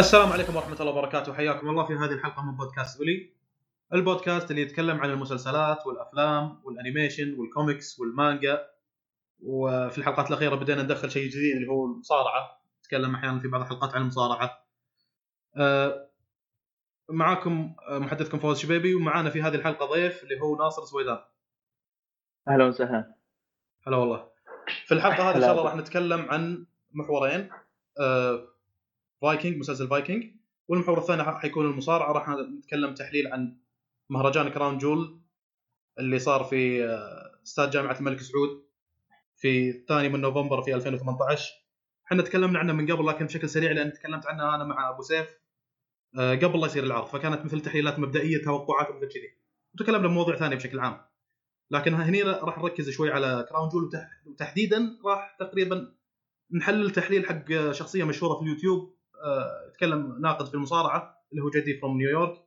السلام عليكم ورحمة الله وبركاته. حياكم الله في هذه الحلقة من بودكاست أولي البودكاست اللي يتكلم عن المسلسلات والأفلام وال animation وال comics والمانجا. وفي الحلقات الأخيرة بدينا ندخل شيء جديد اللي هو المصارعة. نتكلم أحيانا في بعض الحلقات عن المصارعة. أه، معاكم محدثكم فوز شبيبي ومعانا في هذه الحلقة ضيف اللي هو ناصر سويدان. أهلا وسهلا. هلا والله. في الحلقة هذه إن شاء الله. راح نتكلم عن محورين. أه، فايكنج مسلسل فايكنج. والمحور الثاني راح يكون المصارعة. راح نتكلم تحليل عن مهرجان Crown Jewel اللي صار في آه، استاد جامعة الملك سعود في الثاني من نوفمبر في 2018 إحنا تكلمنا عنه من قبل لكن بشكل سريع لأن تكلمت عنه أنا مع أبو سيف آه، قبل لا يصير العرض. فكانت مثل تحليلات مبدئية توقعات ومثل كذي. وتكلمنا بمواضيع ثانية بشكل عام. لكن هني راح نركز شوي على Crown Jewel. وتح- وتحديدا راح تقريبا نحلل تحليل حق شخصية مشهورة في اليوتيوب. آه، يتكلم ناقد في المصارعة اللي هو JD from New York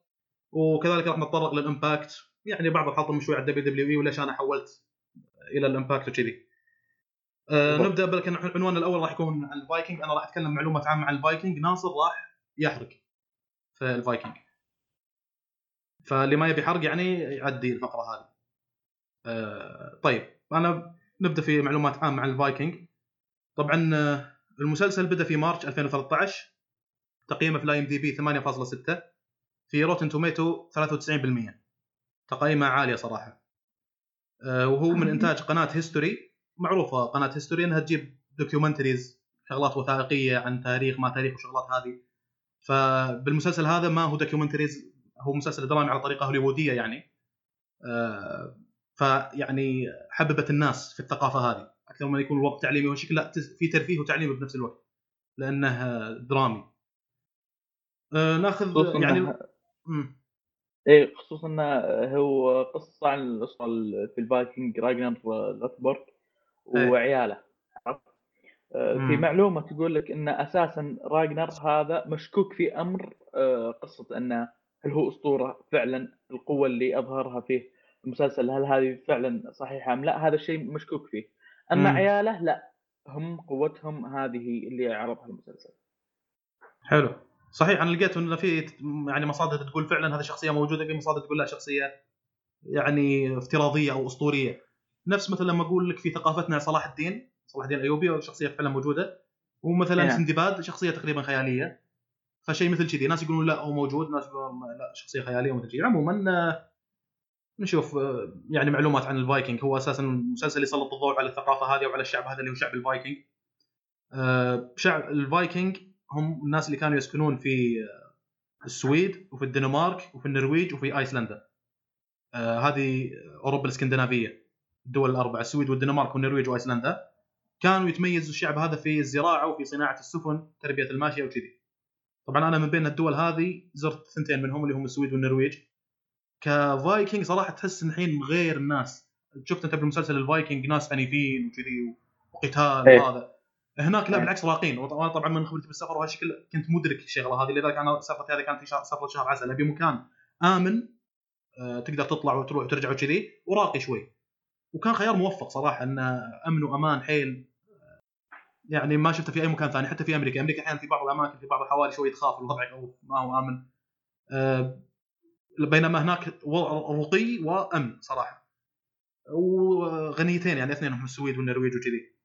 وكذلك راح نتطرق لل Impact يعني بعض الحلقة شوي على ال WWE وليش أنا حولت إلى ال Impact وكذي. بالضبط. نبدأ بلكن عنوان الأول راح يكون عن الفايكنج. أنا راح أتكلم معلومات عامة عن الفايكنج. ناصر راح يحرق في الفايكنج. فاللي ما يبي حرق يعني يعدي الفقرة هذه. آه طيب. أنا نبدأ في معلومات عامة عن الفايكنج. طبعا آه، المسلسل بدأ في March 2013 تقييمه في ال IMDb 8.6 في Rotten Tomatoes 93% تقييمه عالية صراحة. آه، وهو من إنتاج قناة History معروفة قناة History إنها تجيب documentaries شغلات وثائقية عن تاريخ ما تاريخ وشغلات هذه. فبالمسلسل هذا ما هو documentaries هو مسلسل درامي على طريقة هوليوودية يعني. آه، فيعني حببت الناس في الثقافة هذه. أكثر من يكون الوقت تعليمي وشكل لا في ترفيه وتعليمي بنفس الوقت لأنه درامي آه، ناخذ يعني. إيه خصوصا إنه هو قصة عن الاسره ال- في الفايكنج راجنر لوثبروك إيه. وعياله عرفت؟ آه، في. معلومة تقول لك إن أساسا راجنر هذا مشكوك في أمر آه، قصة إنه هل هو أسطورة فعلا القوة اللي أظهرها في المسلسل هل هذه فعلا صحيحة أم لا هذا الشيء مشكوك فيه أما مم. عياله لا هم قوتهم هذه اللي عرضها المسلسل حلو صحيح أنا لقيت إنه في يعني مصادر تقول فعلا هذه شخصية موجودة في مصادر تقول لا شخصية يعني افتراضية أو أسطورية. نفس مثلا لما أقول لك في ثقافتنا صلاح الدين صلاح الدين الأيوبي شخصية فعلا موجودة. ومثلا نعم. سندباد شخصية تقريبا خيالية. فشيء مثل كذي ناس يقولون لا هو موجود ناس يقولون لا شخصية خيالية ومثل كذي. عموما آه، نشوف آه، يعني معلومات عن الفايكنج. هو أساسا مسلسل يسلط الضوء على الثقافة هذه وعلى الشعب هذا اللي هو شعب الفايكنج. آه، شعب الفايكنج هم الناس اللي كانوا يسكنون في آه، السويد وفي الدنمارك وفي النرويج وفي أيسلندا. آه، هذه أوروبا الإسكندنافية الدول الأربعة السويد والدنمارك والنرويج وأيسلندا. كانوا يتميز الشعب هذا في الزراعة وفي صناعة السفن تربية الماشية وكذي. طبعا أنا من بين الدول هذه زرت ثنتين منهم اللي هم السويد والنرويج. كفايكنج صراحة تحس إن الحين غير الناس. شفت أنت بالمسلسل الفايكنج ناس عنيفين وكذي وقتال إيه. وهذا. هناك لا إيه. بالعكس راقين. وأنا طبعا من خبرتي بالسفر وهالشكل كنت مدرك الشغله هذه. لذلك أنا سفرتي هذه كانت في شهر سفره شهر عسل. أبي مكان آمن آه، تقدر تطلع وتروح وترجع وكذي. وراقي شوي. وكان خيار موفق صراحة انه أمن وأمان حيل يعني ما شفته في أي مكان ثاني. حتى في أمريكا. أمريكا أحيانا في بعض الأماكن في بعض الحواري شوي تخاف الوضع ما هو آمن. آه، بينما هناك وضع رقي وأمن صراحة. وغنيتين يعني اثنينهم السويد والنرويج وكذي. آه،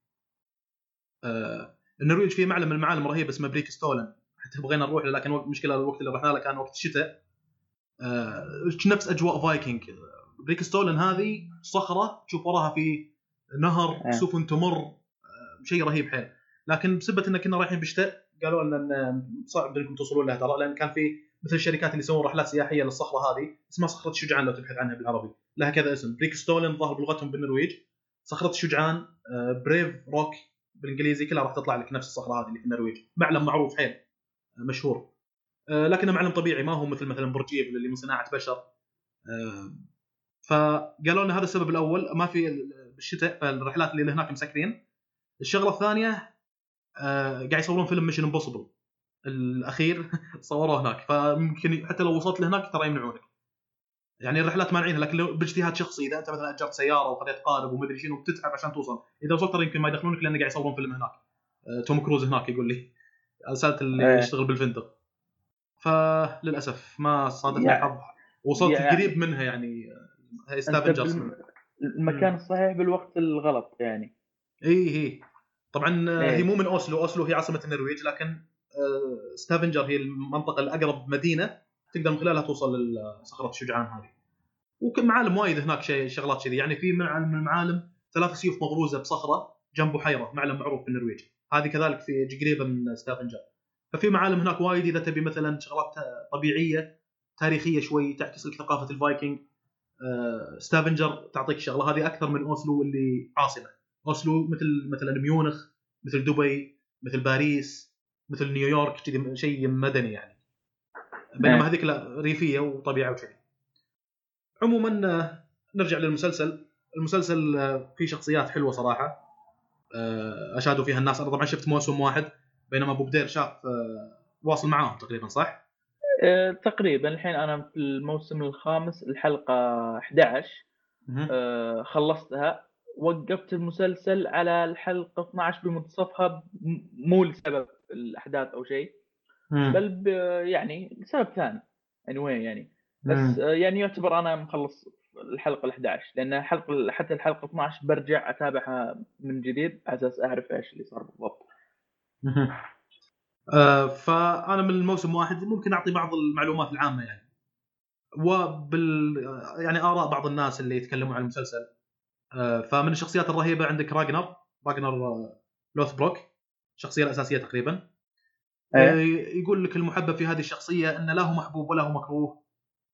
النرويج فيه معلم من المعالم رهيب اسمه Preikestolen. حتى بغينا نروح له لكن المشكلة الوقت اللي رحنا له كان وقت الشتاء. آه، نفس أجواء فايكنج. Preikestolen هذه صخرة تشوف وراها في نهر آه. سفن تمر. آه، شيء رهيب حيل. لكن بسبة إن كنا رايحين بالشتاء قالوا لنا إن صعب إنكم توصلون لها ترى لأن كان في مثل الشركات اللي يسوون رحلات سياحية للصخرة هذه اسمها صخرة الشجعان لو تبحث عنها بالعربي. لها كذا اسم. Preikestolen ظهر بلغتهم بالنرويج. صخرة الشجعان آه، Brave Rock بالإنجليزي كلها راح تطلع لك نفس الصخرة هذه اللي في النرويج. معلم معروف حيل آه، مشهور. آه، لكنه معلم طبيعي ما هو مثل مثلا برج ايفل اللي من صناعة بشر. آه، فقالوا لنا هذا السبب الأول ما في بالشتاء فالرحلات اللي هناك مسكرين. الشغلة الثانية قاعد يصورون فيلم Mission Impossible الأخير صوروه هناك. فممكن حتى لو وصلت لهناك ترى يمنعونك. يعني الرحلات مانعينها لكن لو باجتهاد شخصي إذا أنت مثلا أجرت سيارة وخذيت قارب ومدري شنو بتتعب عشان توصل. إذا وصلت ترى يمكن ما يدخلونك لأن قاعد يصورون فيلم هناك. آه، توم كروز هناك يقول لي. سالت اللي إيه. يشتغل بالفندق. فللأسف ما صادفني يعني- الحظ وصلت يعني- قريب منها يعني هي أنت ستافنجر بالم- المكان الصحيح بالوقت الغلط يعني. اي هي طبعا آه، إيه. هي مو من أوسلو. أوسلو هي عاصمة النرويج لكن آه، ستافنجر هي المنطقة الأقرب مدينة. تقدر من خلالها توصل لصخرة الشجعان هذه. وكم معالم وايد هناك شيء شغلات كذي. يعني في معالم من المعالم ثلاث سيوف مغروزة بصخرة جنب بحيرة معلم معروف في النرويج. هذه كذلك في قريبه من ستافنجر ففي معالم هناك وايد إذا تبي مثلا شغلات طبيعية تاريخية شوي تعكس لك ثقافة الفايكنج آه، ستافنجر تعطيك الشغله هذه أكثر من أوسلو اللي عاصمة. أوسلو مثل مثلا ميونخ مثل دبي مثل باريس مثل نيويورك شيء مدني يعني. بينما نعم. هذيك لا ريفية وطبيعه وكذي. عموما آه، نرجع للمسلسل. المسلسل آه، فيه شخصيات حلوة صراحة. آه، أشادوا فيها الناس. أنا طبعا شفت موسم واحد بينما أبو بدير شاف واصل معاهم تقريبا صح؟ تقريبا. الحين أنا في الموسم الخامس الحلقة 11 مهم. آه، خلصتها. وقفت المسلسل على الحلقة 12 بمنتصفها مو لسبب الأحداث أو شيء. مم. بل يعني لسبب ثاني anyway يعني. بس آه، يعني يعتبر أنا مخلص الحلقة ال 11 لأن الحلقة حتى الحلقة 12 برجع أتابعها من جديد على أساس أعرف إيش اللي صار بالضبط. آه، فأنا من الموسم واحد ممكن أعطي بعض المعلومات العامة يعني. وبال يعني آراء بعض الناس اللي يتكلموا عن المسلسل. آه، فمن الشخصيات الرهيبة عندك راجنر. راجنر آه، لوثبروك. الشخصيه الأساسية تقريبا. إيه. يقول لك المحبب في هذه الشخصية انه لا هو محبوب ولا هو مكروه.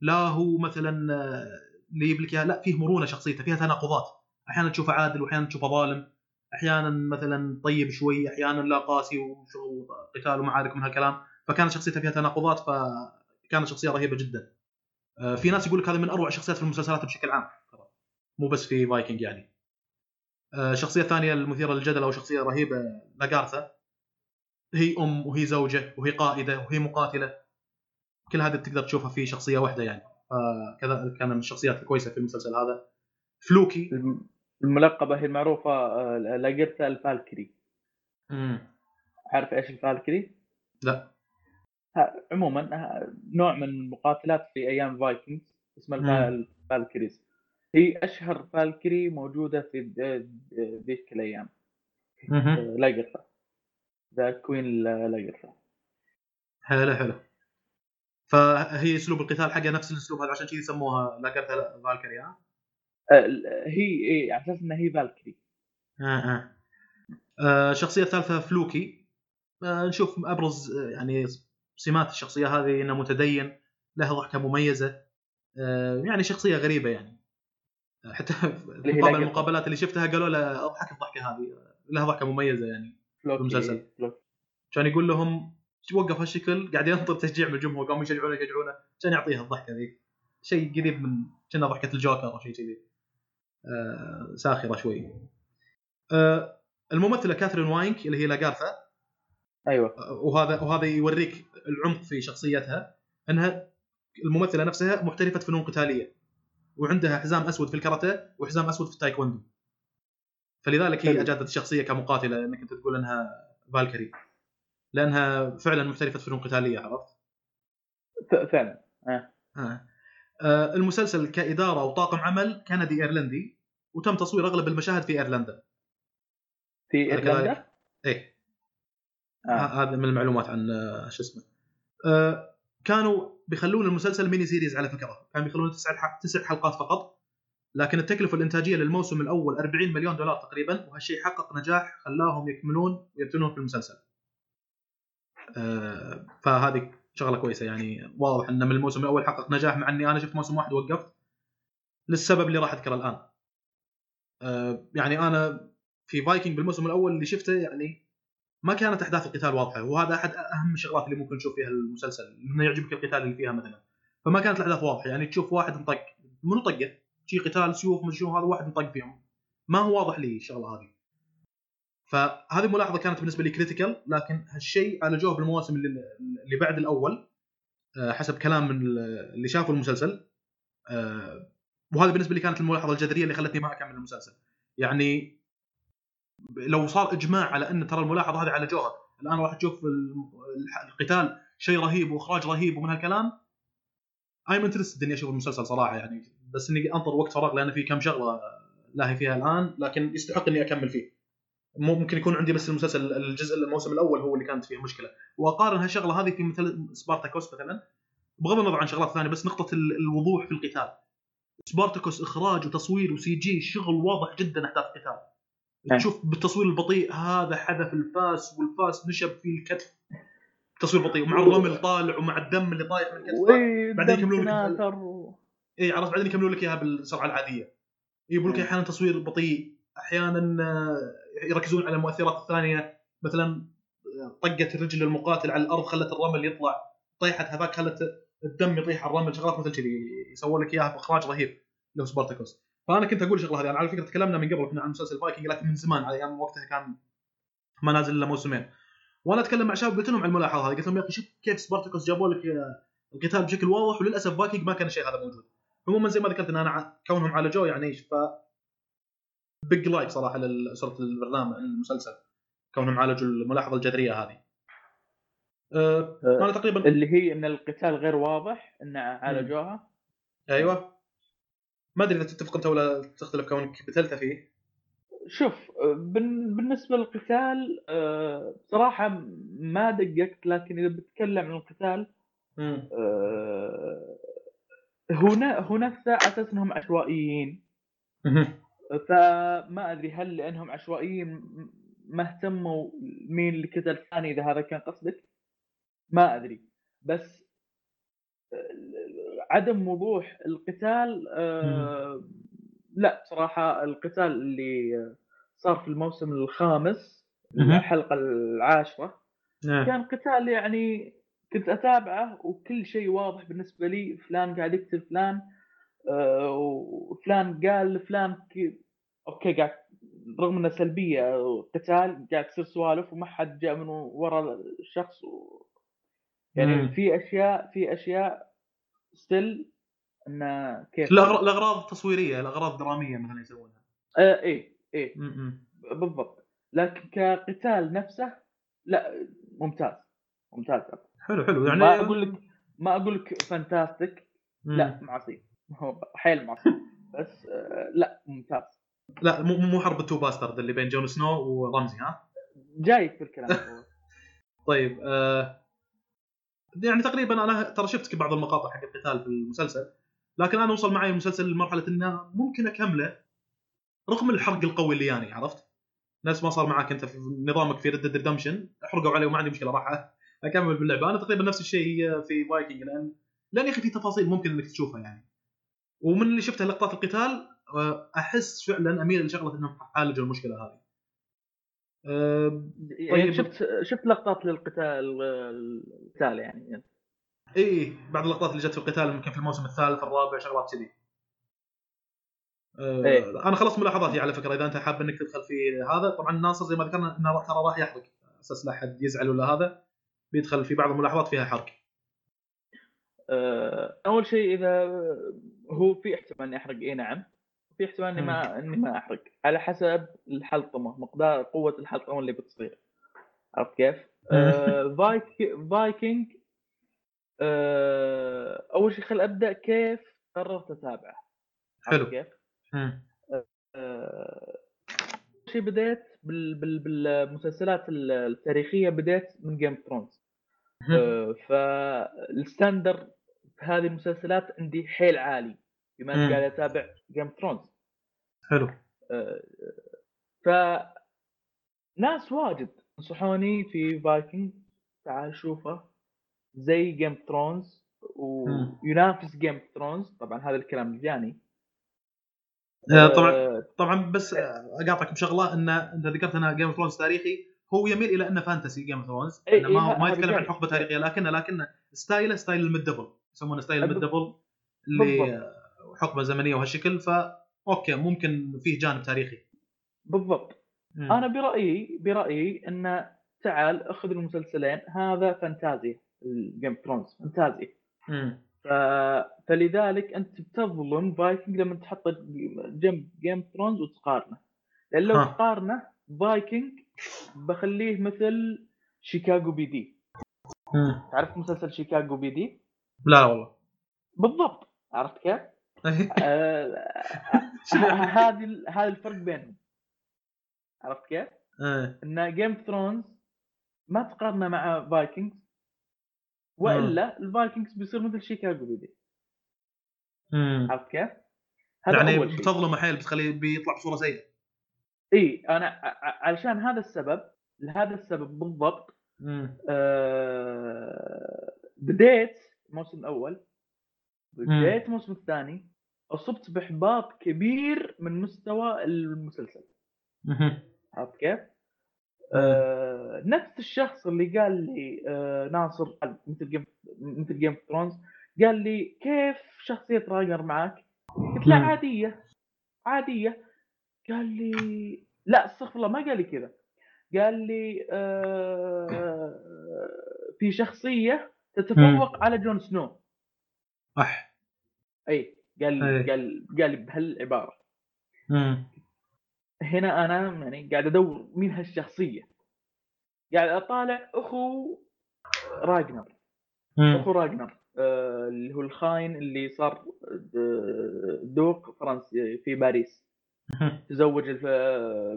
لا هو مثلا آه، اللي يجيب لك لا فيه مرونة شخصيته فيها تناقضات. أحيانا تشوفه عادل واحيانا تشوفه ظالم. أحيانا مثلا طيب شوي أحيانا لا قاسي وشغل قتال ومعارك من هالكلام. فكانت شخصيته فيها تناقضات فكانت شخصية رهيبة جدا. آه، في ناس يقول لك هذه من أروع الشخصيات في المسلسلات بشكل عام. مو بس في فايكنج يعني. الشخصية الثانية المثيرة للجدل أو شخصية رهيبة لاغارثا هي أم وهي زوجة وهي قائدة وهي مقاتلة. كل هذا تقدر تشوفها في شخصية واحدة يعني. فكذا كان من الشخصيات الكويسة في المسلسل هذا. فلوكي. الم- الملقبة هي المعروفة آه، لاجرتا ال Valkyrie. مم. عارف إيش ال Valkyrie؟ لا. عموما نوع من المقاتلات في أيام Vikings اسمها. ال Valkyries. هي أشهر Valkyrie موجودة في ذيك الأيام. مهم. لاجرتا the queen لاجرتا حلو حلو. فهي أسلوب القتال حقها نفس الأسلوب هذا عشان كذي سموها لاجرتا Valkyrie ها؟ آه، هي إيه، على أساس إنها هي Valkyrie آه آه. آه الشخصية الثالثة فلوكي. آه نشوف أبرز آه، يعني سمات الشخصية هذه إنه متدين له ضحكة مميزة. آه يعني شخصية غريبة يعني. آه، حتى في مقابل. المقابلات اللي شفتها قالوا له أضحك الضحكة هذه. لها ضحكة مميزة يعني. المسلسل. فلوكي. كان يقول لهم وقف هالشكل قاعد ينطر تشجيع من الجمهور قاموا يشجعونه يشجعونه. كان يعطيها الضحكة ذي. شيء قريب من كنه ضحكة الجوكر أو شيء كذي. آه ساخرة شوي. آه الممثلة كاثرين وينيك اللي هي لاغارثا. أيوه. آه، وهذا وهذا يوريك العمق في شخصيتها إنها الممثلة نفسها محترفة فنون قتالية وعندها حزام أسود في الكاراتيه وحزام أسود في التايكوندو. فلذلك هي. أجادت الشخصية كمقاتلة انك أنت تقول إنها فالكري لأنها فعلا محترفة فنون قتاليه عرفت؟ فعلا آه. آه. آه المسلسل كإدارة وطاقم عمل كندي إيرلندي وتم تصوير أغلب المشاهد في إيرلندا في إيرلندا. إيه آه. ه- هذا من المعلومات عن آه، شو اسمه آه كانوا بيخلون المسلسل mini series على فكرة كانوا بيخلونه تسع تسع حلقات فقط لكن التكلفة الإنتاجية للموسم الأول 40 مليون دولار تقريبا وهالشيء حقق نجاح خلاهم يكملون ويبتنون في المسلسل. آه فهذه شغلة كويسة يعني. واضح انه من الموسم الأول حقق نجاح مع إني أنا شفت موسم واحد ووقفت للسبب اللي راح أذكره الآن. آه يعني أنا في فايكنج بالموسم الأول اللي شفته يعني ما كانت أحداث القتال واضحة وهذا أحد أهم الشغلات اللي ممكن نشوف فيها المسلسل إنه يعجبك القتال اللي فيها مثلا. فما كانت الأحداث واضحة يعني تشوف واحد انطق منو طقه؟ شي قتال سيوف مش شو هذا واحد انطق فيهم. ما هو واضح لي الشغلة هذه. فهذه ملاحظة كانت بالنسبة لي critical لكن هالشيء عالجوه بالمواسم اللي, اللي بعد الأول آه، حسب كلام من اللي شافوا المسلسل آه، وهذه بالنسبة لي كانت الملاحظة الجذرية اللي خلتني ما أكمل المسلسل. يعني لو صار إجماع على إن ترى الملاحظة هذه عالجوها الآن راح تشوف القتال شيء رهيب وإخراج رهيب ومن هالكلام I'm interested إني أشوف المسلسل صراحة يعني. بس إني انطر وقت فراغ لأن في كم شغلة لاهي فيها الآن لكن يستحق إني أكمل فيه. ممكن يكون عندي بس المسلسل الجزء الموسم الأول هو اللي كانت فيه مشكلة. وأقارن هالشغلة هذه في مثل سبارتاكوس مثلا. بغض النظر عن شغلات ثانية بس نقطة الوضوح في القتال. سبارتاكوس إخراج وتصوير و CG شغل واضح جدا أحداث القتال. أه. تشوف بالتصوير البطيء هذا حذف الفاس والفاس نشب في الكتف. تصوير بطيء ومع الرمل طالع ومع الدم اللي طايح من الكتف. بعدين يكملون. اي عرفت بعدين يكملون لك إياها بالسرعة العادية. يجيبون لك أه. أحيانا تصوير بطيء أحيانا آه، يركزون على المؤثرات الثانية. مثلا آه، طقت الرجل المقاتل على الأرض خلت الرمل يطلع. طيحت هذاك خلت الدم يطيح على الرمل. شغلات مثل كذي يسوون لك إياها بإخراج رهيب هو سبارتاكوس. فأنا كنت أقول الشغله هذه أنا على فكرة تكلمنا من قبل كنا عن مسلسل فايكنج لكن من زمان على أيام وقتها كان ما نازل إلا موسمين. وأنا أتكلم مع شباب قلت لهم على الملاحظة هذه قلت لهم يا أخي شوف كيف سبارتاكوس جابوا لك آه، القتال بشكل واضح وللأسف فايكنج ما كان الشيء هذا موجود. عموما زي ما ذكرت إن أنا كونهم عالجوه يعني إيش ف بيج لايك صراحة لاسره البرنامج المسلسل. كونهم عالجوا الملاحظة الجذرية هذه. أه أنا تقريبا اللي هي إن القتال غير واضح إن عالجوها. أيوه. ما أدري إذا تتفق أنت ولا تختلف كونك بتلت فيه. شوف بالنسبة للقتال آه، بصراحه ما دققت لكن إذا بتكلم عن القتال هنا هناك على أساس إنهم عشوائيين. فما أدري هل لأنهم عشوائيين ما اهتموا مين اللي كتل الثاني إذا هذا كان قصدك ما أدري بس عدم وضوح القتال آه، لا بصراحه القتال اللي صار في الموسم الخامس. الحلقة العاشرة آه. كان قتال يعني كنت أتابعه وكل شيء واضح بالنسبة لي فلان قاعد يقتل فلان آه، وفلان قال لفلان كي... okay قاعد رغم انها سلبية قتال قاعد تصير سوالف وما حد جاء من ورا الشخص و... يعني مم. في أشياء في أشياء still انه كيف؟ الأغراض التصويريه الأغراض الدراميه مثلا يسوونها. آه إيه إيه. م-م. بالضبط. لكن كقتال نفسه لا ممتاز. ممتاز. حلو حلو يعني ما أقول لك ما أقول لك fantastic. لا مو قصي هو حيل مو قصي بس آه، لا ممتاز لا مو مو حرب ال two bastards اللي بين جون سنو ورمزي ها جاي في الكلام. طيب آه يعني تقريبا أنا ترى شفت بعض المقاطع حق القتال في المسلسل لكن أنا وصل معي المسلسل لمرحلة إنه ممكن أكمله رغم الحرق القوي اللي يعني عرفت؟ نفس ما صار معك أنت في نظامك في Red Redemption حرقوا علي وما عندي مشكلة راح أكمل باللعبة. أنا تقريبا نفس الشيء في فايكنج لأن لأن يا أخي في تفاصيل ممكن إنك تشوفها يعني. ومن اللي شفته لقطات القتال آه، أحس فعلا أميل لشغله إنهم عالجوا المشكلة هذه. آه، يعني طيب. شفت شفت لقطات للقتال القتال يعني. اي بعض اللقطات اللي جت في القتال يمكن في الموسم الثالث الرابع شغلات كذي. آه، إيه. أنا خلصت ملاحظاتي على فكرة إذا أنت حاب إنك تدخل في هذا. طبعا ناصر زي ما ذكرنا إنه ترى راح يحرق أساس لا أحد يزعل ولا هذا. بيدخل في بعض الملاحظات فيها حرق آه، أول شيء إذا هو في احتمال إني أحرق إي نعم. في احتمال إني ما إني ما أحرق. على حسب الحلطمه مقدار قوة الحلطمه اللي بتصير. عرفت كيف؟ آه، فايك فايكنج آه، أول شيء خل أبدأ كيف قررت أتابعه. حلو. كيف؟ آه، شيء بديت بال بال بالمسلسلات التاريخية بديت من جيم ثرونز فال standard في هذه المسلسلات عندي حيل عالي بما اني. قاعد أتابع جيم ثرونز حلو. ف ناس واجد نصحوني في فايكنج تعال شوفه. زي جيم ثرونز. وينافس جيم ثرونز طبعا هذا الكلام جاني آه، طبعا آه، طبعا بس آه، أقاطعك بشغلة. إن انت ذكرت انه جيم ثرونز تاريخي هو يميل إلى انه fantasy جيم اوف ثرونز ما ه- ما يتكلم عن. حقبة تاريخيه لكنه لكنه style ه style ال medieval يسمونه style ال medieval اللي حقبة زمنية وهالشكل فا أوكي ممكن فيه جانب تاريخي بالضبط مم. أنا برايي برأيي أن تعال أخذ المسلسلين هذا فانتازيا الجيم ثرونز فانتازيا مم. ف... فلذلك أنت بتظلم فايكنج لما تحطه جنب جيم ثرونز وتقارنه لأن لو. تقارنه فايكنج بخليه مثل شيكاغو PD مم. تعرف مسلسل شيكاغو PD لا والله بالضبط عرفت كيف؟ آه، هذه هذا الفرق بينهم عرفت كيف؟ إيه. إن جيم اوف ثرونز ما تقارنه مع فايكنجز وإلا الفايكنجز بيصير مثل شيكاغو PD. عرفت كيف؟ يعني بتظلمه حيل بتخليه بيطلع بصورة سيئة إي أنا علشان هذا السبب لهذا السبب بالضبط مم. آه، بديت الموسم الأول بديت الموسم الثاني أصبت بإحباط كبير من مستوى المسلسل. عرفت كيف؟ آه نفس الشخص اللي قال لي آه ناصر مثل جيم مثل جيم اوف ثرونز قال لي كيف شخصية راجنر معك؟ قلت له مم. عادية عادية قال لي لا استغفر الله ما قال لي كذا قال لي آه في شخصية تتفوق على جون سنو اح إي قال. لي قال قال لي بهالعبارة مم. هنا أنا يعني قاعد أدور مين هالشخصية قاعد أطالع أخو راجنر. أخو راجنر آه اللي هو الخاين اللي صار د- دوق فرنسي في باريس. تزوج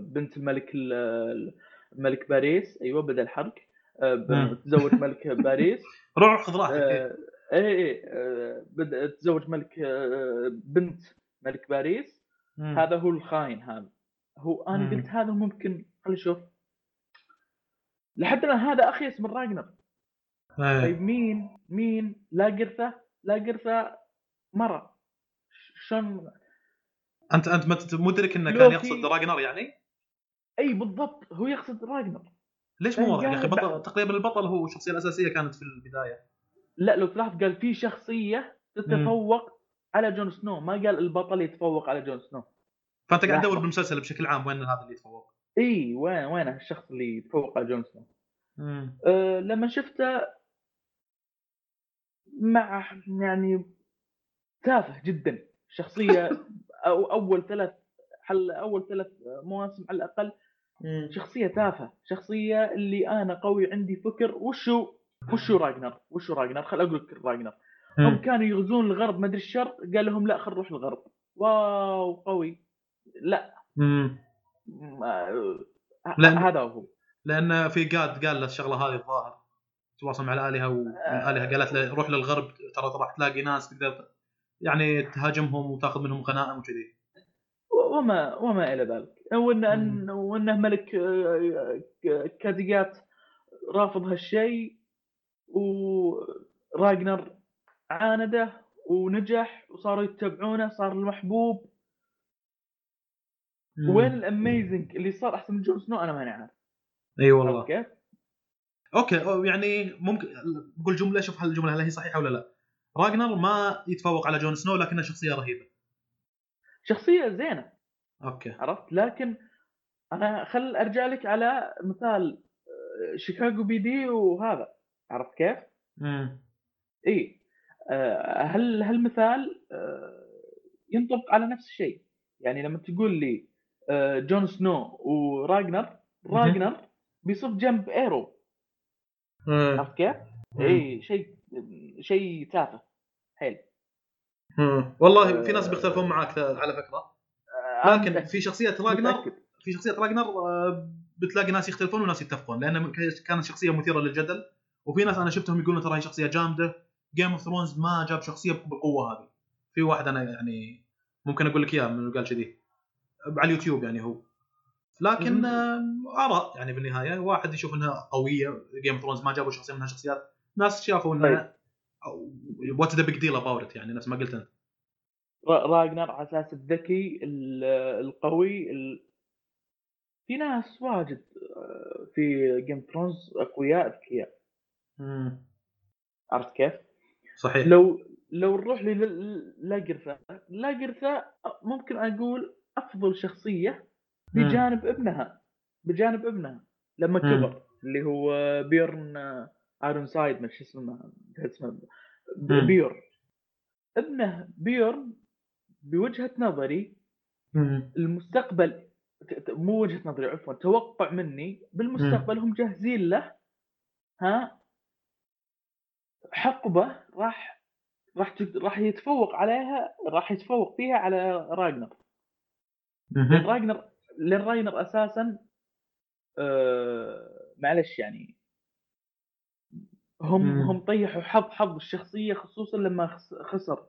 بنت الملك ال- الملك باريس أيوه بدا الحرق آه. تزوج ملك باريس روح خذ راحتك إيه. آه، اي اي آه، بدا تزوج ملك آه، بنت ملك باريس مم. هذا هو الخاين هذا هو أنا مم. قلت هذا ممكن خلي أشوف لحد الآن هذا اخيس من راجنر إيه. طيب مين مين لا قرثه لا قرثه مرة شلون انت أنت مدرك انه كان يقصد راجنر يعني؟ أي بالضبط هو يقصد راجنر. ليش مو واضح يا أخي؟ بطل تقريبا البطل هو الشخصيه الأساسية كانت في البداية. لا لو تلاحظ قال في شخصية تتفوق على جون سنو ما قال البطل يتفوق على جون سنو. فأنت قاعد. تدور بالمسلسل بشكل عام وين هذا اللي يتفوق. إي وين وين الشخص اللي يتفوق على جون سنو. أه لما شفته مع يعني تافه جدا. شخصية أو أول ثلاث حل أول ثلاث مواسم على الأقل مم. شخصية تافهة شخصية اللي أنا قوي عندي فكر وشو وشو راجنر وشو راجنر؟ خل أقول لك راجنر. هم. كانوا يغزون الغرب ما أدري الشرق قال لهم لا خل نروح الغرب. واو قوي. لا. مم. لأن- هذا هو. لأن في قاد قال له الشغلة هذه الظاهر تواصل مع الآلهة والالهه قالت له روح للغرب ترى راح تلاقي ناس تقدر يعني تهاجمهم وتاخذ منهم غنائم وكذي. وما وما إلى ذلك. وان وإنه ملك آه، كازيجات رافض هالشيء وراجنر عانده ونجح وصاروا يتبعونه صار المحبوب. مم. وين ال amazing اللي صار؟ أحسن من جون سنو؟ أنا ماني عارف. إي والله؟ okay أو يعني ممكن بقول جملة شوف هل الجملة هل هي صحيحة ولا لا. راجنر ما يتفوق على جون سنو لكنه شخصية رهيبة. شخصية زينة. okay. عرفت؟ لكن أنا خل أرجع لك على مثال آه، شيكاغو PD وهذا. عرفت كيف؟ امم إي. آه، هل هالمثال آه، ينطبق على نفس الشيء؟ يعني لما تقول لي جون سنو وراجنر راجنر بيصف جنب Arrow. عرفت كيف؟ إي شيء شيء تافه. حيل. مم. والله في ناس بيختلفون معاك على فكرة. آه، لكن في شخصية راجنر. في شخصية راجنر آه، بتلاقي ناس يختلفون وناس يتفقون لأن كانت شخصية مثيرة للجدل. وفي ناس أنا شفتهم يقولون ترى هي شخصية جامدة. جيم اوف ثرونز ما جاب شخصية بالقوه هذه. في واحد أنا يعني ممكن أقول لك إياه من قال كذي. على اليوتيوب يعني هو. لكن. آه، آراء يعني بالنهاية. واحد يشوف إنها قوية Game of Thrones ما جابوا شخصية منها شخصيات. ناس شافوا إنها what the big deal about يعني نفس ما قلت أنت را- راجنر على أساس الذكي ال- القوي ال... في ناس واجد آه، في Game Thrones أقوياء اذكياء. عرفت كيف؟ صحيح لو لو نروح للاقرثا لاقرثة ممكن أقول أفضل شخصية. بجانب ابنها بجانب ابنها لما. كبر اللي هو بيرن ايرون سايد ما شو اسمه اسمه ب- مم. بيورن بوجهة نظري مم. المستقبل مو وجهة نظري عفوا توقع مني بالمستقبل هم جاهزين له ها حقبة راح راح راح يتفوق عليها راح يتفوق فيها على راجنر لأن. راجنر لأن راجنر أساسا آه معلش يعني هم مم. هم طيحوا حظ حظ الشخصية خصوصا لما خس- خسر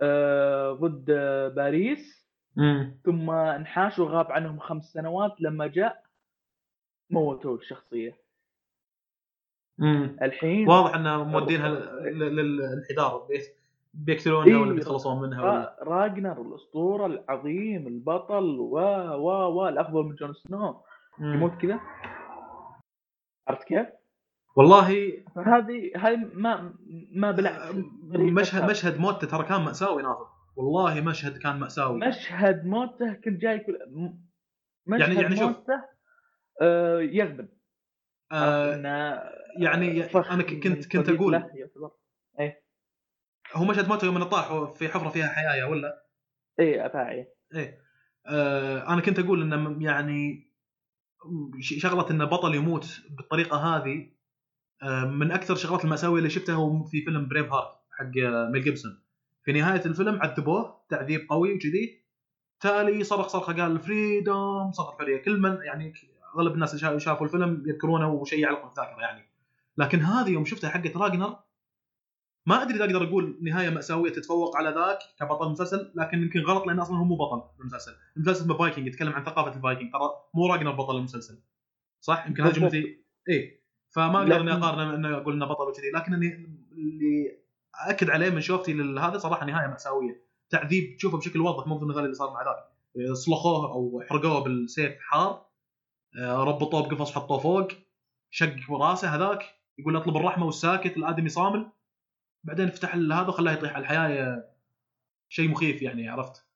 آه ضد آه، باريس مم. ثم انحاش وغاب عنهم خمس سنوات لما جاء موتوا الشخصية مم. الحين واضح إنه مودينها للانحدار بيت- بيقتلونها ولا إيه. بيتخلصون منها ولا را- راجنر الأسطورة العظيم البطل و و و الافضل من جون سنو. يموت كذا عرفت كيف؟ والله فهذه هاي ما ما بالعكس مشهد مشهد موته ترى كان مأساوي ناصر والله مشهد كان مأساوي. مشهد موته كنت جاي كل مشهد يعني- يعني شوف. موته آه يغبن. آه إنه يعني أنا كنت كنت أقول يعتبر. هو مشهد موته يوم طاح في حفرة فيها حياة ولا؟ اي افاعي إيه. آه أنا كنت أقول إنه يعني شغلة إنه بطل يموت بالطريقة هذه آه من أكثر الشغلات المأساوية اللي شفتها هو في فيلم Braveheart حق آه، ميل جيبسون. في نهاية الفيلم عذبوه تعذيب قوي وكذي تالي صرخ صرخة قال freedom صرخ حريه كل من يعني أغلب الناس اللي شا- شافوا الفيلم يذكرونه وشيء يعلق في الذاكرة يعني. لكن هذه يوم شفتها حقت راجنر ما أدري إذا أقدر أقول نهاية مأساوية تتفوق على ذاك كبطل مسلسل لكن يمكن غلط لأن أصلا هو مو بطل المسلسل. اسمه فايكنج يتكلم عن ثقافة الفايكنج ترى مو راجنر بطل المسلسل. صح؟ يمكن هذه. جملتي. اي فما أقدر اني لكن- اقارن انه أقول انه بطل وكذي. لكن اني اللي أكد عليه من شوفتي لهذا صراحة نهاية مأساوية. تعذيب تشوفه بشكل واضح مو مثل اللي صار مع ذاك. صلخوه أو حرقوه بالسيف حار آه، ربطوه بقفص حطوه فوق شق رأسه هذاك يقول أطلب الرحمة والساكت الآدمي صامل. بعدين فتح هذا وخلاه يطيح على الحياة شيء مخيف يعني عرفت؟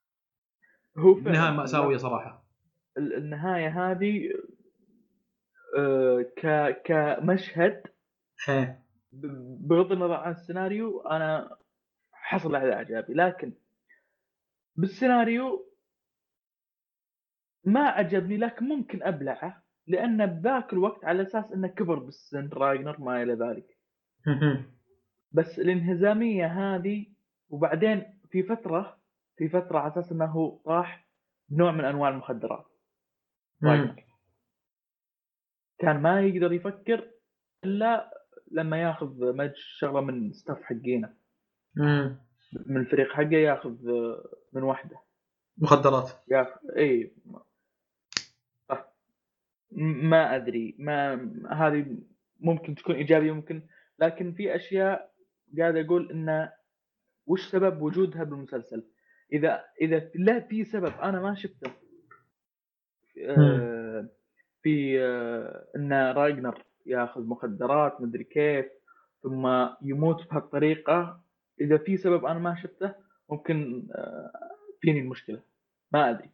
هو نهاية مأساوية صراحة. ال- النهاية هذه ك كمشهد بغض النظر عن السيناريو أنا حصل على إعجابي. لكن بالسيناريو ما عجبني لكن ممكن أبلعه لأن بذاك الوقت على أساس إنه كبر بالسن راجنر ما إلى ذلك. بس الانهزامية هذه وبعدين في فترة في فترة على أساس إنه هو طاح بنوع من أنواع المخدرات. كان ما يقدر يفكر إلا لما ياخذ مج شغلة من ستاف حقينه من الفريق حقه ياخذ من واحدة مخدرات. ياخذ إي. صح م- ما أدري. ما هذه ممكن تكون إيجابية ممكن لكن في أشياء قاعد أقول إنه وش سبب وجودها بالمسلسل؟ اذا إذا لا في سبب أنا ما شفته. في آه، إن راجنر ياخذ مخدرات مدري كيف ثم يموت بهالطريقة. إذا في سبب أنا ما شفته ممكن آه، فيني المشكلة. ما أدري.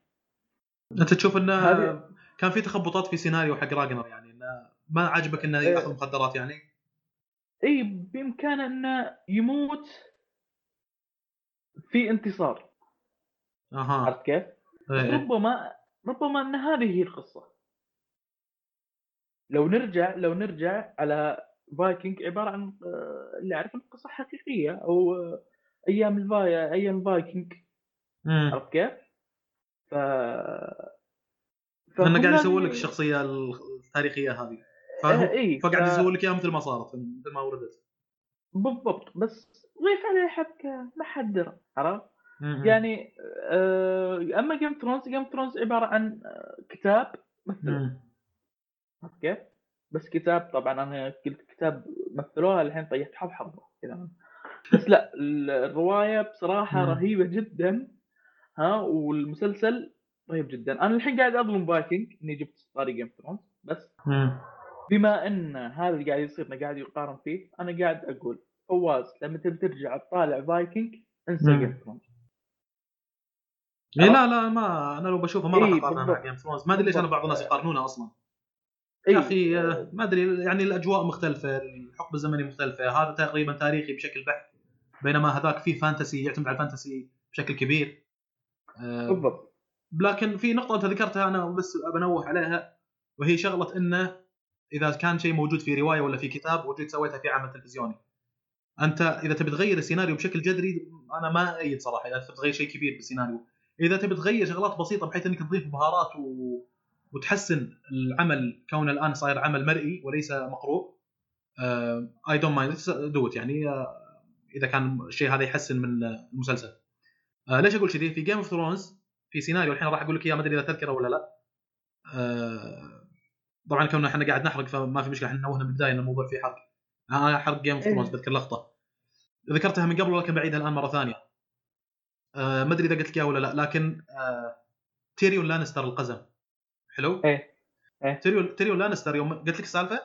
أنت تشوف إنه هذه- كان في تخبطات في سيناريو حق راجنر يعني إنه ما عجبك إنه إيه. ياخذ مخدرات يعني؟ إي بإمكانه إنه يموت في انتصار. أها. عرفت كيف؟ إيه، إيه. ربما ربما إن هذه هي القصة. لو نرجع لو نرجع على فايكنج عبارة عن آه، اللي اعرف انه قصة حقيقية أو آه، أيام الفاي أيام الفايكنج مم. عرفت كيف؟ ف فهم قاعد يسوي لك الشخصية التاريخية هذه آه، فهو اي فقاعد ف- يسوي لك إياها مثل ما صارت مثل ما وردت بالضبط بس ضيف عليه حبكه ما حد درى عرفت؟ يعني آه، أما Game Thrones Game Thrones عبارة عن كتاب مثل مم. عرفت كيف؟ بس كتاب طبعا أنا قلت كتاب مثلوها الحين طيحت حظ حظ كذا بس لا ال- الرواية بصراحة. رهيبة جدا ها والمسلسل رهيب جدا أنا الحين قاعد أظلم فايكنج إني جبت طاري Game Thrones بس. بما إن هذا اللي قاعد يصير قاعد يقارن فيه أنا قاعد أقول فواز لما تبي ترجع تطالع فايكنج انسى. Game Thrones إيه لا لا ما أنا لو بشوفه ما راح إيه، اقارنها مع. Game Thrones ما أدري ليش أنا بعض الناس يقارنونها أصلا يا أخي آه، ما أدري يعني الأجواء مختلفة الحقبة الزمنية مختلفة. هذا تقريبا تاريخي بشكل بحت بينما هذاك فيه fantasy يعتمد على ال fantasy بشكل كبير. آه، بالضبط. لكن في نقطة أنت ذكرتها أنا بس بنوه عليها وهي شغلة إنه إذا كان شيء موجود في رواية ولا في كتاب وجيت سويتها في عمل تلفزيوني. أنت إذا تبي تغير السيناريو بشكل جذري أنا ما أيد صراحة إذا تبي تغير شيء كبير بالسيناريو. إذا تبي تغير شغلات بسيطة بحيث إنك تضيف بهارات و... وتحسن العمل كونه الآن صاير عمل مرئي وليس مقروء. I don't mind that يعني آه، إذا كان الشيء هذا يحسن من المسلسل. آه ليش أقول كذي؟ في Game of Thrones في سيناريو الحين راح أقول لك إياه ما أدري إذا تذكره ولا لا. آه طبعا كوننا إحنا قاعد نحرق فما في مشكلة. إحنا نوهنا بالبدايه إن الموضوع فيه حرق. أنا حرق Game of Thrones بذكر لقطة. ذكرتها من قبل ولكن بعيدها الآن مرة ثانية. آه ما أدري إذا قلت لك إياها ولا لا لكن آه تيريون لانستر القزم. حلو؟ إيه. إيه. تيريون تيريون لانستر يوم قلت لك السالفة؟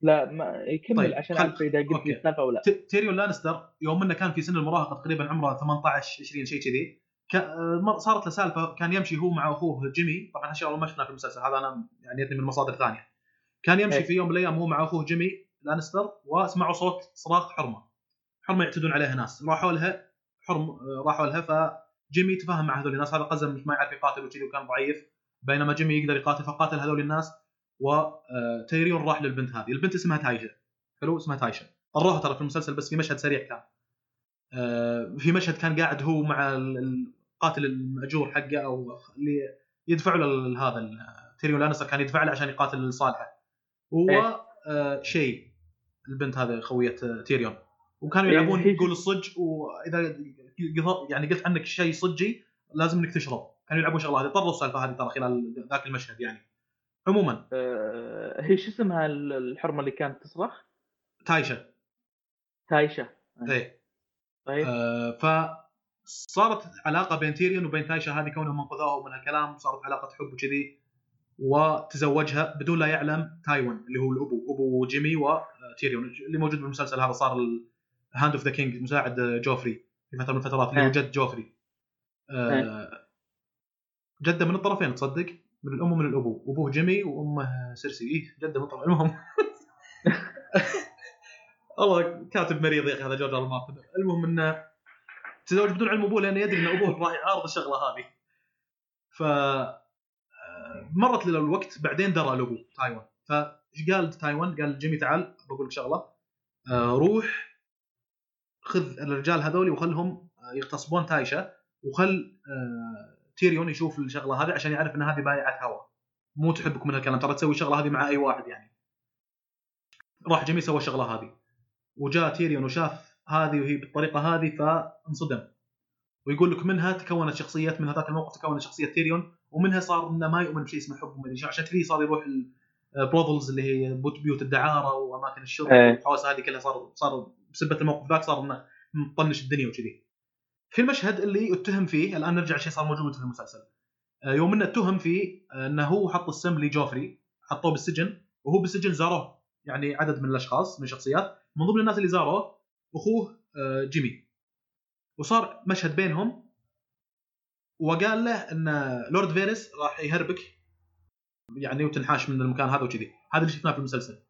لا ما يكمل طيب، عشان أعرف إذا قلت. لي السالفه ولا ت- تيريون لانستر يوم إنه كان في سن المراهقة تقريبا عمره 18 20 شيء كذي صارت له سالفة كان يمشي هو مع أخوه جيمي. طبعا هالشغله ما شفناها في المسلسل هذا أنا يعني من مصادر ثانية. كان يمشي إيه. في يوم من الأيام هو مع أخوه جيمي لانستر وسمعوا صوت صراخ حرمة. حرمة يعتدون عليها ناس. راحوا لها حرم راحوا لها فجيمي تفاهم مع هذول الناس. هذا قزم مش ما يعرف يقاتل وكذي وكان ضعيف. بينما جيمي يقدر يقاتل فقاتل هذول الناس وتيريون راح للبنت هذه. البنت اسمها تايشا حلو؟ اسمها تايشا طروها ترى في المسلسل بس في مشهد سريع كان. آه، في مشهد كان قاعد هو مع ال- القاتل المأجور حقه أو اللي يدفع له هذا تيريون لانستر كان يدفع له عشان يقاتل صالحه هو إيه. آه، شيء البنت هذه خوية آه، تيريون. وكانوا إيه، يلعبون يقول الصج وإذا يعني قلت عنك شيء صجي لازم إنك تشرب. كانوا يلعبون شغلة هذه. طروا السالفة هذه ترى خلال ذاك المشهد يعني. عموما. آه، هي شو اسمها ال- الحرمة اللي كانت تصرخ؟ تايشا تايشا إيه. طيب. آه، فصارت علاقة بين تيريون وبين تايشا هذه كونهم انقذوها من هالكلام. صارت علاقة حب وكذي. وتزوجها بدون لا يعلم تايون اللي هو الأبو. أبو جيمي وتيريون اللي موجود بالمسلسل هذا صار Hand of the King مساعد جوفري في فترة من الفترات اللي هو إيه. جد جوفري. آه، جدة من الطرفين تصدق؟ من الأم ومن الأبو. أبوه جيمي وأمه سيرسي. إيه جدة من الطرفين. المهم. والله كاتب مريض يا أخي هذا جورج ار مارتن المهم إنه تزوج بدون علم أبوه لأنه يدري إن أبوه راح يعارض الشغلة هذه. ف آه، مرت الوقت بعدين درى الابو تايون. فايش قال تايون؟ قال جيمي تعال بقول لك شغلة. آه، روح خذ الرجال هذولي وخلهم آه، يغتصبون تايشا وخل تيريون يشوف الشغلة هذه عشان يعرف إن هذه بايعة هوى. مو تحبك من هالكلام. ترى تسوي الشغله هذه مع أي واحد يعني. راح جيمي سوى الشغله هذه. وجاء تيريون وشاف هذه وهي بالطريقة هذه فانصدم. ويقول لك منها تكونت شخصيه من هذاك الموقف تكونت شخصية تيريون ومنها صار إنه ما يؤمن بشيء اسمه حب شو، عشان كذي صار يروح ال brothels اللي هي بيوت الدعارة وأماكن الشرب إيه. والحوسة هذه كلها صار صار بسبة الموقف ذاك صار إنه مطنش الدنيا وكذي. في المشهد اللي اتهم فيه الآن نرجع شيء صار موجود في المسلسل. آه، يوم إنه اتهم فيه آه، إنه هو حط السم لجوفري حطوه بالسجن وهو بالسجن زاروه يعني عدد من الأشخاص من الشخصيات من ضمن الناس اللي زاروه أخوه آه، جيمي. وصار مشهد بينهم وقال له إن لورد فيرس راح يهربك يعني وتنحاش من المكان هذا وكذي. هذا اللي شفناه في المسلسل.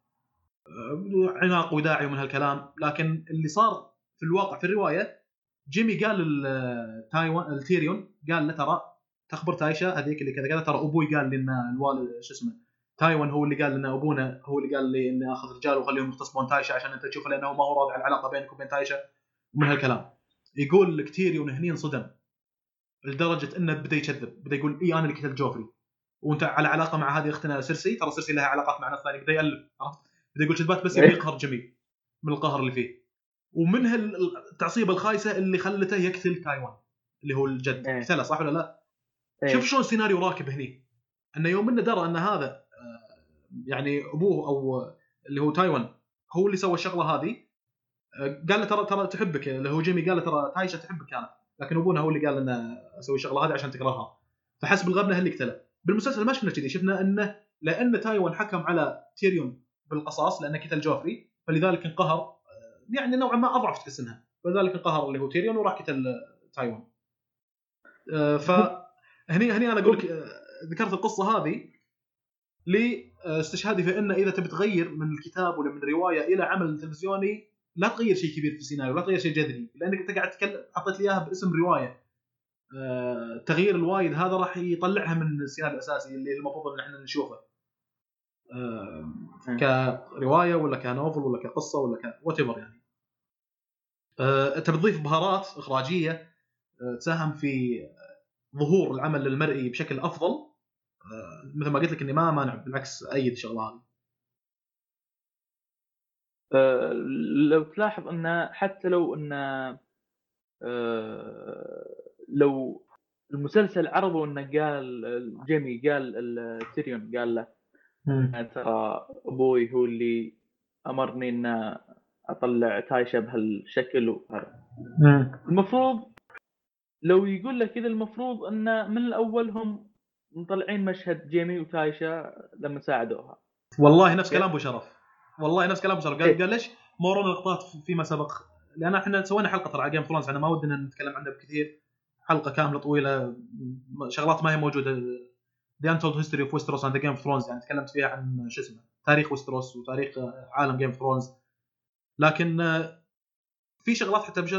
عناق وداعي ومن هالكلام. لكن اللي صار في الواقع في الرواية جيمي قال لتايون لتيريون قال له ترى تخبر تايشا هذيك اللي كذا كذا ترى أبوي قال لي إن الوالد شو اسمه تايون هو اللي قال لنا أبونا هو اللي قال لي اني أخذ رجال واخليهم يغتصبون تايشا عشان أنت تشوف لأنه ما هو راضي على العلاقة بينك وبين تايشا ومن هالكلام. يقول لك تيريون هني انصدم. لدرجة إنه بدأ يكذب بدأ يقول إي أنا اللي قتلت جوفري وأنت على علاقة مع هذه أختنا سيرسي؟ ترى سيرسي لها علاقات مع ناس ثانية. بدأ يألف عرفت؟ بدأ يقول كذبات بس يبي إيه. يقهر جيمي من القهر اللي فيه. ومنها التعصيبة الخايسة اللي خلته يقتل تايون اللي هو الجد. إيه. قتله صح ولا لا؟ إيه. شوف شلون السيناريو راكب هني. أنه يوم إنه درى أن هذا آه، يعني أبوه أو اللي هو تايون هو اللي سوى الشغلة هذه. آه، قال له ترى ترى تحبك. اللي هو جيمي قال له ترى تايشا تحبك كانت لكن أبونا هو اللي قال لنا أسوي الشغلة هذه عشان تكرهها فحس بالغبنة اللي قتله. بالمسلسل ما شفنا كذي. شفنا إنه لأن تايون حكم على تيريون بالقصاص لأنه قتل جوفري فلذلك انقهر. آه، يعني نوعا ما أضعف تحس إنها. فلذلك انقهر اللي هو تيريون وراح قتل آه، تايون. آه، فهني هني أنا أقول لك آه، ذكرت القصة هذه لاستشهادي في إنه إذا تبي تغير من الكتاب ولا من الروايه إلى عمل تلفزيوني لا تغير شيء كبير في السيناريو لا تغير شيء جذري. لأنك أنت قاعد تتكلم حطيت لي إياها باسم رواية. آه، تغيير الوايد هذا راح يطلعها من السيناريو الأساسي اللي المفروض إن إحنا نشوفه. كرواية ولا كنوفل ولا كقصة ولا ك وات يعني. أنت بتضيف بهارات إخراجية آه، تساهم في ظهور العمل المرئي بشكل أفضل. آه، مثل ما قلت لك إني ما مانع بالعكس أيد آه، لو تلاحظ انه حتى لو انه آه، لو المسلسل عرضوا إنه قال جيمي قال تيريون قال له ترى أبوي هو اللي أمرني ان أطلع تايشا بهالشكل وهذا المفروض لو يقول لك كذا المفروض انه من الأول هم مطلعين مشهد جيمي وتايشا لما ساعدوها. والله نفس كلام أبو شرف. والله نفس كلام أبو شرف. قال, قال ليش ما ورونا لقطات فيما سبق؟ لأن إحنا سوينا حلقة ترى على Game of Thrones إحنا ما ودنا نتكلم عنها بكثير. حلقة كاملة طويلة شغلات ما هي موجودة. The Untold History of Westeros and Game of Thrones يعني تكلمت فيها عن شو اسمه تاريخ ويستروس وتاريخ عالم Game of Thrones لكن في شغلات حتى بش...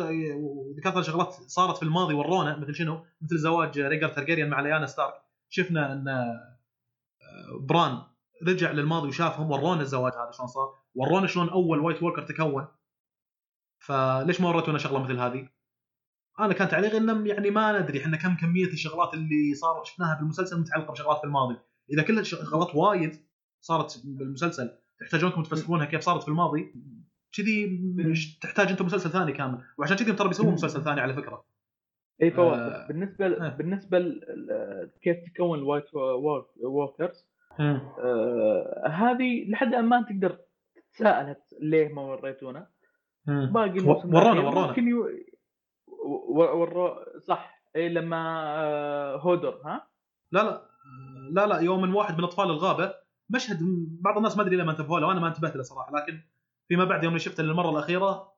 ذكرت شغلات صارت في الماضي ورونا مثل شنو؟ مثل زواج ريجر ترجيريان مع ليانا ستارك شفنا إن بران رجع للماضي وشافهم ورونا الزواج هذا شلون صار ورونا شلون أول وايت ووركر تكون فليش ما وريتونا شغلة مثل هذه؟ أنا كان تعليقي إنه يعني ما ندري إحنا كم كمية الشغلات اللي صار شفناها بالمسلسل متعلقة بشغلات في الماضي إذا كلها شغلات وايد صارت بالمسلسل تحتاجونكم تفسرونها كيف صارت في الماضي كذي تحتاج انت مسلسل ثاني كامل. وعشان كذي ترى بيسوون مسلسل ثاني على فكرة. اي فواز آه. بالنسبة ل... بالنسبة. كيف تكون ال White Walkers آه هذه لحد الآن ما تقدر تتساءل ليه ما وريتونا. باقي ورونا ورونا. ممكن يو... ورو صح إي لما آه هودر ها؟ لا لا لا لا يوم من واحد من أطفال الغابة مشهد بعض الناس ما أدري لما انتبهوا له وأنا ما انتبهت له صراحة لكن فيما بعد يوم شفته للمرة الأخيرة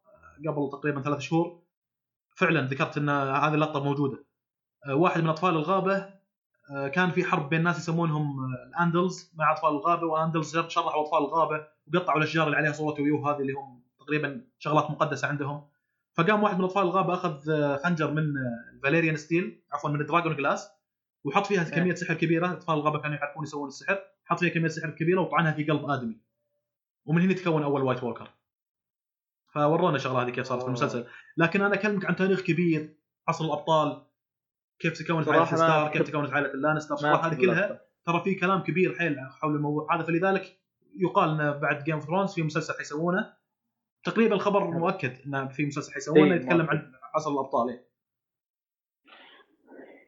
قبل تقريبا ثلاث شهور فعلا ذكرت إن هذه اللقطة موجودة. آه، واحد من أطفال الغابة آه، كان في حرب بين ناس يسمونهم آه، الأندلز مع أطفال الغابة وأندلز شردوا أطفال الغابة وقطعوا الأشجار اللي عليها صورة ويه هذه اللي هم تقريبا شغلات مقدسة عندهم. فقام واحد من أطفال الغابة أخذ خنجر من Valyrian steel عفوا من dragonglass وحط فيها كمية سحر كبيرة. أطفال الغابة كانوا يعرفون يسوون السحر حط فيها كمية سحر كبيرة وطعنها في قلب آدمي. ومن هنا تكون أول White Walker فورونا الشغله هذه كيف صارت في المسلسل. لكن أنا أكلمك عن تاريخ كبير عصر الأبطال كيف تكونت عائلة ستارك كيف تكونت عائلة اللانستر هذه كلها ترى في كلام كبير حيل حول الموضوع. هذا فلذلك يقال إنه بعد Game of Thrones في مسلسل حيسوونه. تقريبا الخبر مؤكد إنه في مسلسل حيسوونه إيه، يتكلم عن عصر الأبطال. إيه.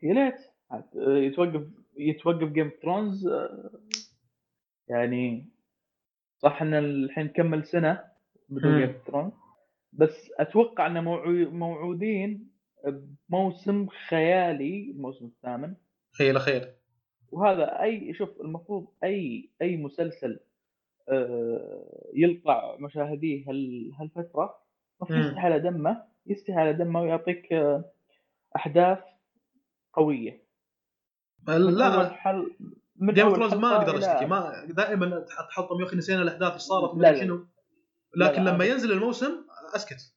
يا ليت. يتوقف يتوقف Game of Thrones يعني صح إن الحين نكمل سنة بدون جيم ثرون بس أتوقع إن موعودين بموسم خيالي الموسم الثامن. خير خير وهذا أي شوف المفروض أي أي مسلسل آه، يلقى مشاهديه هالفترة يستحي على دمه يستحي على دمه ويعطيك آه، أحداث قوية. لا. حل من جيم اوف ما أقدر أشتكي. ما دائما تحطم يا أخي نسينا الأحداث إيش صارت لا لا. شنو. لكن لا لما ينزل الموسم أسكت.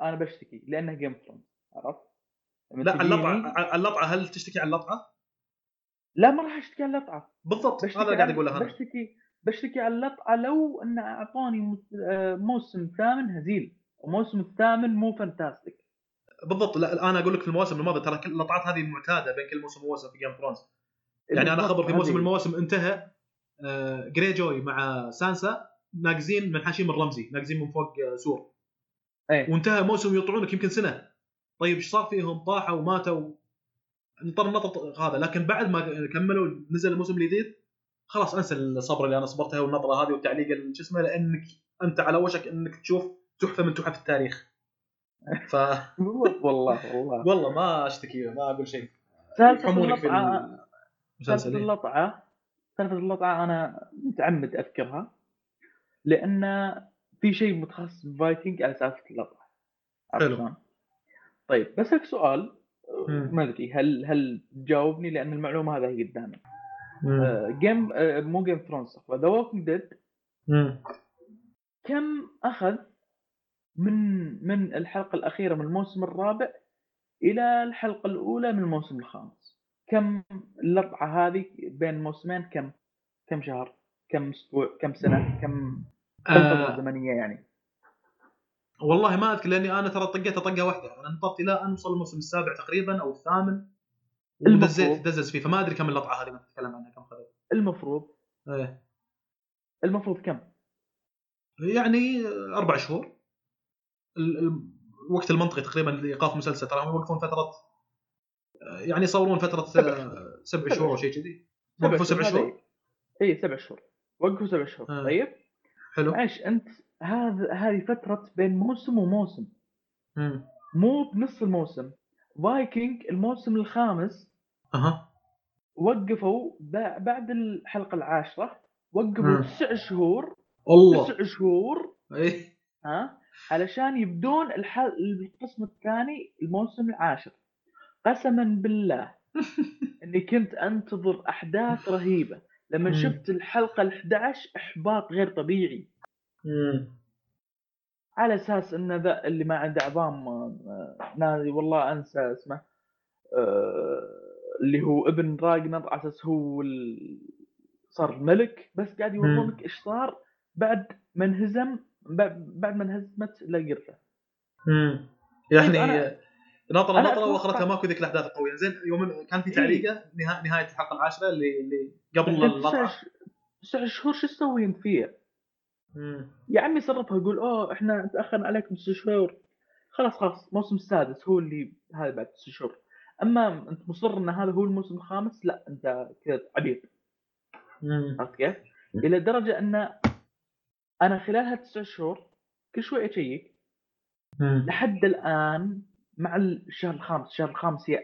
أنا بشتكي لأنه جيم اوف عرفت؟ لا على اللطعة اللطعة هل تشتكي على اللطعة؟ لا ما راح أشتكي على اللطعة. بالضبط هذا اللي قاعد أقوله أنا. بشتكي بشتكي على اللطعة لو أن اعطوني آه، موسم ثامن هزيل وموسم الثامن مو فانتاستيك بالضبط لا أنا أقول لك في المواسم الماضية ترى كل اللطعات هذه معتادة بين كل موسم وموسم في Game Thrones يعني أنا خبر في موسم من المواسم انتهى آه جري جوي مع سانسا ناقزين من حشيم الرمزي ناقزين من فوق آه سور. أي. وانتهى موسم يطلعونك يمكن سنة. طيب إيش صار فيهم؟ طاحوا وماتوا. نطر النطر هذا. لكن بعد ما كملوا نزل الموسم الجديد خلاص أنسى الصبر اللي أنا صبرتها والنطره هذه والتعليق شو اسمه لأنك أنت على وشك إنك تشوف تحفة من تحف التاريخ. ف والله والله والله. ما أشتكي ما أقول شيء. اللطعه سالفه اللطعه سالفه اللطعه أنا متعمد أذكرها لأن في شيء متخصص بفايكنج على سالفه اللطعه حلو. طيب بسالك سؤال ما أدري هل هل تجاوبني؟ لأن المعلومة هذه قدامي. Game آه مو Game Thrones The Walking Dead كم أخذ من من الحلقة الأخيرة من الموسم الرابع إلى الحلقة الأولى من الموسم الخامس؟ كم اللطعه هذه بين الموسمين كم؟ كم شهر؟ كم أسبوع؟ كم سنة؟ كم كم فترة آه زمنية يعني؟ والله ما أذكر لأني أنا ترى طقيتها طقة واحدة. أنا نطرت إلى أن وصل الموسم السابع تقريبا أو الثامن ودزيت. دزز فيه. فما أدري كم اللطعه هذه ما تتكلم عنها كم خذت المفروض. إيه. المفروض كم؟ يعني أربع شهور. ال- ال- الوقت المنطقي تقريبا لإيقاف المسلسل ترى هم يوقفون فترة يعني يصورون فترة سبع آه، سبع شهور أو شيء كذي. وقفوا سبع شهور. اي سبع شهور. وقفوا سبع شهور. آه. طيب. حلو. معلش أنت هذا هذه فترة بين موسم وموسم. مم. مو بنص الموسم. فايكنج الموسم الخامس أها. وقفوا بع- بعد الحلقة العاشرة. وقفوا. تسع شهور. الله. تسع شهور. إيه. ها؟ علشان يبدون الحل... القسم الثاني الموسم العاشر. قسما بالله إني كنت أنتظر أحداث رهيبة. لما. شفت الحلقة ال11 إحباط غير طبيعي. على أساس إن ذا اللي ما عنده عظام آه، نادي والله أنسى اسمه آه، اللي هو ابن راجنر على أساس هو ال- صار الملك. بس قاعد يورونك إيش صار؟ بعد ما انهزم بعد بعد ما انهزمت لاجرته مم. يعني طيب ناطره ناطرة وأخرتها ماكو ذيك الأحداث القوية زين يوم كان في إيه. تعليقة نها... نهاية الحلقة العاشرة اللي اللي قبل تسع اللطعه ش- تسع شهور شو تسوي انت فيها؟ يا عمي صرفها يقول أوه إحنا تأخرنا عليكم ست شهور خلاص خلاص الموسم السادس هو اللي هذا بعد ست شهور أما أنت مصر إن هذا هو الموسم الخامس لا أنت كذا عبيط. عرفت كيف؟ إلى درجة أن أنا خلال هالتسع شهور كل شوي أشيك. لحد الآن مع الشهر الخامس الشهر الخامس يا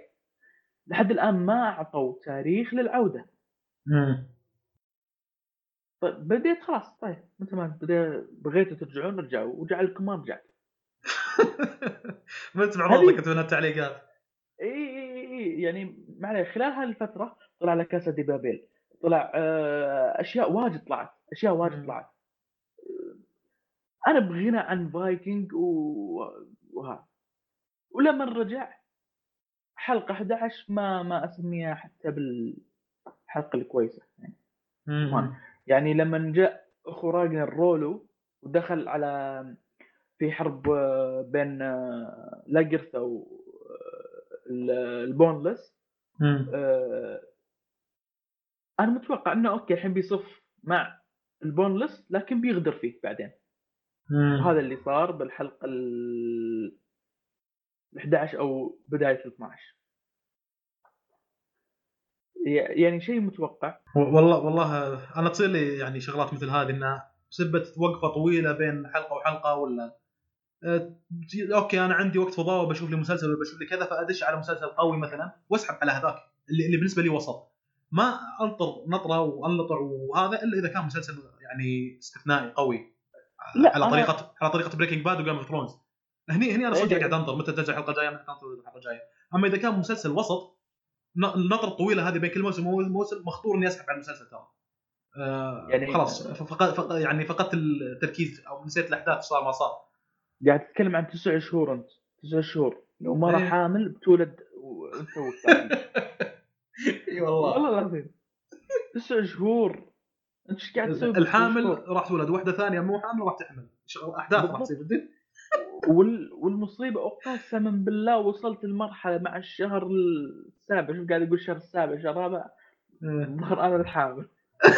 لحد الآن ما أعطوا تاريخ للعودة. مم. طيب بديت خلاص طيب متى ما بغيتوا ترجعون رجعوا وجعلكم ما رجعت. ما تسمع انت من التعليقات. اي اي اي يعني معليش خلال هذه الفترة طلع لك Casa de Papel طلع آه، أشياء واجد طلعت أشياء واجد. طلعت. أنا بغنى عن فايكنج و- وهذا ولما رجع حلقة 11 ما ما أسميها حتى بالحلقة الكويسة يعني مم. يعني لما جاء أخو راجنر رولو ودخل على في حرب آه، بين آه، لاجرثا وال Boneless. آه، أنا متوقع إنه أوكي الحين بيصف مع ال Boneless لكن بيغدر فيه بعدين مم. وهذا اللي صار بالحلقة ال 11 أو بداية ال 12 ي- يعني شيء متوقع. والله والله أنا تصير لي يعني شغلات مثل هذه إنها بسبة وقفة طويلة بين حلقة وحلقة ولا؟ أوكي أنا عندي وقت فضاوه بشوف لي مسلسل ولا بشوف لي كذا فأدش على مسلسل قوي مثلا وأسحب على هذاك اللي, اللي بالنسبة لي وسط. ما انطر نطرة وانلطع وهذا إلا إذا كان مسلسل يعني استثنائي قوي. لا، على طريقه على طريقة Breaking Bad و Game of Thrones هني هني أنا صدق إيه. قاعد انطر متى تنزل الحلقة الجاية متى تنزل الحلقة الجاية. أما إذا كان مسلسل وسط النطره الطويله هذه بين كل موسم وموسم مخطور إني أسحب على المسلسل ترى. آه يعني- خلاص فقد فق يعني فقدت التركيز أو نسيت الأحداث صار ما صار. قاعد تتكلم عن تسع شهور أنت. تسع شهور. لو مرة إيه. حامل بتولد وانت إي والله. والله العظيم. تسع شهور. أنت إيش قاعد تسوي الحامل؟ راح تولد واحدة ثانية مو حامل راح تحمل. أحداث راح. تصير. وال... والمصيبة قسما بالله وصلت المرحله مع الشهر السابع شوف قاعد أقول الشهر السابع الشهر الرابع إيه. الظهر أنا الحامل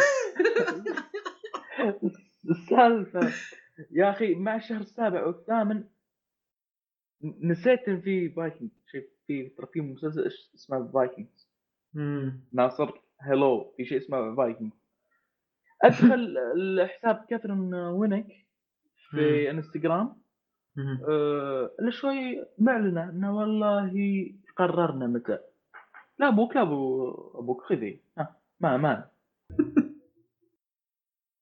السالفة يا أخي مع الشهر السابع والثامن نسيت إن في فايكنج شيء في ترى في مسلسل اسمه فايكنج. ناصر هلو في شيء اسمه فايكنج أدخل الحساب كاثرين وينيك في انستغرام. أه شوي معلنه إنه والله قررنا متى. لا أبوك لا أبو أبوك خذي. ها ما ما.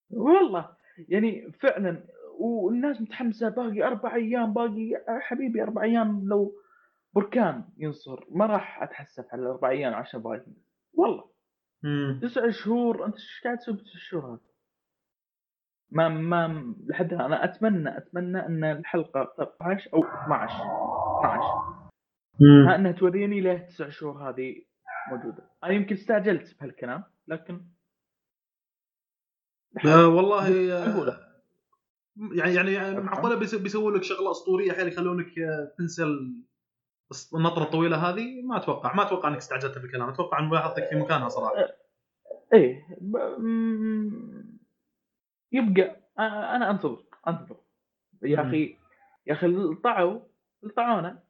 والله يعني فعلا والناس متحمسة باقي أربع أيام باقي حبيبي أربع أيام لو بركان ينصر. ما راح أتحسف على الاربع أيام عشان فايكنج والله. تسع شهور أنت إيش قاعد تسوي بتسع شهور هذه؟ ما ما لحد أنا أتمنى أتمنى أن الحلقة 13 أو 12 12 مم. ها إنها توريني ليه تسع شهور هذه موجودة. أنا يمكن استعجلت بهالكلام لكن آه والله آه، أقوله. يعني يعني, يعني. معقولة بيس- بيسووا لك شغلة أسطورية حيل يخلونك آه، تنسى ال- النطرة الطويلة هذه؟ ما أتوقع. ما أتوقع إنك استعجلت بالكلام أتوقع إن ملاحظتك في مكانها صراحة. إيه. ب... يبقى أنا أنتظر أنتظر يا. أخي يا أخي الطعوا الطعونا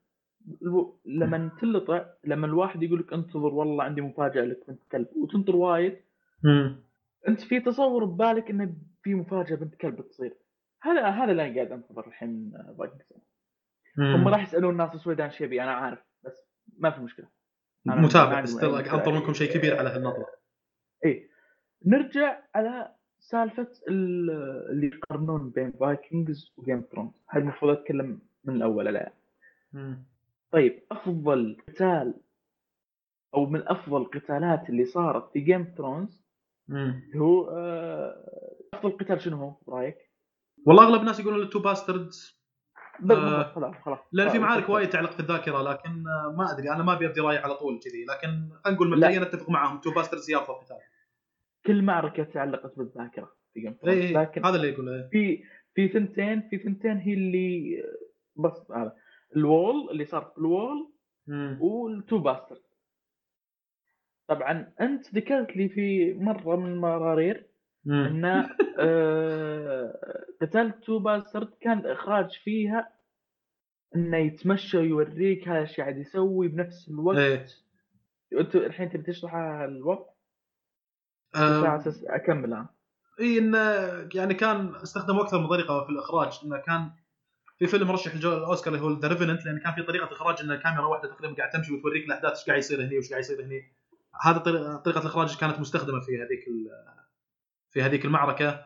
الو- لما تلطع لما الواحد يقول لك انتظر والله عندي مفاجأة لك بنت كلب وتنطر وايد. أنت في تصور ببالك إنه في مفاجأة بنت كلب بتصير هذا هذا اللي أنا قاعد أنتظر الحين باقي السنة. هم. راح يسألون الناس السويدان شيبي أنا عارف بس ما في مشكلة متابع بس. انطر منكم شيء كبير على هالنطرة إيه نرجع على سالفة ال- اللي يقارنون بين Vikings و Game Thrones هاي المفروض أتكلم من الأول الان. طيب أفضل قتال أو من أفضل القتالات اللي صارت في Game Thrones. هو آه، أفضل قتال شنو هو برايك؟ والله أغلب الناس يقولون ال two bastards بالضبط خلاص خلاص لأن في آه، معارك. وايد تعلق في الذاكرة لكن آه، ما أدري أنا ما أبي ابدي رأيي على طول كذي لكن خلينا نقول مبدئيا اتفق معاهم two bastards هي أفضل قتال كل معركة تعلقت بالذاكرة في Game Thrones اي لكن هذا اللي يقوله في في ثنتين في ثنتين هي اللي بس هذا ال wall اللي صار في ال wall. وال two bastard طبعا أنت ذكرت لي في مرة من المرارير. إن آه، قتال two bastard كان الإخراج فيها إنه يتمشى ويوريك هذا إيش قاعد يسوي بنفس الوقت إيه. أنت الحين تبي تشرح الوقت على أساس أكمل أنا. إي انه يعني كان استخدموا أكثر من طريقة في الإخراج. إنه كان في فيلم مرشح الجو الأوسكار اللي هو The Revenant لأن كان في طريقة إخراج إن الكاميرا واحدة تقريبا قاعد تمشي وتوريك الأحداث إيش قاعد يصير هني وإيش قاعد يصير هني. هذا طريقة الإخراج كانت مستخدمة في هذيك في هذيك المعركة.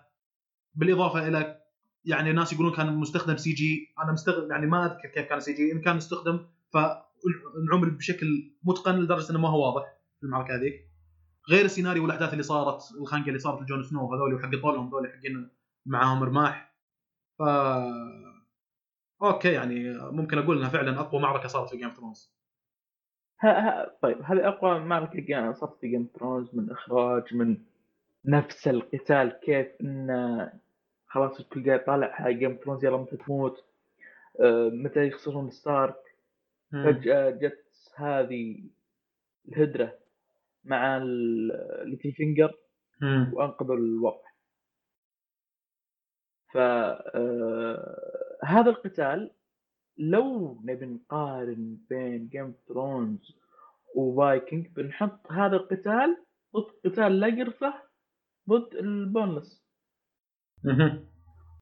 بالإضافة إلى يعني ناس يقولون كان مستخدم CG. أنا مستغرب يعني ما أذكر كيف كان CG. إن كان استخدم فانعمل بشكل متقن لدرجة إنه ما هو واضح في المعركة هذيك. غير السيناريو والأحداث اللي صارت الخنقه اللي صارت لجون سنو هذول وحق طولهم هذول حقين معاهم رماح. ف أوكي يعني ممكن أقول إنها فعلا أقوى معركة صارت في Game of Thrones ها ها طيب هذه أقوى معركة جا- صارت في Game Thrones من إخراج من نفس القتال كيف انه خلاص الكل قاعد طالع Game Thrones يلا متى تموت؟ آه، متى يخسرون ستارك فجأة جت هذه الهدرة. مع ال Littlefinger وانقذوا الوضع ف آه، هذا القتال لو نبي نقارن بين Game Thrones و Viking بنحط هذا القتال ضد قتال لاجرثة ضد ال Boneless.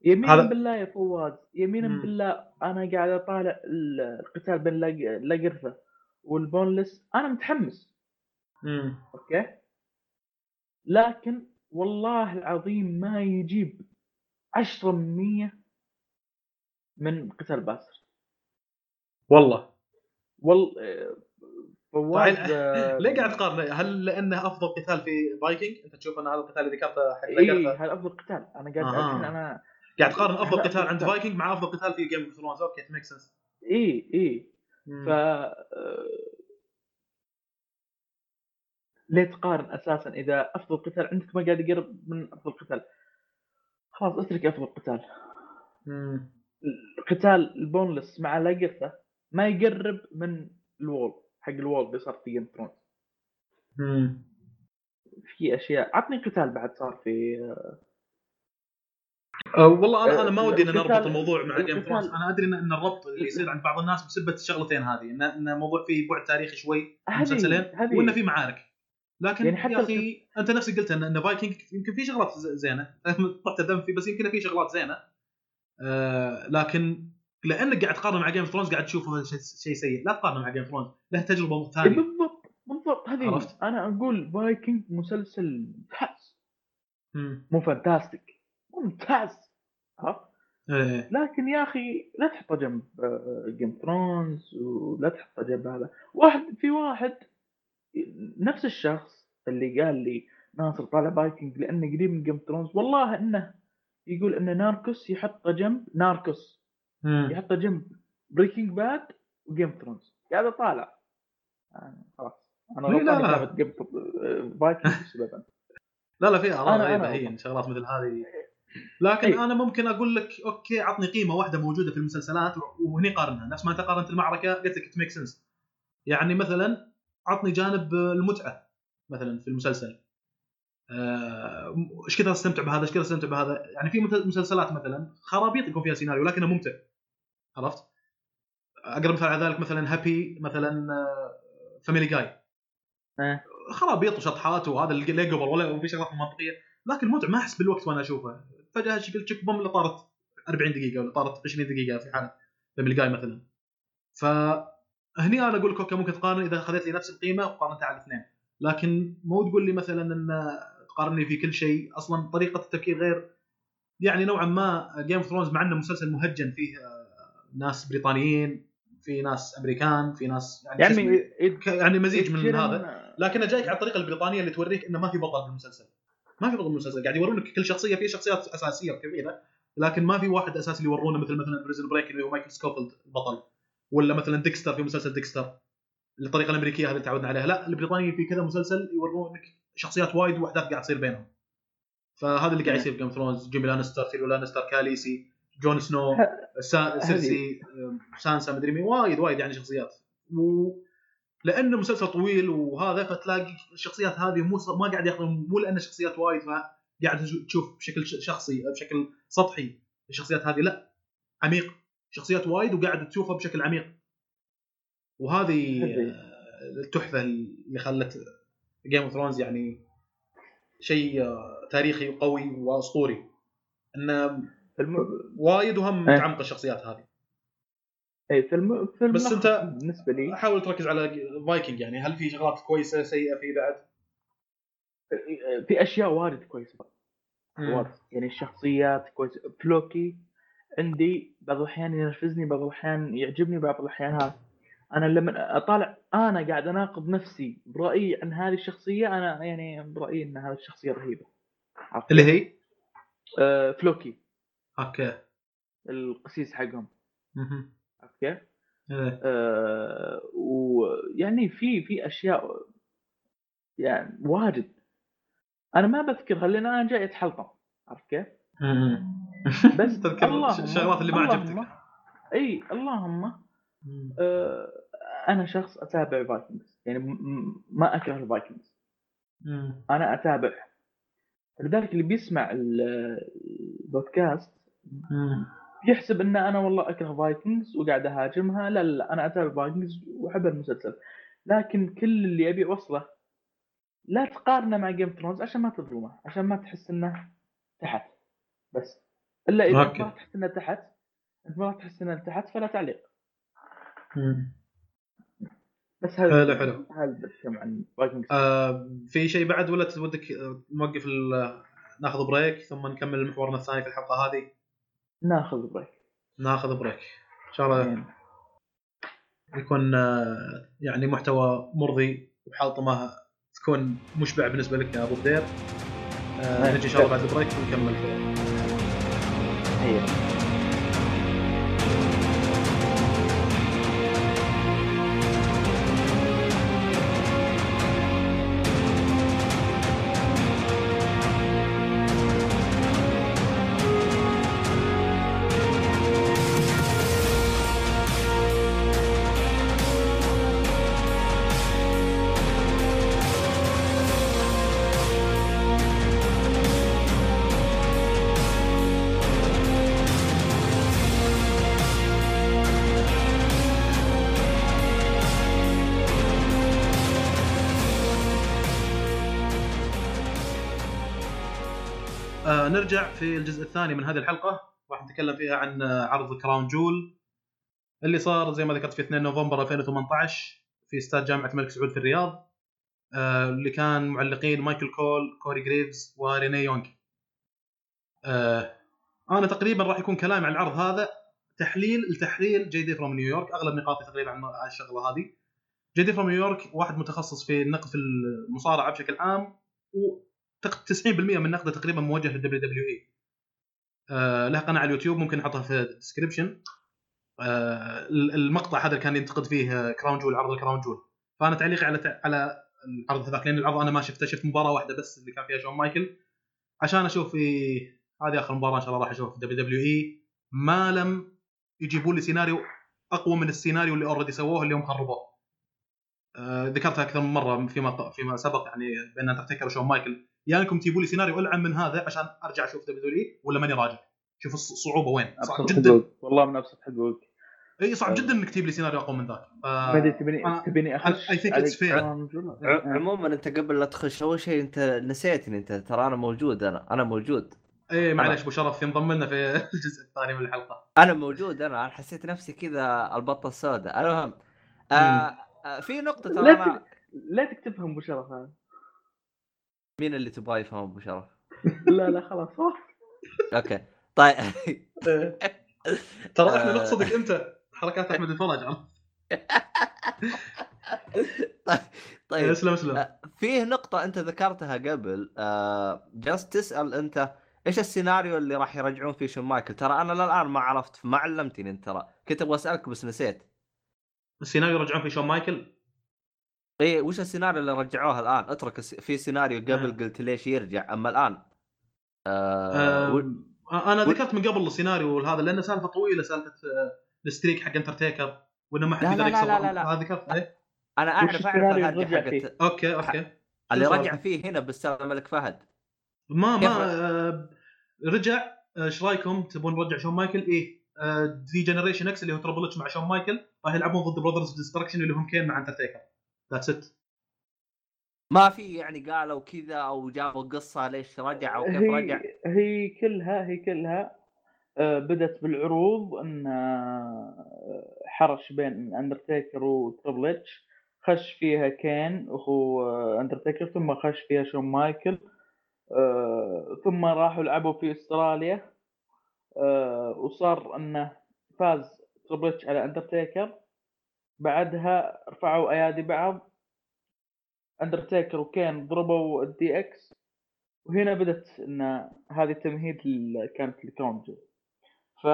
يمينا هذا- بالله يا فواز يمينا مم. بالله أنا قاعد أطالع ال- القتال بين لاج- لاجرثة وال Boneless. أنا متحمس. okay؟ لكن والله العظيم ما يجيب 10 من 100 من قتال باسر. والله. والله آه، فواز آه، ليه قاعد تقارن؟ هل لأنه أفضل قتال في فايكنج أنت تشوف أن هذا القتال اللي ذكرته حق إي هذا أفضل قتال. أنا قاعد. الحين أنا قاعد تقارن أفضل قتال عند. فايكنج مع أفضل قتال في Game of Thrones okay make sense إي إي. ف آه، ليه تقارن أساسا إذا أفضل قتال عندك ما قاعد يقرب من أفضل قتال. خلاص اترك أفضل قتال. قتال ال Boneless مع لاجرثة ما يقرب من ال wall حق ال wall اللي صار في Game Thrones في أشياء. عطني قتال بعد صار في أه والله أنا أنا ما أه، ودي ان نربط الموضوع مع Game Thrones أنا أدري ان الربط اللي يصير عند بعض الناس بسبة الشغلتين هذه ان الموضوع فيه بعد تاريخي شوي مسلسلين وإنه في معارك. لكن يعني حتى يا أخي أنت نفسك قلت ان فايكنج يمكن في شغلات زينة. طحت دم فيه بس يمكن في شغلات زينة. آه لكن لأنك قاعد تقارن مع Game Thrones قاعد تشوفه شيء شيء سيء. لا تقارن مع Game Thrones له تجربة ثانية بالضبط بالضبط. هذه عرفت؟ أنا أقول فايكنج مسلسل ممتاز. مم. مو fantastic ممتاز. عرفت؟ إيه. لكن يا أخي لا تحطه جنب Game Thrones ولا تحطه جنب هذا. واحد في واحد نفس الشخص اللي قال لي ناصر طالع فايكنج لأنه قريب من Game Thrones والله إنه يقول إن Narcos يحطه جنب Narcos. يحطه جنب Breaking Bad و Game Thrones قاعد أطالع أنا خلاص أنا لا، غلطان Game Viking بسبب أنت. لا لا في اراء غريبة هي. شغلات مثل هذه لكن أي. أنا ممكن أقول لك okay عطني قيمة واحدة موجودة في المسلسلات وهني قارنها نفس ما أنت قارنت المعركة قلت لك make sense يعني مثلا عطني جانب المتعة مثلا في المسلسل. آه، إيش كثر أستمتع بهذا؟ إيش كثر أستمتع بهذا؟ يعني في مسلسلات مثلا خرابيط يكون فيها سيناريو لكنه ممتع. عرفت؟ أقرب مثال على ذلك مثلا Happy مثلا Family Guy إيه. خرابيط وشطحات وهذا اللي قبل ولا في شغلات منطقية. لكن متعة ما أحس بالوقت وأنا أشوفه. فجأة شكل تشيك بوم اللي طارت 40 دقيقة ولا طارت 20 دقيقة في حالة Family Guy مثلا. فهني أنا أقول لك okay ممكن تقارن إذا اخذت لي نفس القيمة وقارنتها على الاثنين. لكن مو تقول لي مثلا إن تقارني في كل شيء. أصلا طريقة التفكير غير يعني نوعا ما Game of Thrones مع إنه مسلسل مهجن فيه ناس بريطانيين في ناس أمريكان في ناس يعني؟ يعني يعني مزيج من هذا. لكنه جايك على الطريقة البريطانية اللي توريك إنه ما في بطل بالمسلسل. ما في بطل بالمسلسل. قاعد يورونك كل شخصية في شخصيات أساسية وكبيره لكن ما في واحد أساسي اللي يورونه مثل مثلا Prison Break اللي هو مايكل سكوفيلد البطل. ولا مثلا Dexter في مسلسل Dexter؟ الطريقة الأمريكية هذه اللي تعودنا عليها. لا البريطانيين في كذا مسلسل يورونك شخصيات وايد وأحداث قاعد تصير بينهم. فهذا اللي قاعد يصير. في Game Thrones جيمي لانستر تيريون لانستر كاليسي جون سنو سا... سيرسي سانسا مدري مين. وايد وايد يعني شخصيات. و... لأنه مسلسل طويل وهذا فتلاقي الشخصيات هذه مو ما قاعد ياخذون مو لأن شخصيات وايد فقاعد تشوف بشكل شخصي بشكل سطحي الشخصيات هذه. لا عميق. شخصيات وايد وقاعد تشوفها بشكل عميق. وهذه هذه. آه، التحفة اللي خلت Game of Thrones يعني شيء آه، تاريخي وقوي وأسطوري. انه الم... وايد وهم إيه. متعمق الشخصيات هذه. اي في الم... في بس أنت- بالنسبة لي. حاول تركز على فايكنج يعني. هل في شغلات كويسة سيئة فيه بعد؟ في أشياء وايد كويسة وايد. يعني الشخصيات كويسة. فلوكي عندي بعض الأحيان ينرفزني بعض الأحيان يعجبني بعض الأحيان هذا أنا لما أطالع أنا قاعد أناقض نفسي برأيي عن هذه الشخصية أنا يعني برأيي إن هذه الشخصية رهيبة؟ اللي هي آه فلوكي أوكي القسيس حقهم. عرفت كيف؟ إيه. آه ويعني في في أشياء يعني واجد أنا ما بذكرها لأن أنا جاي اتحلطم عرفت كيف؟ بس تذكر الشغلات اللي ما عجبتك. اي اللهم. آه أنا شخص اتابع Vikings. يعني ما اكره ال Vikings. أنا اتابع. لذلك اللي بيسمع ال- البودكاست. يحسب إن أنا والله أكره Vikings وقاعد أهاجمها. لا لا, لا أنا أتابع Vikings وأحب المسلسل. لكن كل اللي أبي أوصله لا تقارنه مع Game Thrones عشان ما تظلمه عشان ما تحس إنه تحت. بس. إلا إذا. ما تحس انه تحت أنت ما تحس انه تحت فلا تعليق. مم. بس هذا حلو حلو. هذا بتكلم عن Vikings آه في شيء بعد ولا ودك نوقف ناخذ break ثم نكمل محورنا الثاني في الحلقة هذه؟ ناخذ break ناخذ break إن شاء الله يعني يكون آه، يعني محتوى مرضي وحلطمه تكون مشبع بالنسبة لك يا أبو بدير. آه نعم. نجي إن شاء الله بعد البريك ونكمل في نرجع في الجزء الثاني من هذه الحلقة. راح نتكلم فيها عن عرض Crown Jewel اللي صار زي ما ذكرت في 2 نوفمبر 2018 في استاد جامعة الملك سعود في الرياض. آه اللي كان معلقين مايكل كول كوري جريفز وريني يونغ. آه أنا تقريبا راح يكون كلامي عن العرض هذا تحليل التحليل JD from New York أغلب نقاطي تقريبا عن الشغلة هذه. JD from New York واحد متخصص في النقد في المصارعة بشكل عام 90% من نقدة تقريبا موجه لل WWE. آه له قناة على اليوتيوب ممكن احطها في ال description آه المقطع هذا اللي كان ينتقد فيه Crown Jewel عرض ال Crown Jewel فأنا تعليقي على على العرض هذاك لأن العرض أنا ما شفته شفت مباراة واحدة بس اللي كان فيها شون مايكل. عشان أشوف في هذه آخر مباراة إن شاء الله راح اشوفها في WWE. ما لم يجيبون لي سيناريو أقوى من السيناريو اللي already سووه اليوم خربوه. آه ذكرتها أكثر من مرة فيما فيما سبق يعني بين اندرتيكر وشون مايكل. يا انكم تجيبوا لي سيناريو ألعن من هذا عشان أرجع أشوف دبليو دبليو اي ولا ماني راجع. شوف الصعوبه وين؟ صعب أبسط جدا. حقوق. والله من أبسط حقوق إي صعب جدا إنك تجيب لي سيناريو أقوى من ذاك. ف... ما أدري تبيني تبيني أخش fair. كلام جملة؟ ع- عموما أنت قبل لا تخش أول شيء أنت نسيتني أنت ترى أنا موجود أنا أنا موجود. إي معليش أبو شرف ينضم لنا في الجزء الثاني من الحلقة. أنا موجود أنا أنا حسيت نفسي كذا البطة السوداء. المهم آه آه في نقطة ترى لا لا تكتبهم أبو شرف. هذا مين اللي تبغاه يفهم أبو شرف؟ لا لا خلاص أوكي. طيب. ترى إحنا آه. نقصدك أنت. حركات أحمد الفرج عرفت؟ طيب اسلم اسلم. آه، فيه نقطة أنت ذكرتها قبل. آه، جالس تسأل أنت إيش السيناريو اللي راح يرجعون فيه شون مايكل؟ ترى أنا للآن ما عرفت ما علمتني أنت ترى. كنت أبغى أسألك بس نسيت. السيناريو يرجعون في شون مايكل؟ إيه وش السيناريو اللي رجعوه الآن اترك الس- في سيناريو قبل آه. قلت ليش يرجع أما الآن آه و- آم، أنا و- ذكرت من قبل السيناريو هذا لأنه سالفة طويلة سالفة آه، ال streak حق اندرتيكر وإنه ما حد يقدر لا، لا، يكسر لا، لا، لا. هذا ذكرت أعرف السيناريو الهرجة اللي رجع حقت فيه؟ أوكي أوكي اللي رجع؟ فيه هنا بس الملك فهد ما؟ ما آه، رجع آه، إيش رأيكم تبون نرجع شون مايكل؟ إيه دي Generation X اللي هو Triple H مع شون مايكل راح يلعبون ضد Brothers Destruction اللي هم كين مع اندرتيكر that's it ما في يعني قالوا كذا أو جابوا قصة ليش رجع أو كيف رجع. هي هي كلها هي كلها آه، بدت بالعروض إن آه، حرش بين اندرتيكر و Triple H خش فيها كين وهو آه، اندرتيكر ثم خش فيها شون مايكل آه، ثم راحوا لعبوا في أستراليا وصار إنه فاز Triple H على اندرتيكر بعدها رفعوا أيادي بعض اندرتيكر وكين ضربوا ال DX وهنا بدت إن هذه التمهيد كانت ل Crown Jewel ف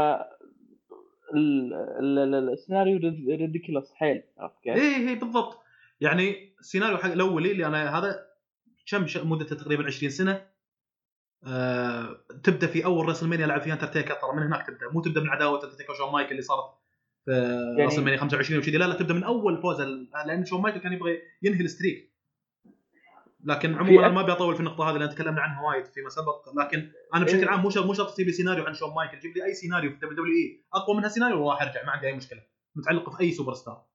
ال- ال- ال- السيناريو ridiculous حيل عرفت كيف؟ إيه إيه بالضبط. يعني السيناريو حق الاولي اللي أنا هذا كم مدته تقريبا 20 سنة. آه تبدأ في أول راسلمانيا لعب فيها اندرتيكر ترى من هناك تبدأ. مو تبدأ من عداوة اندرتيكر وشون مايكل اللي صارت يعني- راسلمانيا 25 وكذي لا لا تبدا من أول فوز لأن شون مايكل كان يبغى ينهي ال streak. لكن عموما أنا ما ابي اطول في النقطة هذه لأن تكلمنا عنها وايد فيما سبق. لكن أنا بشكل إيه. عام مو شرط مو شرط تجيب لي سيناريو عن شون مايكل. جيب لي أي سيناريو في دبليو دبليو إي. أقوى منها سيناريو وراح ارجع ما عندي أي مشكلة. متعلق في أي سوبر ستار.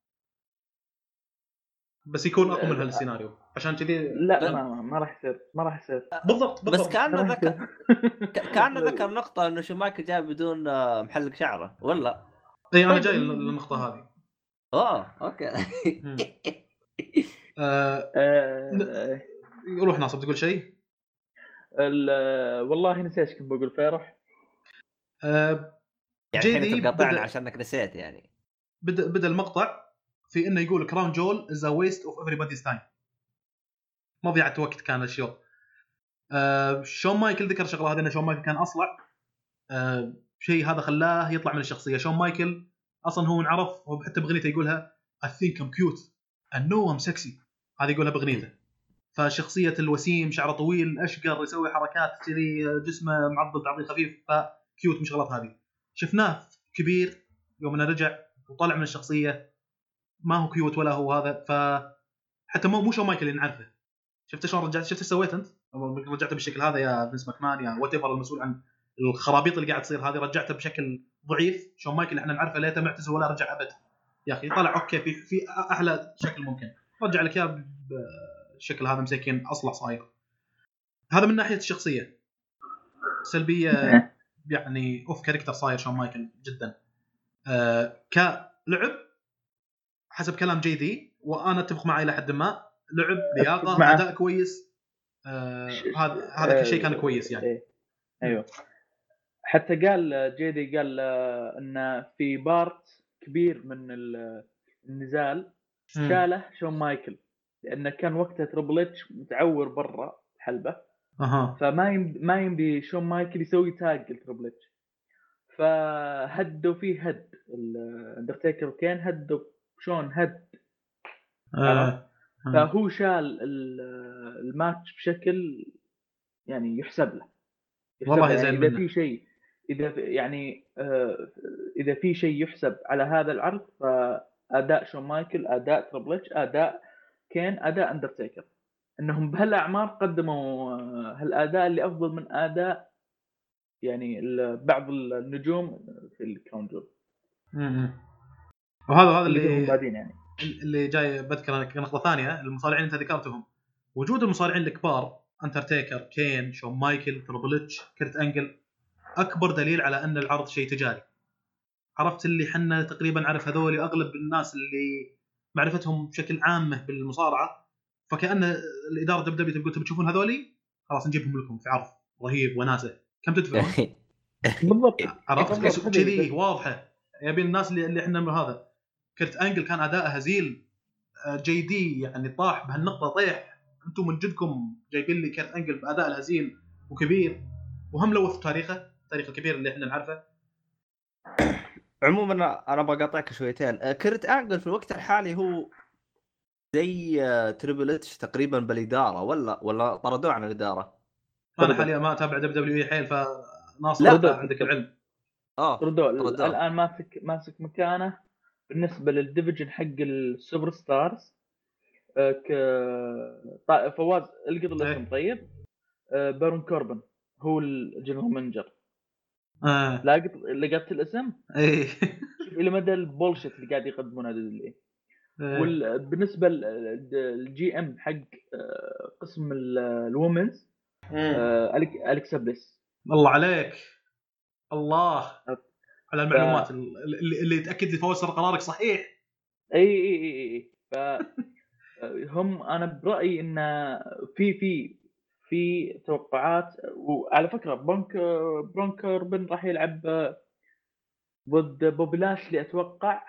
بس يكون أقوى من هالسيناريو. عشان كذي لا ما, ما, ما راح يصير ما راح يصير. بالضبط بالضبط. بس كان ما راح ذكر يصير. ك- كان ذكر نقطة إنه شون مايكل جاي بدون آه، محلق شعره. ولا؟ إي أنا جاي للنقطة هذه. اوه okay. آه آه، روح ناصر تقول شيء؟ ال- والله نسيت إيش كنت بقول فيروح؟ آه يعني أنت بدأ- عشانك نسيت يعني. بدأ بدأ المقطع في إنه يقول Crown Jewel is a waste of everybody's time مضيعه وقت كان الشو. آه شون مايكل ذكر شغلة هذه إن شون مايكل كان أصلع. آه شيء هذا خلاه يطلع من الشخصية. شون مايكل أصلا هو انعرف حتى بأغنيته يقولها I think I'm cute. I know I'm sexy. هذه يقولها بأغنيته. فشخصية الوسيم شعره طويل أشقر يسوي حركات كذي جسمه معضل تعضيل خفيف ف cute من شغلات هذه. شفناه كبير يوم إنه رجع وطلع من الشخصية. ما هو cute ولا هو هذا ف حتى مو شون مايكل اللي نعرفه. شفت شلون رجعت؟ شفت إيش سويت أنت؟ رجعته بالشكل هذا يا فينس ماكمان يا وات المسؤول عن الخرابيط اللي قاعد تصير هذه رجعته بشكل ضعيف. شون مايكل اللي إحنا نعرفه ليته معتزل ولا رجع ابد. يا أخي طلع okay في في أحلى شكل ممكن. رجع لك إياه بالشكل هذا مسكين أصلع صاير. هذا من ناحية الشخصية. سلبية يعني off character صاير شون مايكل جدا. آه كلعب حسب كلام جي دي وأنا أتفق معه إلى حد ما. لعب لياقة. أداء كويس. آه هذا هذا كل شيء كان كويس يعني. إيه. أيوه. حتى قال جيدي قال آه، إن في part كبير من ال- النزال. شاله شون مايكل لأنه كان وقتها Triple H متعور برا الحلبة. أها. فما يمدي ما يمدي شون مايكل يسوي tag ل Triple H. فهدوا فيه هد الاندرتيكر وكين هدوا شون هد. آه. فهو شال ال- الماتش بشكل يعني يحسب له. والله يحسب زين يعني اذا. في شيء إذا يعني آه، إذا في شيء يحسب على هذا العرض فأداء شون مايكل أداء Triple H أداء كين أداء اندرتيكر. إنهم بهالأعمار قدموا آه، هالأداء اللي أفضل من أداء يعني بعض النجوم في ال Crown Jewel. وهذا هذا اللي بعدين يعني. اللي جاي بذكر نقطة ثانية المصارعين أنت ذكرتهم. وجود المصارعين الكبار اندرتيكر كين شون مايكل Triple H كرت أنجل أكبر دليل على أن العرض شيء تجاري. عرفت اللي حنا تقريبا نعرف هذول أغلب الناس اللي معرفتهم بشكل عامه بالمصارعة فكأن الإدارة دب دبليو تقول تبي تشوفون هذولي خلاص نجيبهم لكم في عرض رهيب وناسه. كم تدفعون؟ بالضبط. عرفت؟ كذي واضحة. يبي الناس اللي اللي إحنا من هذا. كرت أنجل كان أداءه هزيل. آه، جي دي يعني طاح بهالنقطة طيح. أنتم من جدكم جايبين لي كرت أنجل بأداء الهزيل وكبير. وهم لوث تاريخه. التاريخ الكبير اللي إحنا نعرفه عموما أنا بقاطعك شويتين آه، كرت Angle في الوقت الحالي هو زي آه، Triple H تقريبا بالإدارة ولا ولا طردوه عن الإدارة أنا طردوه. حاليا ما أتابع WWE حيل فناصر لا، طردوه. عندك العلم آه ردوا ردوه. الآن ماسك ماسك مكانه بالنسبة لل division حق ال superstars آه، ك فواز القط الاسم إيه. طيب بارون كوربن هو ال general manager آه. لاقط لقطت الاسم شوف إلى مدى ال bullshit اللي قاعد يقدمونه WWE. وبالنسبه لل GM حق آه، قسم ال women's مم. أليكسا بليس الله عليك الله. على المعلومات اللي, اللي تاكد لي فوز قرارك صحيح إي إي إي إي ف هم أنا برأيي إن في في في توقعات وعلى فكرة بارون بارون كوربن راح يلعب ضد بوبي لاشلي أتوقع.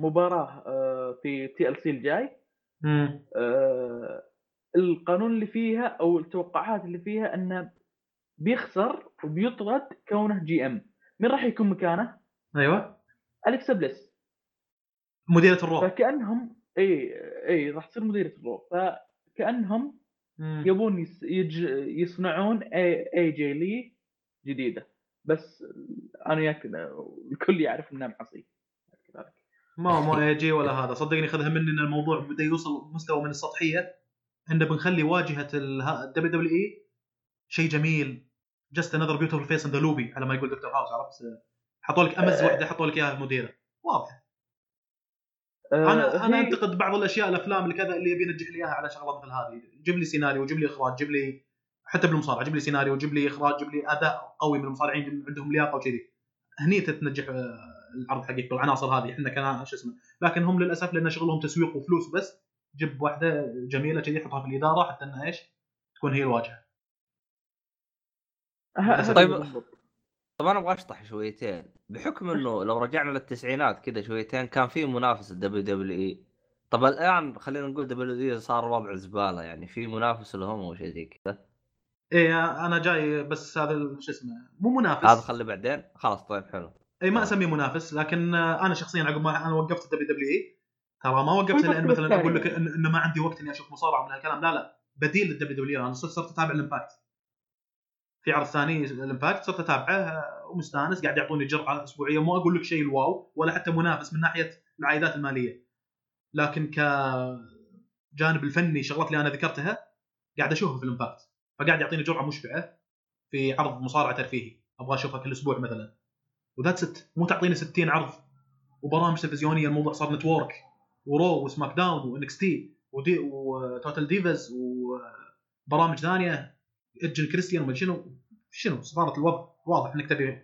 مباراة آه، في TLC الجاي. آه، القانون اللي فيها أو التوقعات اللي فيها انه بيخسر وبيطرد كونه GM مين راح يكون مكانه؟ أيوه اليكسا بليس مديرة الرو فكأنهم إي إي راح تصير مديرة الرو فكأنهم مم. يبون يص يص يصنعون اي, AJ Lee جديدة. بس أنا ياك الكل يعرف إنها كذلك ما ما يجي ولا هذا. صدقني خذها مني إن الموضوع بدأ يوصل مستوى من السطحية. انه بنخلي واجهة ال WWE شيء جميل. just another beautiful face in the lobby على ما يقول دكتور هاوس عرفت؟ حطوا لك أمز واحدة حطوا لك إياها مديرة. واضحه أنا أنا هي- انتقد بعض الأشياء الأفلام اللي كذا اللي يبي ينجح لي إياها على شغلة مثل هذه. جيب لي سيناريو جيب لي إخراج جيب لي حتى بالمصارعة جيب لي سيناريو جيب لي إخراج جيب لي أداء قوي من المصارعين عندهم لياقة وكذي. هني تتنجح آه، العرض حقك بالعناصر هذه. إحنا كان شو اسمه لكن هم للأسف لأن شغلهم تسويق وفلوس بس جيب واحدة جميلة كذي حطها في الإدارة حتى إنها إيش؟ تكون هي الواجهة. طيب. بالضبط. طب أنا أبغى أشطح شويتين. بحكم إنه لو رجعنا للتسعينات كذا شويتين كان في منافس ال WWE. طب الآن خلينا نقول WWE صار وضع زبالة يعني في منافس لهم أو شيء زي كذا؟ إيه أنا جاي بس هذا شو اسمه مو منافس. هذا خليه بعدين. خلاص طيب حلو. اي ما أسميه منافس لكن آه، أنا شخصيا عقب ما أنا وقفت ال WWE. ترى ما وقفت لأن مثلا أقول لك إن- إنه ما عندي وقت إني أشوف مصارعة من هالكلام. لا لا بديل لل WW أنا صرت صرت أتابع ال Impact. في عرض ثاني ال Impact صرت أتابعه ومستانس قاعد يعطوني جرعة أسبوعية مو أقول لك شيء الواو ولا حتى منافس من ناحية العائدات المالية. لكن كجانب الفني شغلات اللي أنا ذكرتها قاعد أشوفها في ال Impact فقاعد يعطيني جرعة مشبعة في عرض مصارعة ترفيهي. أبغى أشوفها كل أسبوع مثلا. و that's it مو تعطيني 60 عرض وبرامج تلفزيونية الموضوع صار network و Raw و SmackDown و NXT و Total Divas وبرامج ثانية. Edge and Christian وما شنو؟ شنو؟ صارت الوضع. واضح إنك تبي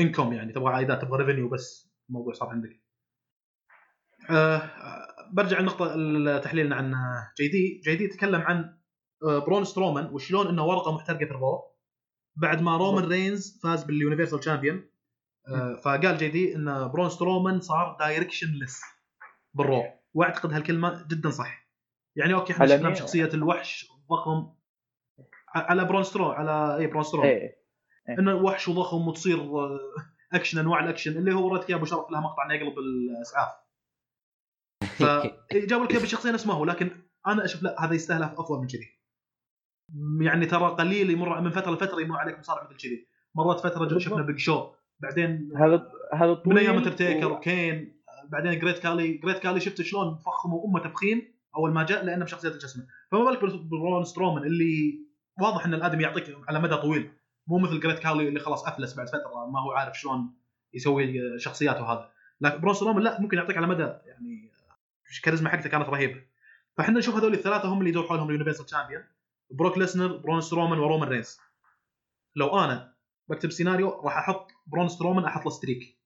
انكم يعني تبغى عائدات تبغى revenue بس. الموضوع صار عندك. آه، آه، برجع لنقطة تحليلنا عن JD. JD تكلم عن آه، برون سترومان وشلون إنه ورقة محترقة في ال Raw بعد ما رومان رينز فاز بال universal champion آه، فقال JD إن برون سترومان صار directionless بال Raw وأعتقد هالكلمة جدا صح. يعني أوكي إحنا شفنا؟ شخصية الوحش ضخم. ع- على برون سترو على اي برون سترومان إيه إنه وحش وضخم وتصير آه، اكشن أنواع الاكشن اللي هو وريتك ابو شرف لها مقطع انه يقلب الاسعاف فجابوا لك إياه بشخصيه نفس ما هو لكن أنا أشوف لا هذا يستاهل أفضل من كذي. يعني ترى قليل يمر من فترة لفترة يمر عليك مصارع مثل كذي. مرات فترة شفنا Big Show بعدين هذا هذا من أيام انترتيكر و- و Kane بعدين Great Khali Great Khali شفت شلون فخموا أمة تفخيم أول ما جاء لأنه بشخصية الجسم. فما بالك بال- برون سترومان اللي واضح إن الأدمي يعطيك على مدى طويل. مو مثل Great Khali اللي خلاص أفلس بعد فترة ما هو عارف شلون يسوي شخصياته هذا. لكن برون سترومان لا ممكن يعطيك على مدى يعني الكاريزما حقته كانت رهيبه فإحنا نشوف هذول الثلاثة هم اللي يدور حولهم ال universal champion بروك ليسنر برون سترومان ورومان رينز. لو أنا بكتب سيناريو راح أحط برون سترومان أحط له streak.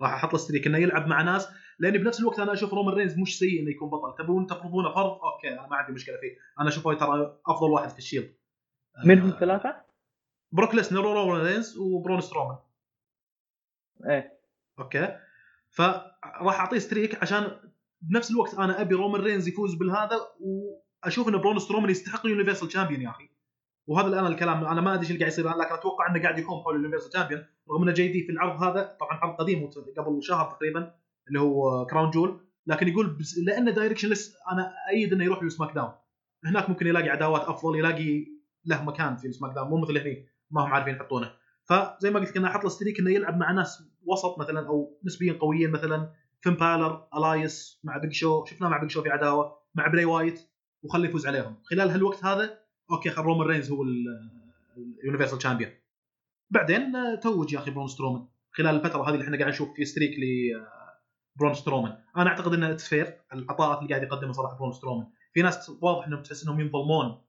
راح أحط له streak إنه يلعب مع ناس لأني بنفس الوقت أنا أشوف رومان رينز مش سيء إنه يكون بطل. تبون تفرضونه فرض؟ أوكي أنا ما عندي مشكلة فيه. أنا أشوفه ترى أفضل واحد في ال Shield. من هم آه، الثلاثه؟ بروك ليسنر ورومان رينز وبرون سترومان. إيه. أوكي. فراح أعطيه streak عشان بنفس الوقت أنا أبي رومان رينز يفوز بالهذا وأشوف إن برون سترومان يستحق ال universal champion يا أخي. وهذا الآن الكلام أنا ما أدري إيش اللي قاعد يصير الآن لكن أتوقع إنه قاعد يحوم حول ال universal champion رغم إنه JD في العرض هذا طبعا عرض قديم قبل شهر تقريبا اللي هو Crown Jewel. لكن يقول بس لأنه direction أنا أيد إنه يروح ل SmackDown. هناك ممكن يلاقي عداوات أفضل يلاقي له مكان في SmackDown مو مثل هني ما هم عارفين يحطونه. فزي ما قلت لك أنا أحط له streak إنه يلعب مع ناس وسط مثلا أو نسبيا قويين مثلا فين بالر ألايس مع بيج شو شفناه مع بيج شو في عداوة مع براي وايت وخليه يفوز عليهم. خلال هالوقت هذا أوكي خل رومان رينز هو ال Universal Champion بعدين آه، توج يا أخي برون سترومان. خلال الفترة هذه اللي إحنا قاعد نشوف في streak ل برون سترومان. أنا أعتقد إنه فير العطاءات اللي قاعد يقدمها صراحة برون سترومان. في ناس واضح إنهم تحس إنهم ينظلمون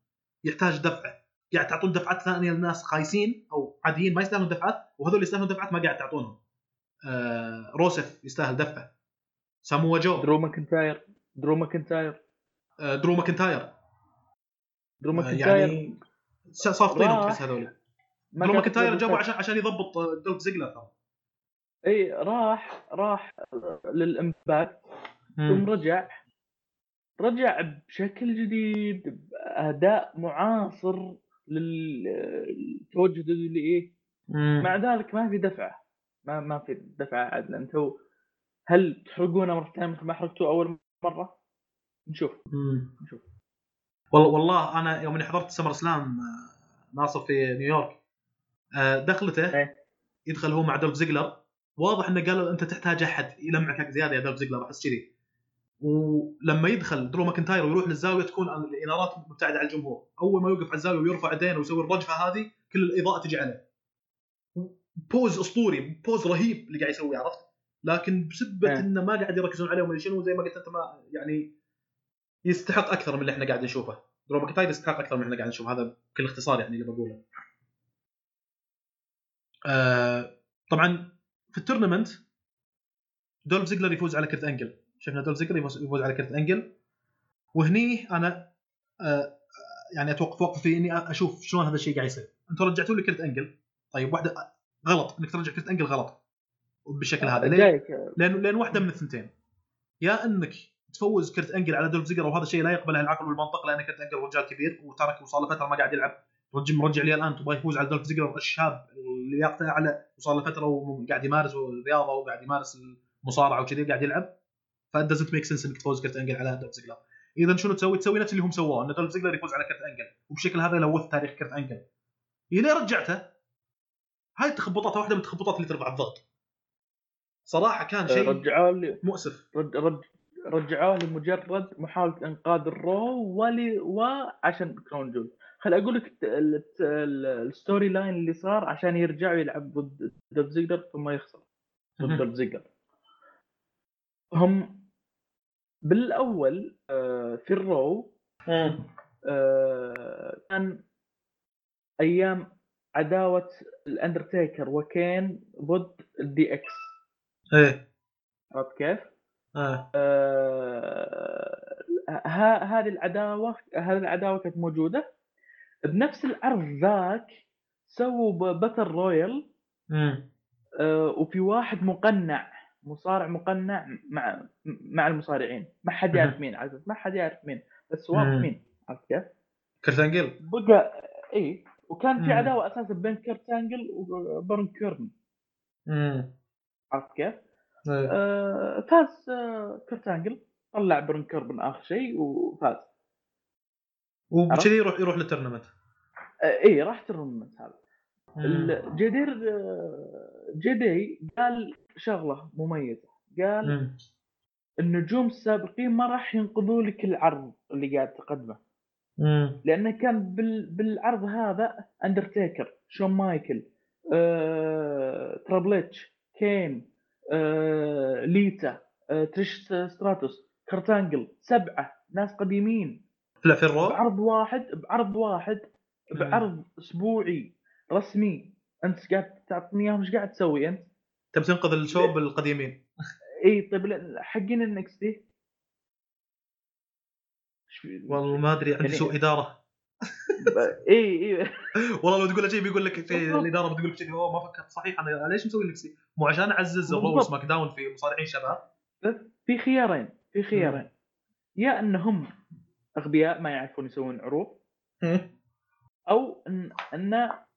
يحتاج دفعة. قاعد تعطون دفعات ثانية لناس خايسين أو عاديين ما يستاهلون دفعات وهذول اللي يستاهلون دفعات ما قاعد تعطونهم. آه روسف يستاهل دفعة. ساموا جو. درو ماكنتاير. درو ماكنتاير. آه درو ماكنتاير. درو آه، ماكنتاير. يعني صافطينهم. تحس هذول. درو ماكنتاير جابوا. عشان عشان يضبط آه، دولف زيجلر ترى. إي راح راح لل Impact ثم رجع. رجع بشكل جديد بأداء معاصر. للتوجه اللي إيه مع ذلك ما في دفعه ما ما في دفعه عدل أنتم هل تحرقونه مرة ثانية مثل ما حرقتوه أول مرة؟ نشوف مم. نشوف والله والله أنا يوم إني حضرت SummerSlam آه، ناصر في نيويورك آه، دخلته إيه. يدخل هو مع دولف زيجلر واضح إنه قالوا أنت تحتاج أحد يلمعك زيادة يا دولف زيجلر أحس كذي ولما يدخل درو ماكنتاير ويروح للزاوية تكون الإنارات مبتعدة عن الجمهور. أول ما يوقف على الزاوية ويرفع يدينه ويسوي الرجفه هذه كل الإضاءة تجي عليه. pose أسطوري pose رهيب اللي قاعد يسويه عرفت؟ لكن بسبة إيه. إنه ما قاعد يركزون عليه وما شنو زي ما قلت أنت ما يعني يستحق أكثر من اللي إحنا قاعد نشوفه. درو ماكنتاير يستحق أكثر من اللي إحنا قاعد نشوفه هذا بكل اختصار يعني اللي بقوله. آه طبعا في ال tournament دولف زيجلر يفوز على كرت إنجل. شفنا دولف زيجلر يفوز على كرت انجل وهني أنا آه يعني اتوقف وقف في إني أشوف شلون هذا الشيء قاعد يصير. أنتم رجعتوا لي كرت انجل طيب واحدة غلط. إنك ترجع كرت انجل غلط. بالشكل هذا. ليه؟ لأن لأن واحدة من الثنتين. يا إنك تفوز كرت انجل على دولف زيجلر وهذا الشيء لا يقبله العقل والمنطق لأن كرت انجل رجال كبير وترك وصار له فتره ما قاعد يلعب. رجل مرجع لي الآن تبغى يفوز على دولف زيجلر الشاب اللي لياقته أعلى وصار له فتره وقاعد يمارس الرياضة وقاعد يمارس المصارعة وكذي قاعد يلعب. ف doesn't make sense إنك تفوز كرت أنجل على دولف زيجلر اذا شنو تسوي؟ تسوي نفس اللي هم سووه إن دولف زيجلر يفوز على كرت أنجل. وبشكل هذا لوث تاريخ كرت أنجل. إلى رجعته هاي التخبطات واحدة من التخبطات اللي ترفع الضغط. صراحة كان شيء رجعوا لي. مؤسف. رج رج رجعوه لمجرد محاولة إنقاذ ال Raw ولي وعشان Crown Jewel. خل أقول لك ال storyline اللي صار عشان يرجع يلعب ضد دولف زيجلر ثم يخسر. ضد. دولف زيجلر هم بالأول آه، في ال Raw آه، كان أيام عداوة الأندرتيكر وكين ضد ال DX إيه. عرفت كيف؟ آه. آه، ها- هذه العداوة هذه العداوة كانت موجودة. بنفس العرض ذاك سووا battle royal آه، وفي واحد مقنع. مصارع مقنع مع مع المصارعين ما حد يعرف. مين عزيز ما حد يعرف مين بس مم. مين عرفت كيف؟ كرت انجل بقى إي وكان في. عداوة أساسا بين كيرت انجل وبارون كيربن عرفت كيف؟ إيه. آه فاز آه كيرت انجل طلع بارون كيربن آخر شيء وفاز وبكذي يروح يروح لل tournament إي راح tournament هذا مم. ال- جدير آه، جدي قال شغلة مميزة قال مم. النجوم السابقين ما راح ينقذوا لك العرض اللي قاعد تقدمه مم. لأنه كان بال... بالعرض هذا اندرتيكر شون مايكل آه... Triple H كين آه... ليتا آه... تريش ستراتوس كرت انجل سبعة ناس قديمين لا في ال Raw بعرض واحد بعرض واحد. بعرض أسبوعي رسمي. أنت قاعد تعطيني إياهم؟ إيش قاعد تسوي أنت؟ تبي تنقذ ال show بالقديمين إي طيب حقين ال NXT والله ما أدري عندي يعني- سوء إدارة. إي إي. والله لو تقول شيء بيقول لك بالضبط. الإدارة بتقول لك شيء ما فكرت صحيح. أنا ليش مسوي نفسي؟ مو عشان أعزز ال Raw. SmackDown في مصارعين شباب؟ في خيارين في خيارين. يا أنهم أغبياء ما يعرفون يسوون عروض أو ان سو-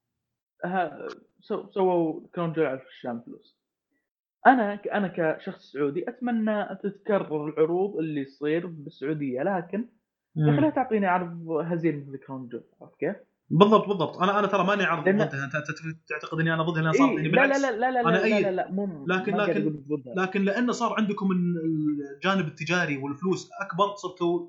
سووا كانوا جاي عشان فلوس أنا أنا كشخص سعودي أتمنى تتكرر العروض اللي تصير بالسعودية لكن يا أخي لا تعطيني عرض هزيل مثل Crown Jewel عرفت كيف؟ بالضبط بالضبط أنا أنا ترى ماني عارض لأن- ضدها أنت تعتقد إني أنا ضدها لأن صار إيه لا لا لا لا لا أنا لا, لا. لا, لا مو لكن- لكن-. لكن لأنه صار عندكم الجانب التجاري والفلوس أكبر صرتوا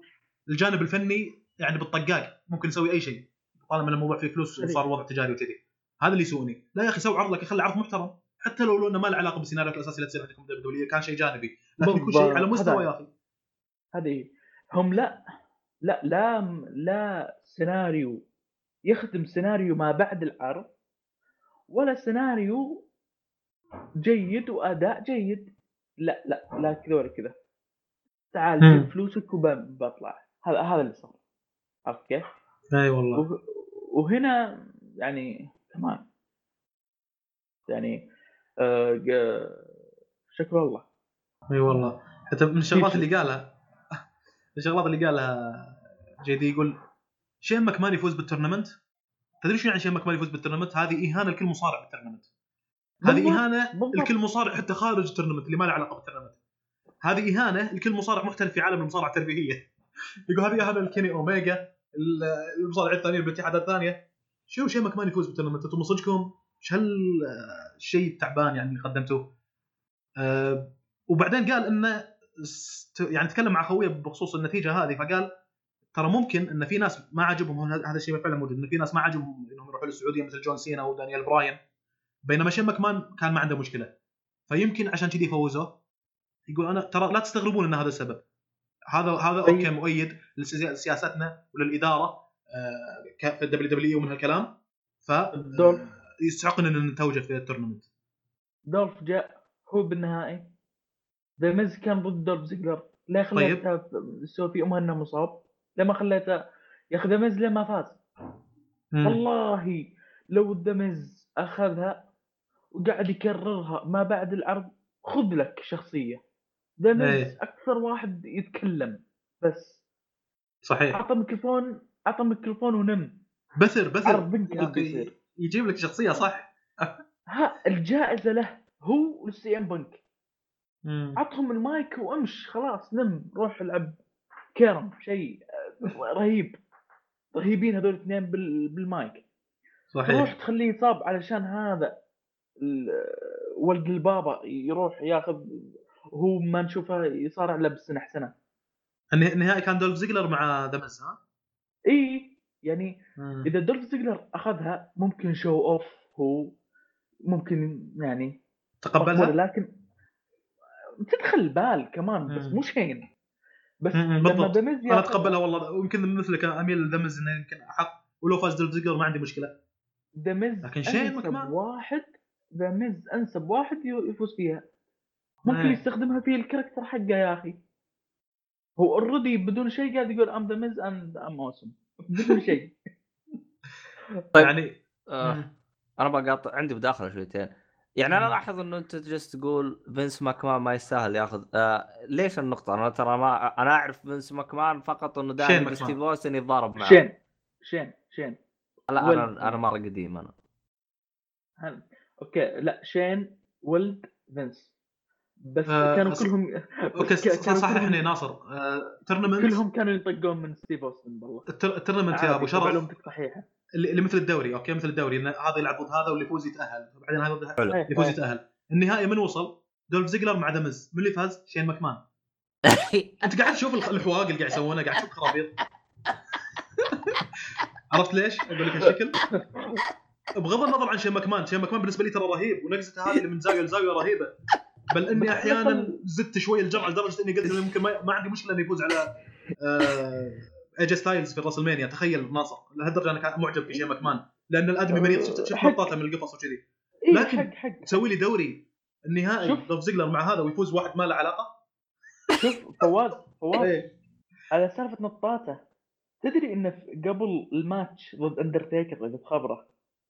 الجانب الفني يعني بالطقاق ممكن نسوي أي شيء طالما الموضوع فيه فلوس. وصار وضع تجاري وكذي هذا اللي يسووني. لا يا أخي سوي عرض لك خلي عرض محترم. حتى لو لو إنه ما له علاقة بالسيناريو الاساسي اللي تصير عندكم دبليو كان شيء جانبي. لكن يكون شيء على. مستوى يا أخي. هذه هم لا لا لا لا سيناريو يخدم سيناريو ما بعد العرض ولا سيناريو جيد وأداء جيد. لا لا لا كذا ولا كذا. تعال. جيب فلوسك وبطلع هذا هذا اللي صار. عرفت كيف؟ أي والله. وه- وهنا يعني كمان يعني آه ج- شكر الله. إي والله. حتى من الشغلات؟ اللي قالها من الشغلات اللي قالها جي دي يقول شين ماكمان يفوز بال tournament؟ تدري شو يعني شين ماكمان يفوز بال tournament؟ هذه إهانة لكل مصارع بال tournament. هذه إهانة. لكل مصارع حتى خارج ال tournament اللي ما له علاقة بال tournament. هذه إهانة لكل مصارع محترف في عالم المصارعة الترفيهية. يقول هذه إهانة لكيني اوميجا ال- المصارعين الثانيين بالاتحادات الثانية. شو شين ماكمان يفوز بال tournament أنتم من صدقكم إيش هالشيء التعبان يعني اللي قدمتوه؟ أه وبعدين قال انه يعني تكلم مع خويه بخصوص النتيجة هذه فقال ترى ممكن إن في ناس ما عجبهم هذا الشيء فعلا موجود إن في ناس ما عجبهم إنهم يروحوا للسعودية مثل جون سينا ودانيال براين بينما شين ماكمان كان ما عنده مشكلة. فيمكن عشان كذي فوزوه يقول أنا ترى لا تستغربون إن هذا السبب. هذا هذا طيب. أوكي مؤيد لسياستنا وللإدارة. آه، في ال WW ومن هالكلام ف. آه، يستحقنا ان نتوج في ال tournament. Dolph جاء هو بالنهائي. ذا ميز كان ضد دولف زيجلر. لا طيب. خليته يسوي فيها انه مصاب. لما خليته يا أخي ذا ميز ليه ما فاز؟ مم. والله لو ذا ميز أخذها وقاعد يكررها ما بعد العرض خذ لك شخصية. ذا ميز إيه. أكثر واحد يتكلم بس. صحيح. اعطى ميكروفون أعطى ميكروفون ونم. بربر بربر. يجيب لك شخصية صح؟ ها الجائزة له هو و السي إم بانك. عطهم المايك وأمش خلاص نم. روح العب كيرم شيء آه، رهيب. رهيبين هذول الاثنين بال- بالمايك. صحيح. تخليه يصاب علشان هذا. ال- ولد البابا يروح ياخذ وهو ما نشوفه يصارع له بالسنه سنه النها- النهائي كان دولف زيجلر مع ذا ها؟ إي يعني مم. إذا دولف زيجلر أخذها ممكن شو اوف هو ممكن يعني تقبلها؟ لكن تدخل البال كمان بس. مو شين بس مم، لما بالضبط. أنا أتقبلها والله ويمكن مثلك اميل لذا مز إنه يمكن احق ولو فاز دولف زيجلر ما عندي مشكلة ميز لكن شين ماكمان. واحد ذا ميز أنسب واحد يفوز فيها ممكن إيه. يستخدمها في ال character حقه يا أخي هو already بدون شيء قاعد يقول I'm The Miz and I'm awesome بدون شيء طيب. يعني آه. أنا بقاطع عندي مداخله شويتين يعني أنا. لاحظ إنه أنت جالس تقول فينس ماكمان ما يستاهل ياخذ آه ليش النقطة أنا ترى ما أنا أعرف فينس ماكمان فقط إنه دائما. ستيف اوستن يتضارب معه شين شين شين لا ولد. أنا أنا مره قديم أنا هل. أوكي لا شين ولد فينس بس آه، كانوا أص- كلهم أوكي ك- كانوا صححني كلهم- ناصر. آه، تورنمنت كلهم كانوا يطقون من ستيف أوستن والله. التر- التورنمنت يا أبو شرف. معلومتك صحيحة. اللي اللي مثل الدوري أوكي مثل الدوري إن هذا يلعب ضد هذا واللي يفوز يتأهل. بعدين هذا. إيه، اللي يفوز. يتأهل. النهائي من وصل؟ دولف زيجلر مع ذا ميز. من اللي فاز؟ شين مكمان أنت قاعد تشوف الحماق اللي قاعد يسوونه قاعد تشوف خرابيط. عرفت ليش؟ أقول لك هالشكل. بغض النظر عن شين مكمان شين مكمان بالنسبة لي ترى رهيب ونقزته هذه اللي من زاوية لزاوية رهيبة. بل إني أحيانا زدت شوي الجرعه لدرجة إني قلت إنه يمكن ما, عندي مشكلة إنه يفوز على آه ايجي ستايلز في راسلمانيا. تخيل ناصر. لهالدرجة أنا كان معجب في شين مكمان. لأن الأدمي مريض شفت شفت. نطاته من القفص وكذي. إيه لكن- تسوي لي دوري النهائي. دولف زيجلر مع هذا ويفوز واحد ما له علاقة؟ شوف فواز فواز. إيه. على سالفة نطاته تدري إنه قبل الماتش ضد اندرتيكر إذا تخبره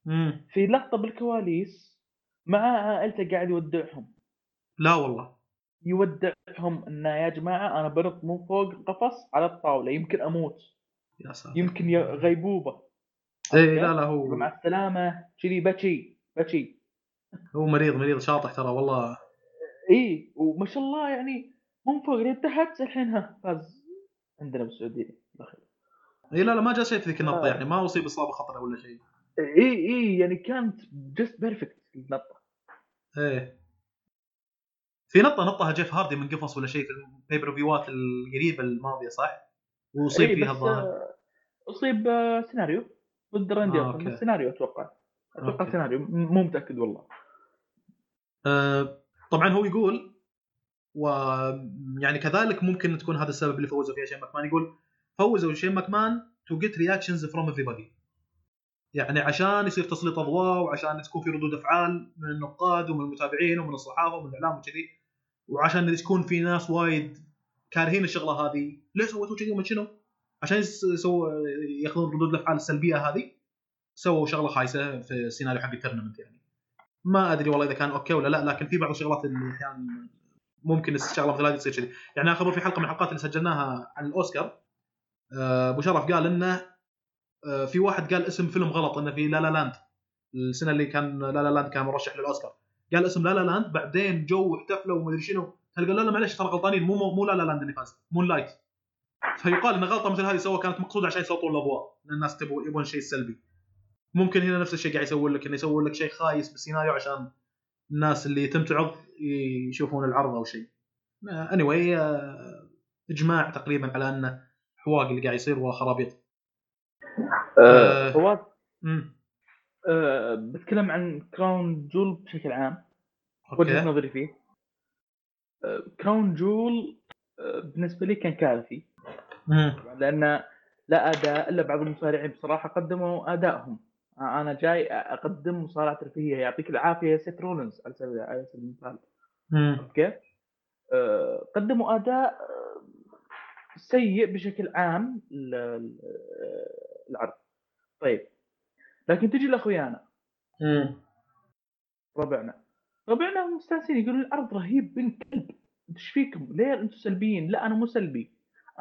امم في لقطة بالكواليس مع عائلته قاعد يودعهم. لا والله. يودعهم إنه يا جماعة أنا بنط من فوق القفص على الطاولة يمكن أموت. يا ساتر. يمكن غيبوبة. إيه لا لا هو مع السلامة كذي يبكي يبكي. هو مريض مريض شاطح ترى والله. إي وما شاء الله يعني من فوق لين تحت الحين ها فاز. عندنا بالسعودية. داخل إي لا لا ما جاء شيء في ذيك النطة آه. يعني ما اصيب إصابة خطرة ولا شيء. إي إي يعني كانت just perfect النطة. إيه. في نطة نطها جيف هاردي من قفص ولا شيء في ال pay-per-view ات القريبة الماضية صح؟ واصيب إيه، فيها الظاهر. اصيب آه، سيناريو ضد راندي آه،. بس سيناريو أتوقع. أتوقع أوكي. سيناريو. مو متأكد والله. آه طبعا هو يقول و يعني كذلك ممكن تكون هذا السبب اللي فوزوا فيها شين ماكمان يقول فوزوا شين ماكمان to get reactions from everybody. يعني عشان يصير تسليط أضواء وعشان تكون في ردود أفعال من النقاد ومن المتابعين ومن الصحافة ومن الإعلام وكذي. وعشان يكون في ناس وايد كارهين الشغلة هذه ليش سويتوا كذي؟ ومن شنو؟ عشان يس- يسووا ياخذون ردود الأفعال السلبية هذه سووا شغلة خايسة في السيناريو حق ال tournament يعني. ما أدري والله إذا كان أوكي ولا لا لكن في بعض الشغلات اللي أحيانا ممكن الشغلة مثل هذه تصير كذي. يعني أنا خابر في حلقة من الحلقات اللي سجلناها عن الأوسكار. آه، أبو شرف قال إنه آه، في واحد قال اسم فيلم غلط إنه في La La Land. السنة اللي كان La La Land كان مرشح للأوسكار. قال اسم La La Land بعدين جو واحتفلوا ومدري شنو. هل قال لا لا معلش ترى غلطانين. مو مو, La La Land اللي فاز. Moonlight فيقال إن غلطة مثل هذه سووها كانت مقصودة عشان يسلطون الأضواء. لأن الناس تبغى يبغون شيء سلبي. ممكن هنا نفس الشيء قاعد يسوون لك إنه يسوون لك شيء خايس بالسيناريو عشان الناس اللي تمتعض يشوفون العرض أو شيء. اني anyway, آه، إجماع تقريبا على انه حواق اللي قاعد يصير وخرابيط آه. فواز آه، بتكلم عن Crown Jewel بشكل عام وجهة okay نظري فيه. آه، Crown Jewel آه، بالنسبة لي كان كارثي. لأن لا أداء إلا بعض المصارعين بصراحة قدموا أدائهم. أنا جاي أقدم مصارعة ترفيهية يعطيك العافية يا سيث رولنز على سبيل على سبيل المثال. أوكي؟ قدموا أداء سيء بشكل عام العرض. طيب. لكن تجي لأخويانا. ربعنا. ربعنا مستانسين يقولون العرض رهيب بن كلب. إيش فيكم؟ ليه أنتم سلبيين؟ لا أنا مو سلبي.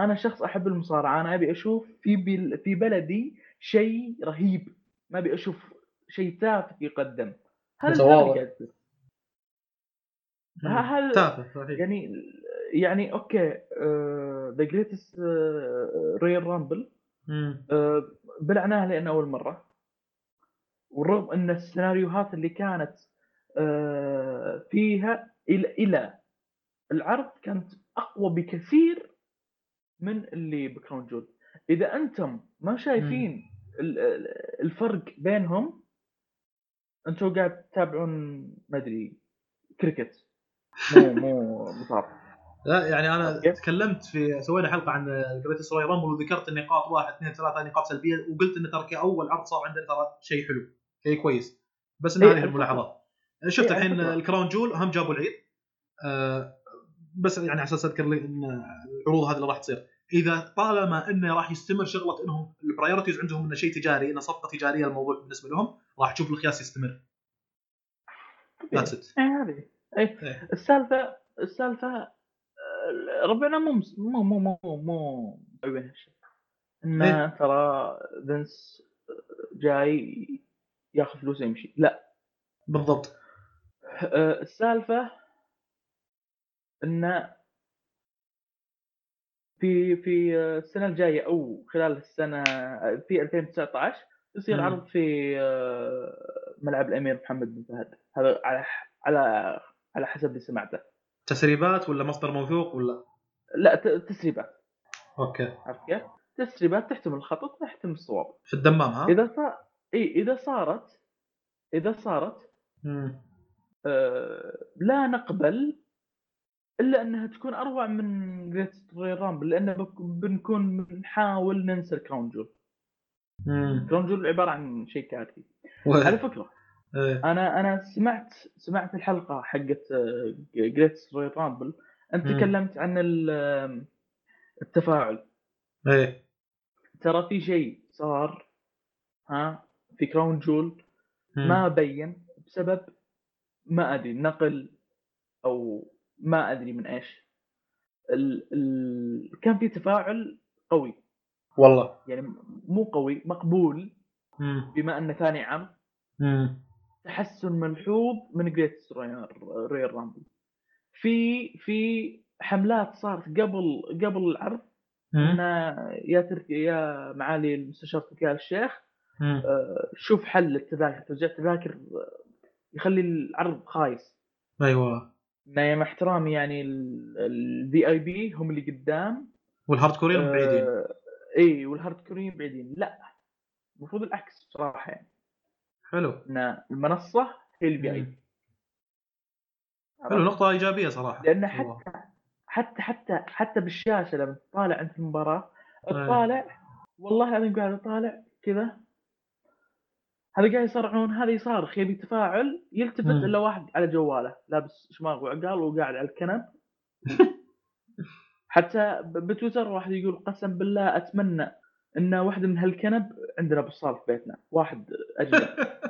أنا شخص أحب المصارعة. أنا أبي أشوف في بل... في بلدي شيء رهيب. ما أبي أشوف شيء تافه يقدم. هل. هذا هل تافه رهيب. يعني يعني okay the Greatest Royal Rumble بلعناها لأن أول مرة. والرغم أن السيناريوهات اللي كانت آه، فيها إلى العرض كانت أقوى بكثير من اللي ب Crown Jewel إذا أنتم ما شايفين ال- ال- الفرق بينهم أنتم قاعد تتابعون ما أدري كريكت مو مو مصارعه لا يعني أنا. تكلمت في سوينا حلقة عن Greatest Royal Rumble وذكرت النقاط واحد اثنين ثلاثة نقاط سلبية وقلت إن ترى كأول عرض صار عندنا ترى شيء حلو. شيء كويس. بس ان إيه، هذه الملاحظات شفت إيه، الحين. ال Crown Jewel هم جابوا العيد. آه بس يعني على أساس أذكر لي إن العروض هذه اللي راح تصير. إذا طالما إنه راح يستمر شغلة إنهم ال priorities عندهم إنه شيء تجاري إنه صفقة تجارية الموضوع بالنسبة لهم راح تشوف القياس يستمر. that's it إيه هذه. إيه. إيه. السالفة السالفة آه، ربنا مو مو مو مو مو مسوين هالشيء. إنه إيه. ترى فينس جاي ياخذ فلوس يمشي لا. بالضبط. آه، السالفة انه في في السنة الجاية أو خلال السنة في 2019 يصير. عرض في آه، ملعب الأمير محمد بن فهد. هذا على على على حسب اللي سمعته. تسريبات ولا مصدر موثوق ولا؟ لا تسريبات. أوكي. عرفت كيف؟ تسريبات تحتمل الخطا تحتمل الصواب. في الدمام ها؟ إذا صار إي إذا صارت إذا صارت. آه، لا نقبل إلا أنها تكون أروع من Greatest Rumble لأن بنكون بنحاول ننسى ال Crown Jewel مم. ال Crown Jewel عبارة عن شيء كارثي على فكرة إيه. أنا أنا سمعت سمعت الحلقة حقت Greatest Rumble أنت مم. تكلمت عن ال- التفاعل إيه ترى في شيء صار ها في Crown Jewel. ما بين بسبب ما أدري نقل أو ما أدري من إيش ال ال كان في تفاعل قوي والله يعني مو قوي مقبول مم. بما أنه ثاني عام مم. تحسن ملحوظ من Greatest Royal Rumble في في حملات صارت قبل قبل العرض. ان يا تركي يا معالي المستشار تركي آل الشيخ. آه، شوف حل للتذاكر ترجع التذاكر آه، يخلي العرض خايس. أيوه. مع احترامي يعني ال VIP هم اللي قدام. وال hardcore ين بعيدين. آه، إي وال hardcore ين بعيدين. لا المفروض العكس بصراحه يعني حلو. إن المنصة هي الفي اي. بي حلو نقطة إيجابية صراحة. لأن والله. حتى حتى حتى حتى بالشاشة لما تطالع أنت المباراه أي. تطالع والله العظيم قاعد أطالع كذا هذا قاعد يصرعون هذا يصارخ يبي تفاعل يلتفت. إلا واحد على جواله لابس شماغ وعقال وقاعد على الكنب. حتى بتويتر واحد يقول قسم بالله أتمنى إن واحدة من هالكنب عندنا بالصاله في بيتنا واحد أجل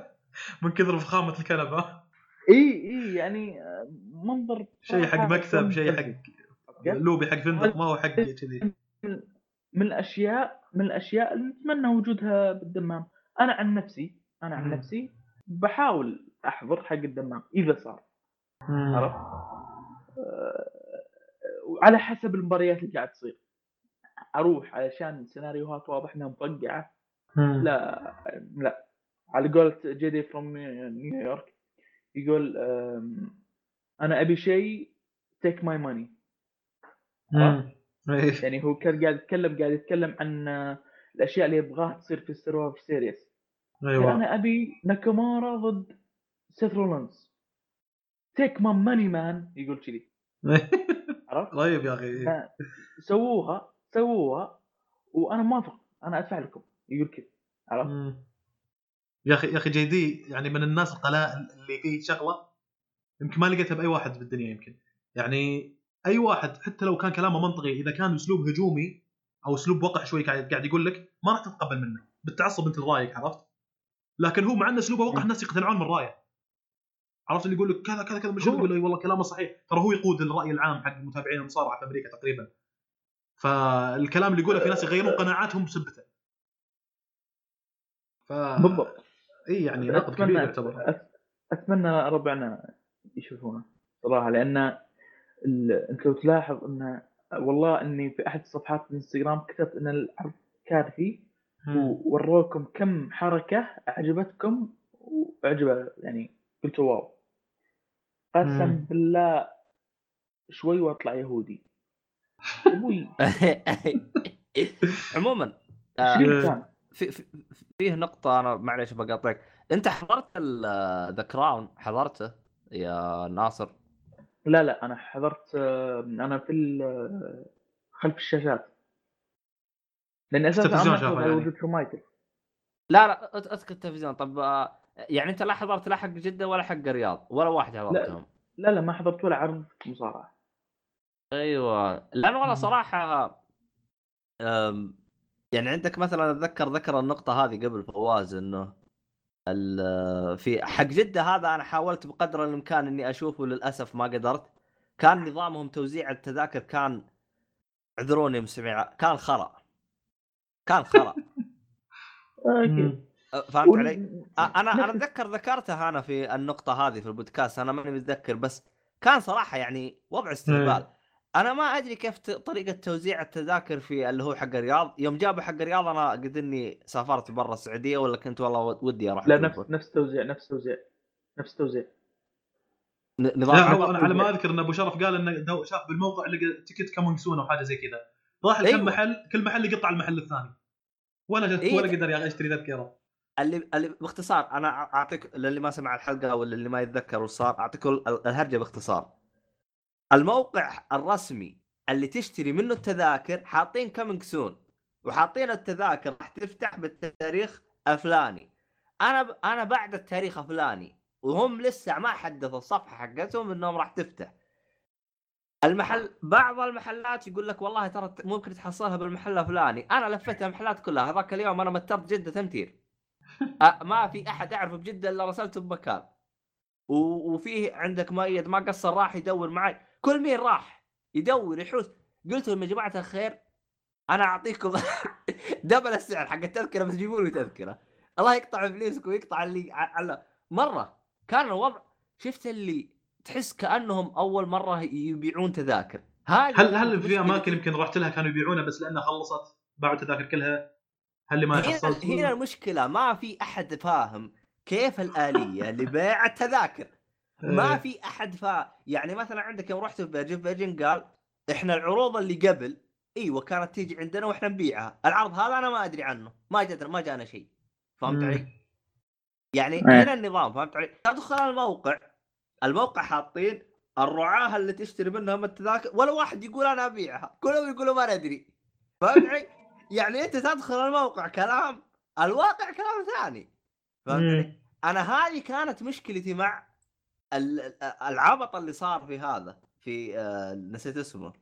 من كثر فخامة الكنبة إي إي يعني منظر شيء حق مكتب شيء. حق لوبي حق فندق ما هو حق كذي. من الأشياء من الأشياء اللي نتمنى وجودها بالدمام. أنا عن نفسي أنا عن. نفسي بحاول أحضر حق الدمام إذا صار. عرفت؟ آه، على حسب المباريات اللي قاعد تصير. أروح علشان سيناريوهات واضح إنها مفقعة. لا لا. على قولة JD from New York يقول أنا أبي شيء take my money. يعني هو كان قاعد يتكلم قاعد يتكلم عن آه، الأشياء اللي يبغاها تصير في ال Survivor Series أيوه. أنا أبي ناكامورا ضد سيث رولنز take my money man يقول كذي. عرفت؟ رهيب يا أخي. ما- سووها سووها وأنا موافق أنا أدفع لكم. يقول كذا عرفت؟ يا أخي يا أخي جي دي يعني من الناس القلائل اللي فيه شغلة يمكن ما لقيتها بأي واحد بالدنيا يمكن. يعني أي واحد حتى لو كان كلامه منطقي إذا كان أسلوب هجومي أو أسلوب وقح شوي قاعد يقول لك ما راح تتقبل منه. بالتعصب أنت رايك عرفت؟ لكن هو مع أن أسلوبه وقح الناس يقتنعون من رأيه. عرفت اللي يقول لك كذا كذا كذا مش يقول له والله كلامه صحيح. ترى هو يقود الرأي العام حق متابعين المصارعة في أمريكا تقريبا. فالكلام اللي يقوله في ناس يغيرون قناعاتهم بسبته. ف بالضبط. اي يعني نقد كبير يعتبر. أتمنى ربعنا يشوفونه صراحة لأن ال... أنت لو تلاحظ ان والله إني في أحد صفحات الإنستغرام كتبت إن العرض كارثي. ووروكم كم حركة أعجبتكم واعجبه يعني قلتوا واو. قسم. بالله شوي وأطلع يهودي. أبوي. عموما آه،؟ في في- فيه نقطة أنا معليش بقاطعك، أنت حضرت ذا Crown حضرته يا ناصر؟ لا لا أنا حضرت آه، أنا في خلف الشاشات. لأن أساسا التلفزيون شافه يعني. وجود شومايكل. لا لا أذكر التلفزيون. طب آه، يعني أنت لا حضرت لا حق جدة ولا حق الرياض ولا واحد حضرتهم؟ لا لا ما حضرت ولا عرض مصارعة. أيوه. لأن والله. صراحة أم، يعني عندك مثلا أتذكر ذكر النقطة هذه قبل فواز إنه ال- في حق جدة هذا أنا حاولت بقدر الإمكان إني أشوفه للأسف ما قدرت. كان نظامهم توزيع التذاكر كان اعذروني مستمع كان خرا. كان خرا. أه، فهمت علي؟ أنا أنا أتذكر ذكرتها أنا في النقطة هذه في البودكاست أنا ماني متذكر بس كان صراحة يعني وضع استهبال. أنا ما أدري كيف طريقة توزيع التذاكر في اللي هو حق الرياض. يوم جابوا حق الرياض أنا قد إني سافرت برا السعودية ولا كنت والله ودي أروح لا. نفس نفس توزيع نفس توزيع نفس توزيع. نظام لا حق- هو أنا على ما أذكر إن أبو شرف قال إنه شاف بالموقع لقى ticket coming soon أو حاجة زي كذا. راح لكم أيوة. محل كل محل يقطع المحل الثاني. ولا جت إيه. ولا قدر اشتري تذكره اللي اللي باختصار أنا أعطيك للي ما سمع الحلقة ولا اللي ما يتذكر وش صار اعطيكم ال- الهرجة باختصار. الموقع الرسمي اللي تشتري منه التذاكر حاطين coming soon وحاطين التذاكر راح تفتح بالتاريخ الفلاني أنا ب... أنا بعد التاريخ الفلاني وهم لسه ما حدثوا الصفحة حقتهم إنهم راح تفتح. المحل بعض المحلات يقول لك والله ترى ممكن تحصلها بالمحل الفلاني. أنا لفيت المحلات كلها هذاك اليوم أنا مترت جدة تمتير أ- ما في أحد اعرفه بجدة إلا رسلته بمكان. وفيه عندك مؤيد ما قصر راح يدور معي. كل مين راح؟ يدور يحوس. قلت لهم يا جماعة الخير أنا أعطيكم double السعر حق التذكرة بس جيبوا لي تذكرة. الله يقطع ابليسكم ويقطع اللي على مرة. كان الوضع شفت اللي تحس كأنهم أول مرة يبيعون تذاكر هذه هل هل في. أماكن يمكن رحت لها كانوا يبيعونها بس لأنها خلصت باعوا التذاكر كلها هل اللي ما هنا, حصلت هنا المشكلة ما في أحد فاهم كيف الآلية لبيع التذاكر ما إيه. في أحد فا يعني مثلا عندك يوم رحت في Virgin Virgin قال إحنا العروض اللي قبل إيوه كانت تيجي عندنا وإحنا نبيعها العرض هذا أنا ما أدري عنه ما جتنا ما جانا شيء فهمت. علي؟ يعني إيه. هنا النظام فهمت علي؟ تدخل الموقع الموقع حاطين الرعاة اللي تشتري منهم التذاكر ولا واحد يقول أنا أبيعها كلهم يقولوا ما ندري فهمت علي؟ يعني أنت تدخل الموقع كلام الواقع كلام ثاني فهمت علي؟ مم. أنا هذه كانت مشكلتي مع ال- ال- العبط اللي صار في هذا في آه نسيت اسمه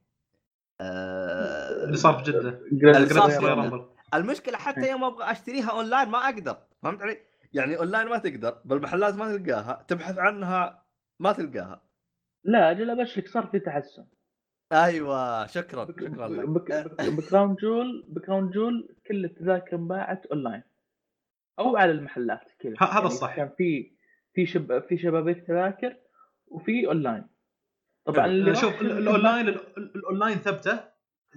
آه اللي صار في جدة اللي صار في. Rumble. المشكلة حتى يوم أبغى أشتريها أونلاين ما أقدر فهمت علي؟ يعني أونلاين ما تقدر بالمحلات ما تلقاها تبحث عنها ما تلقاها. لا أجل ابشرك صار في تحسن. أيوه شكرا بك- شكرا لك. بك- بك- ب Crown Jewel ب Crown Jewel كل التذاكر انباعت أونلاين. أو على المحلات كذا. ه- هذا الصح. كان في في شب في شبابيك تذاكر وفي أونلاين. طبعا اللي راح شوف الأونلاين ال- ال- الأونلاين ثبته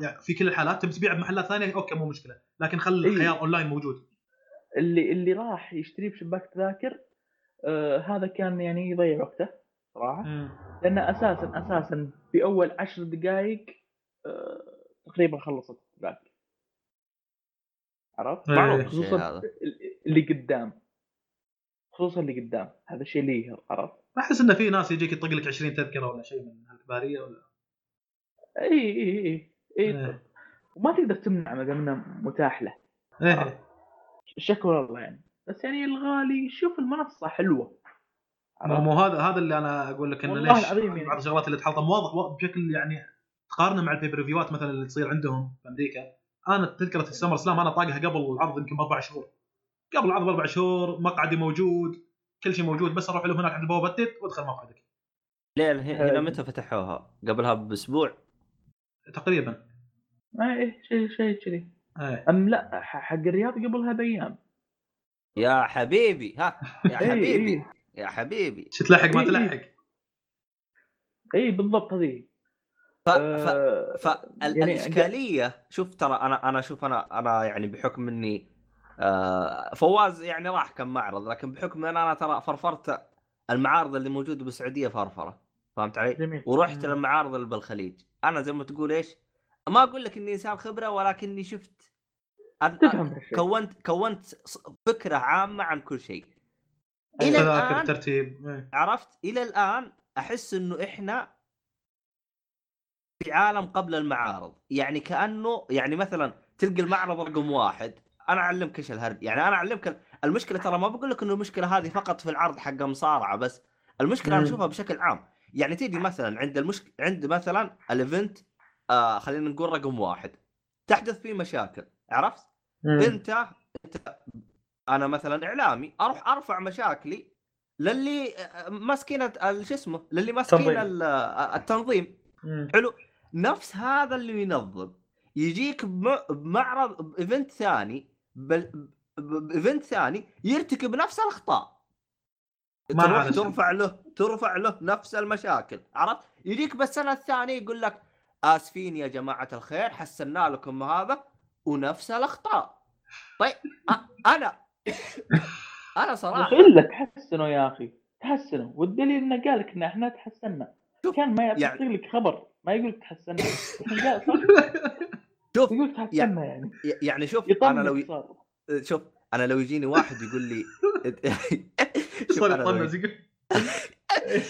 يعني في كل الحالات تبي تبيع بمحلات ثانية؟ okay مو مشكلة. لكن خل إيه. الخيار أونلاين موجود. اللي اللي راح يشتري بشباك تذاكر آه هذا كان يعني يضيع وقته. صراحة. لأن أساسا أساسا في أول عشر دقائق آه تقريبا خلصت التذاكر عرفت؟ إيه. معروف. خصوصا اللي قدام. خصوصا اللي قدام. هذا الشيء اللي يقهر عرفت؟ أحس انه في ناس يجيك يطق لك 20 تذكرة ولا شيء من هالكبارية ولا؟ إي إي إي إي. إيه. وما تقدر تمنع ما دام إنه متاح له. إيه. شكر الله يعني. بس يعني الغالي شوف المنصة حلوة. مو مو هذا هذا اللي أنا أقول لك إنه ليش العظيم يعني. بعض الشغلات اللي تحطم واضح بشكل يعني تقارنه مع ال pay-per-view ات مثلا اللي تصير عندهم في أمريكا. أنا تذكرة ال SummerSlam أنا طاقها قبل العرض يمكن بأربع شهور. قبل العرض بأربع شهور مقعدي موجود كل شيء موجود بس أروح لهم هناك عند البوابه بدت وأدخل مقعدك. ليه؟ هنا آه. متى فتحوها؟ قبلها بأسبوع؟ تقريبا. ما إيه شيء شيء كذي. إيه. أم لا ح- حق الرياض قبلها بأيام. يا حبيبي ها يا إيه، حبيبي. إيه. يا حبيبي شو تلحق ما. تلحق اي بالضبط هذه ف... ف... آه، فالاشكاليه يعني شوف ترى أنا أنا شوف أنا أنا يعني بحكم إني آه فواز يعني راح كم معرض لكن بحكم إن أنا ترى فرفرت المعارض اللي موجودة بالسعودية فرفرة فهمت علي؟ جميل ورحت مم. للمعارض اللي بالخليج أنا زي ما تقول إيش؟ ما أقول لك إني إنسان خبرة ولكني شفت هالشيء كونت كونت فكرة عامة عن كل شيء إلى تذاكر الآن ترتيب. إيه. عرفت؟ إلى الآن أحس إنه إحنا في عالم قبل المعارض. يعني كأنه يعني مثلا تلقى المعرض رقم واحد. أنا أعلمك إيش الهرج يعني أنا أعلمك المشكلة ترى ما بقول لك إنه المشكلة هذه فقط في العرض حق مصارعة بس. المشكلة أنا. اشوفها بشكل عام. يعني تيجي مثلا عند المشك... عند مثلا الايفنت آه خلينا نقول رقم واحد. تحدث فيه مشاكل. عرفت؟ أنت أنت أنا مثلا إعلامي أروح أرفع مشاكلي للي ماسكين شو اسمه؟ للي ماسكين تنظيم. ال- التنظيم. مم. حلو. نفس هذا اللي ينظم. يجيك بم- بمعرض ب event ثاني ب event ثاني يرتكب نفس الأخطاء. ما. ترفع له ترفع له نفس المشاكل عرفت؟ يجيك بالسنة الثانية يقول لك آسفين يا جماعة الخير حسنا لكم هذا ونفس الأخطاء. طيب أنا أنا صراحة. الا تحسنوا يا أخي. تحسنوا. والدليل إنه قال لك إن إحنا تحسنا شوف، كان ما يعطيك يعني- لك خبر. ما يقول لك تحسنا شوف يقول لك تحسنا يعني. يعني شوف أنا لو صار شوف أنا لو يجيني واحد يقول لي شوف صار أنا لو-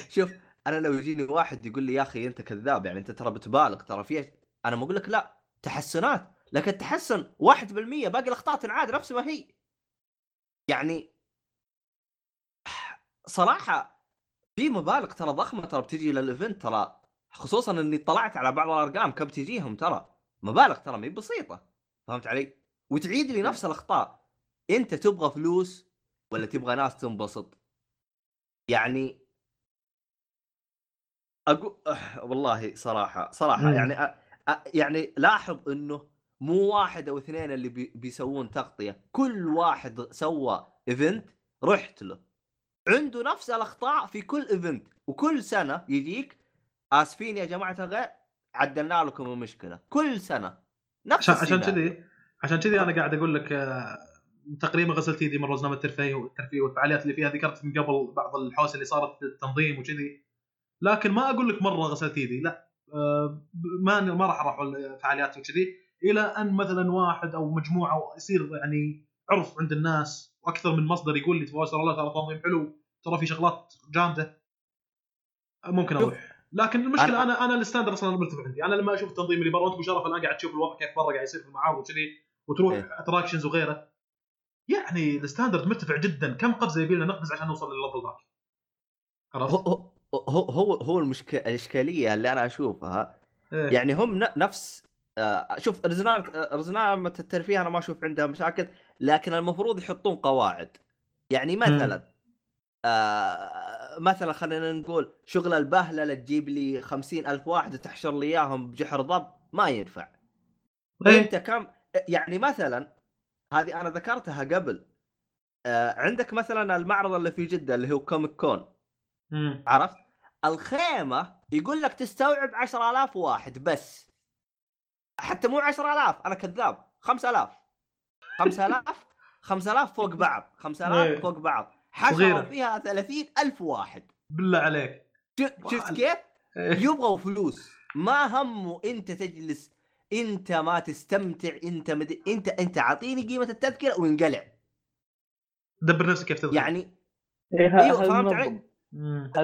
شوف أنا لو يجيني واحد يقول لي يا أخي أنت كذاب يعني أنت ترى بتبالغ ترى في أنا ما أقول لك لا تحسنات. لكن التحسن 1% باقي الأخطاء تنعاد نفس ما هي. يعني صراحة في مبالغ ترى ضخمة ترى بتجي للايفنت ترى خصوصا إني طلعت على بعض الأرقام كم تجيهم ترى مبالغ ترى ما بسيطة فهمت علي؟ وتعيد لي نفس الأخطاء أنت تبغى فلوس ولا تبغى ناس تنبسط؟ يعني أقول والله صراحة صراحة مم. يعني أ... أ... يعني لاحظ إنه مو واحد أو اثنين اللي بي... بيسوون تغطية كل واحد سوى event رحت له. عنده نفس الأخطاء في كل event وكل سنة يجيك آسفين يا جماعة الخير عدلنا لكم المشكلة. كل سنة نفس عشان. كذي عشان كذي أنا قاعد أقول لك آه، تقريبا غسلت يدي من روزنامه الترفيه والترفيه والفعاليات اللي فيها ذكرت من قبل بعض الحوسة اللي صارت في التنظيم وكذي. لكن ما أقول لك مرة غسلت يدي لا آه، ما ما راح أروح الفعاليات وكذي. إلى أن مثلا واحد أو مجموعة يصير يعني عرف عند الناس وأكثر من مصدر يقول لي تبارك الله ترى تنظيم حلو ترى في شغلات جامدة ممكن أروح لكن المشكلة أنا أنا ال standard أصلا مرتفع عندي أنا لما أشوف التنظيم اللي برا وانت بشرف الان قاعد تشوف الوضع كيف برا قاعد يصير في المعارض وكذي وتروح إيه. attractions وغيره يعني ال standard مرتفع جدا كم قفزة يبي لنا نقفز عشان نوصل للل level ذاك هو عرفت؟ هو هو المشكلة الإشكالية اللي أنا أشوفها إيه. يعني هم نفس شوف رزنامة آه، رزنامة الترفيه أنا ما أشوف عندها مشاكل لكن المفروض يحطون قواعد يعني مثلا آه مثلا خلينا نقول شغل البهلة اللي تجيب لي خمسين ألف واحد تحشر لي إياهم بجحر ضب ما ينفع إيه. أنت كم يعني مثلا هذه أنا ذكرتها قبل آه عندك مثلا المعرض اللي في جدة اللي هو كوميك كون. عرفت؟ الخيمة يقول لك تستوعب 10000 واحد بس حتى مو 10000 أنا كذاب. 5000 5000 5000 فوق بعض. 5000 إيه. فوق بعض. حشروا. فيها 30000 واحد. بالله عليك. شو- شفت كيف؟ إيه. يبغوا فلوس. ما همه أنت تجلس. أنت ما تستمتع. أنت مد... أنت أنت اعطيني قيمة التذكرة وانقلع. دبر نفسك كيف تدخل يعني إيه، هذا فهمت علي؟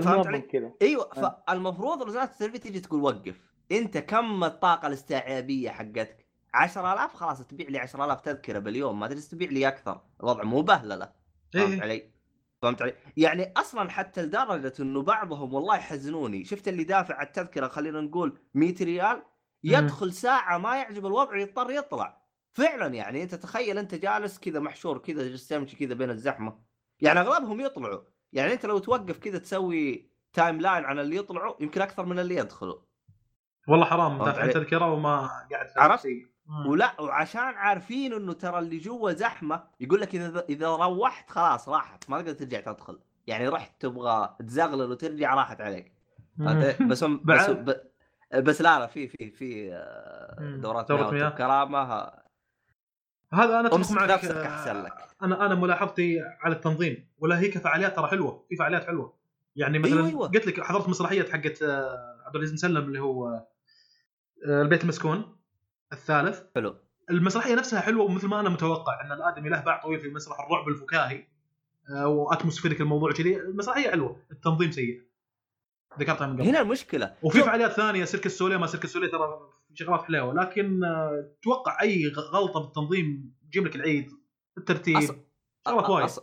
فهمت علي؟ أيوه. فالمفروض وزارة التربيه تجي تقول وقف. انت كم الطاقة الاستيعابية حقتك؟ 10000 خلاص تبيع لي 10000 تذكرة باليوم ما تجلس تبيع لي أكثر. الوضع مو بهللة. فهمت إيه. علي؟ فهمت علي؟ يعني أصلا حتى لدرجة إنه بعضهم والله يحزنوني. شفت اللي دافع على التذكرة خلينا نقول 100 ريال؟ يدخل ساعة ما يعجب الوضع يضطر يطلع. فعلا يعني أنت تخيل أنت جالس كذا محشور كذا جالس تمشي كذا بين الزحمة. يعني أغلبهم يطلعوا. يعني أنت لو توقف كذا تسوي timeline عن اللي يطلعوا يمكن أكثر من اللي يدخلوا. والله حرام علي؟ تذكرة وما قاعد عرفت؟ ولا وعشان عارفين إنه ترى اللي جوا زحمة يقول لك إذا إذا روحت خلاص راحت ما تقدر ترجع تدخل يعني رحت تبغى تزغلل وترجع راحت عليك؟ بس هم بس بعد- ب- بس لا لا في في في آه،. دورات دورة مياه. كرامه هذا أنا أتفق معك نفسك آه، أحسن لك أنا أنا ملاحظتي على التنظيم ولا هي كفعاليات ترى حلوة في فعاليات حلوة يعني مثلا أيوة، أيوة. قلت لك حضرت مسرحية حقت آه، عبد العزيز مسلم اللي هو البيت المسكون الثالث. حلو. المسرحية نفسها حلوة ومثل ما أنا متوقع إن الآدمي له باع طويل في مسرح الرعب الفكاهي آه، و atmospheric الموضوع كذي. المسرحية حلوة التنظيم سيء. ذكرتها من قبل. هنا المشكلة. وفي شوف، فعاليات ثانية سيرك دو سوليه ما سيرك دو سوليه ترى شغلات حلوة لكن آه، توقع أي غلطة بالتنظيم تجيب لك العيد الترتيب. أص- شغلات وايد. أص...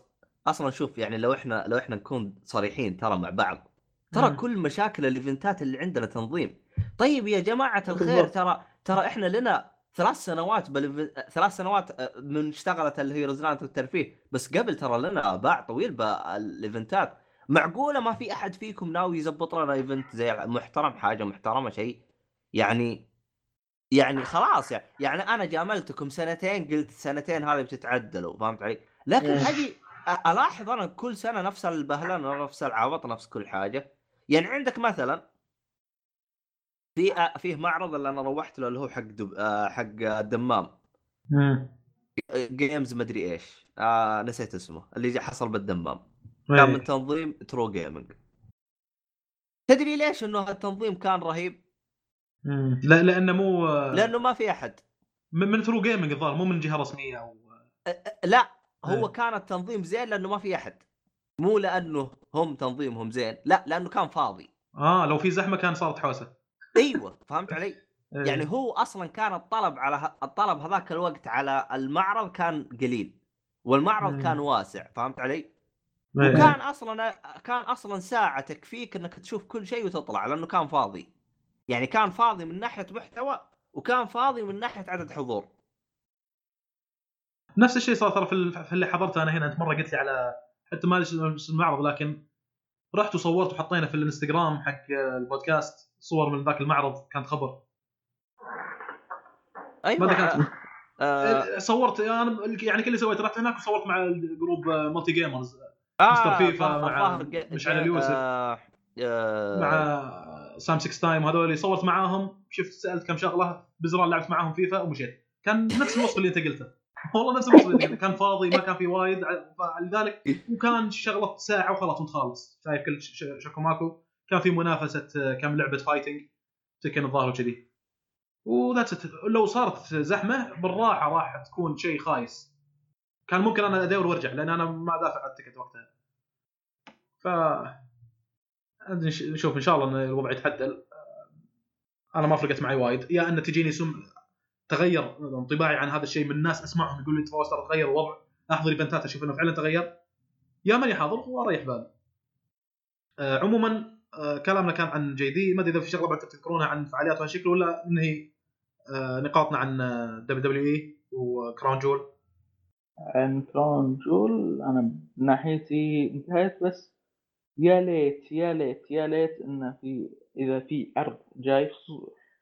أصلا شوف يعني لو إحنا لو إحنا نكون صريحين ترى مع بعض ترى مم. كل مشاكل ال event ات اللي عندنا تنظيم. طيب يا جماعة الخير. ترى ترى إحنا لنا ثلاث سنوات بل... ثلاث سنوات آه، من اشتغلت اللي هي رزنامة الترفيه بس قبل ترى لنا باع طويل بال event ات معقولة ما في أحد فيكم ناوي يزبط لنا event زي محترم حاجة محترمة شيء يعني يعني خلاص يعني يعني أنا جاملتكم سنتين قلت سنتين هذه بتتعدلوا فهمت علي؟ لكن إيه. أ- ألاحظ أنا كل سنة نفس البهلله نفس العبط نفس كل حاجة يعني عندك مثلا في آه، فيه معرض اللي أنا روحت له اللي هو حق دب... آه، حق الدمام. مم. games مدري إيش. آه نسيت اسمه. اللي حصل بالدمام. كان من إيه. تنظيم True Gaming تدري ليش إنه التنظيم كان رهيب؟ مم. لا لأنه مو لأنه ما في أحد. من من True Gaming الظاهر مو من جهة رسمية أو لا. هو إيه. كان التنظيم زين لأنه ما في أحد. مو لأنه هم تنظيمهم زين لا لأنه كان فاضي. آه لو في زحمة كان صارت حوسة. أيوه فهمت علي؟ إيه. يعني هو أصلا كان الطلب على ه... الطلب هذاك الوقت على المعرض كان قليل والمعرض مم. كان واسع فهمت علي؟ إيه. وكان أصلا كان أصلا ساعه تكفيك إنك تشوف كل شيء وتطلع لأنه كان فاضي يعني كان فاضي من ناحية محتوى وكان فاضي من ناحية عدد حضور نفس الشيء صار ترى في ال- في اللي حضرته أنا هنا أنت مرة قلت لي على حتى ما المعرض لكن رحت وصورت وحطينا في الإنستغرام حق البودكاست صور من ذاك المعرض كانت خبر. أيوه. ماذا كانت؟ آه. صورت أنا يعني كل اللي سويته رحت هناك وصورت مع ال group مالتي gamers. آه مستر فيفا مع مشعل اليوسف. آه آه. مع سام 6 time وهذول صورت معاهم. شفت سألت كم شغلة بزران لعبت معاهم فيفا ومشيت. كان نفس الوصف اللي أنت قلته. والله نفس الوصف اللي أنت قلته. كان فاضي ما كان في وايد لذلك وكان شغلة ساعة وخلاص وانت خالص. شايف كل شكو ماكو كان في منافسة آه، كم لعبة fighting تكن الظاهر وكذي وذاتس لو صارت زحمة بالراحة راح تكون شيء خايس. كان ممكن أنا أدور وأرجع لأن أنا ما دافع عن التكت وقتها. ف نش- نشوف إن شاء الله إن الوضع يتعدل أنا ما فرقت معي وايد. يا أن تجيني سم تغير انطباعي عن هذا الشيء من ناس أسمعهم يقول لي ترى تغير الوضع. أحضر إيفنتات أشوف إنه فعلا تغير. يا ماني حاضر وأريح بالي آه، عموما كلامنا كان عن جي دي ما أدري إذا في شغلة بعد تذكرونها عن فعاليات وهالشكل ولا ننهي آه، نقاطنا عن WWE و Crown Jewel عن Crown Jewel أنا من ناحيتي انتهيت بس يا ليت يا ليت يا ليت انه في إذا في عرض جاي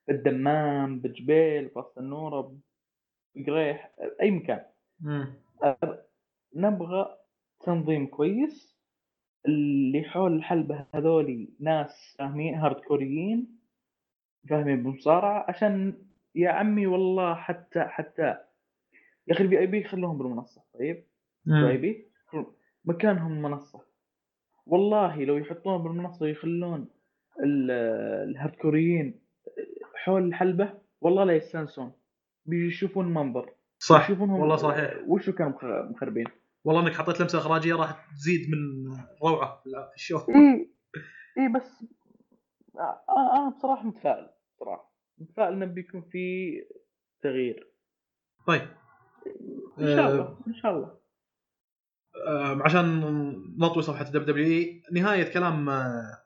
بالدمام بجبيل براس تنورة ببقيق أي مكان. نبغى تنظيم كويس اللي حول الحلبة هذولي ناس فاهمين hardcore يين فاهمين بالمصارعة عشان يا عمي والله حتى حتى يا أخي ال VIP خلوهم بالمنصة طيب؟ ال VIP مكانهم منصة والله لو يحطون بالمنصة يخلون ال- ال hardcore يين حول الحلبة والله لا يستانسون. بيشوفون منظر صح. يشوفونهم والله صحيح. وشو كانوا مخ- مخربين. والله انك حطيت لمسة إخراجية راح تزيد من روعة في ال show. إي. إي بس آه، أنا بصراحة متفائل صراحة متفائل إنه بيكون في تغيير. طيب. إن شاء آه، الله إن شاء الله. آه، عشان نطوي صفحة WWE نهاية كلام آه،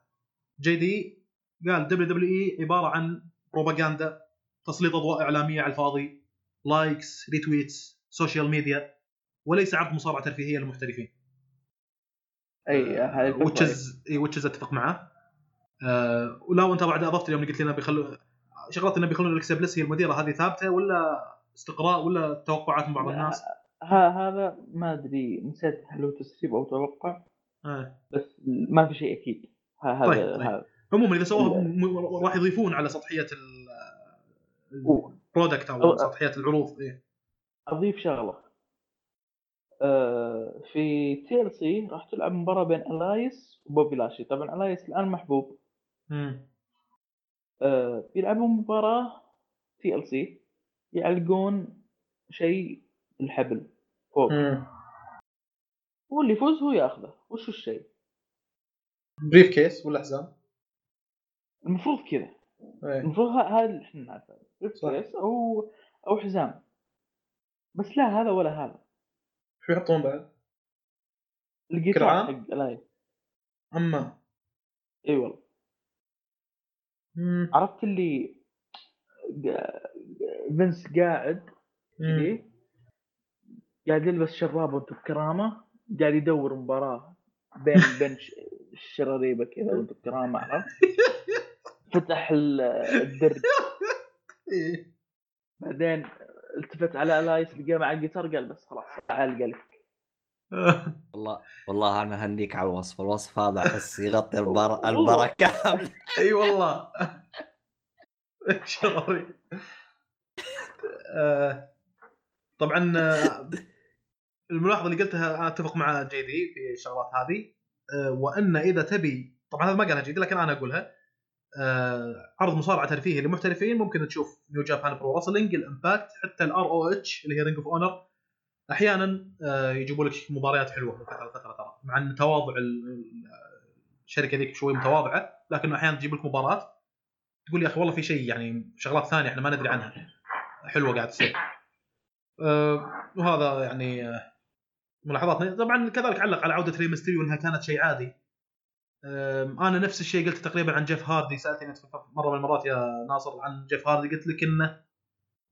جي دي قال WWE عبارة عن بروباغندا تسليط أضواء إعلامية على الفاضي likes retweets social media وليس عرض مصارعة ترفيهية للمحترفين أي هذا. which is which is أتفق معه آه ولا وأنت بعد أضفت اليوم اللي قلت لنا بيخلوا شغلات إنه بيخلون ألكسا بليس هي المديرة هذه ثابتة ولا استقراء ولا توقعات من بعض الناس؟ ها هذا ما أدري نسيت هل هو تسريب أو توقع آه. بس ما في شيء أكيد ها- هذا طيب، طيب. هذا عموما إذا سووها. م- راح يضيفون على سطحية. ال product أو أو- سطحية العروض إيه. أضيف شغلة آه، في TLC راح تلعب مباراة بين إلايس وبوبي لاشلي طبعا إلايس الآن محبوب مم. آه، بيلعبوا مباراة TLC يعلقون شيء الحبل فوق مم. واللي يفوز هو ياخذه وش الشيء briefcase ولا حزام؟ المفروض كذا إيه. المفروض هذا اللي إحنا نعرفه صح. case أو أو حزام بس لا هذا ولا هذا شو يحطون بعد؟ الجيتار؟ حق إلايس أما إي والله. عرفت اللي فينس قاعد. كذي قاعد يلبس شراب وانت بكرامة قاعد يدور مباراة بين بنش الشراريبة كذا وانت بكرامة عرفت فتح ال- الدرج إيه. بعدين التفت على الايس لقاه مع الجيتار قال بس خلاص تعال قال والله والله أنا أهنيك على الوصف الوصف هذا أحس يغطي البر... المباراه كامله أي والله. شراري آه، طبعا آه، الملاحظة اللي قلتها أنا أتفق مع جي دي في الشغلات هذه. آه، وأن إذا تبي طبعا هذا ما قالها جي دي لكن أنا أقولها. عرض مصارعة ترفيهي للمحترفين ممكن تشوف New Japan Pro Wrestling ال Impact حتى ال ROH اللي هي Ring of Honor أحيانا آه، يجيبوا لك مباريات حلوة من فتره لفتره ترى. مع إن تواضع ال- ال- الشركة ذيك شوي متواضعة لكن أحيانا تجيب لك مباراه تقول يا أخي والله في شيء يعني شغلات ثانية إحنا ما ندري عنها. حلوة قاعد تصير. أه وهذا يعني آه، ملاحظات طبعا كذلك علق على عودة ري ميستيريو إنها كانت شيء عادي. أنا نفس الشيء قلت تقريبا عن جيف هاردي سألتني مرة من المرات يا ناصر عن جيف هاردي قلت لك إنه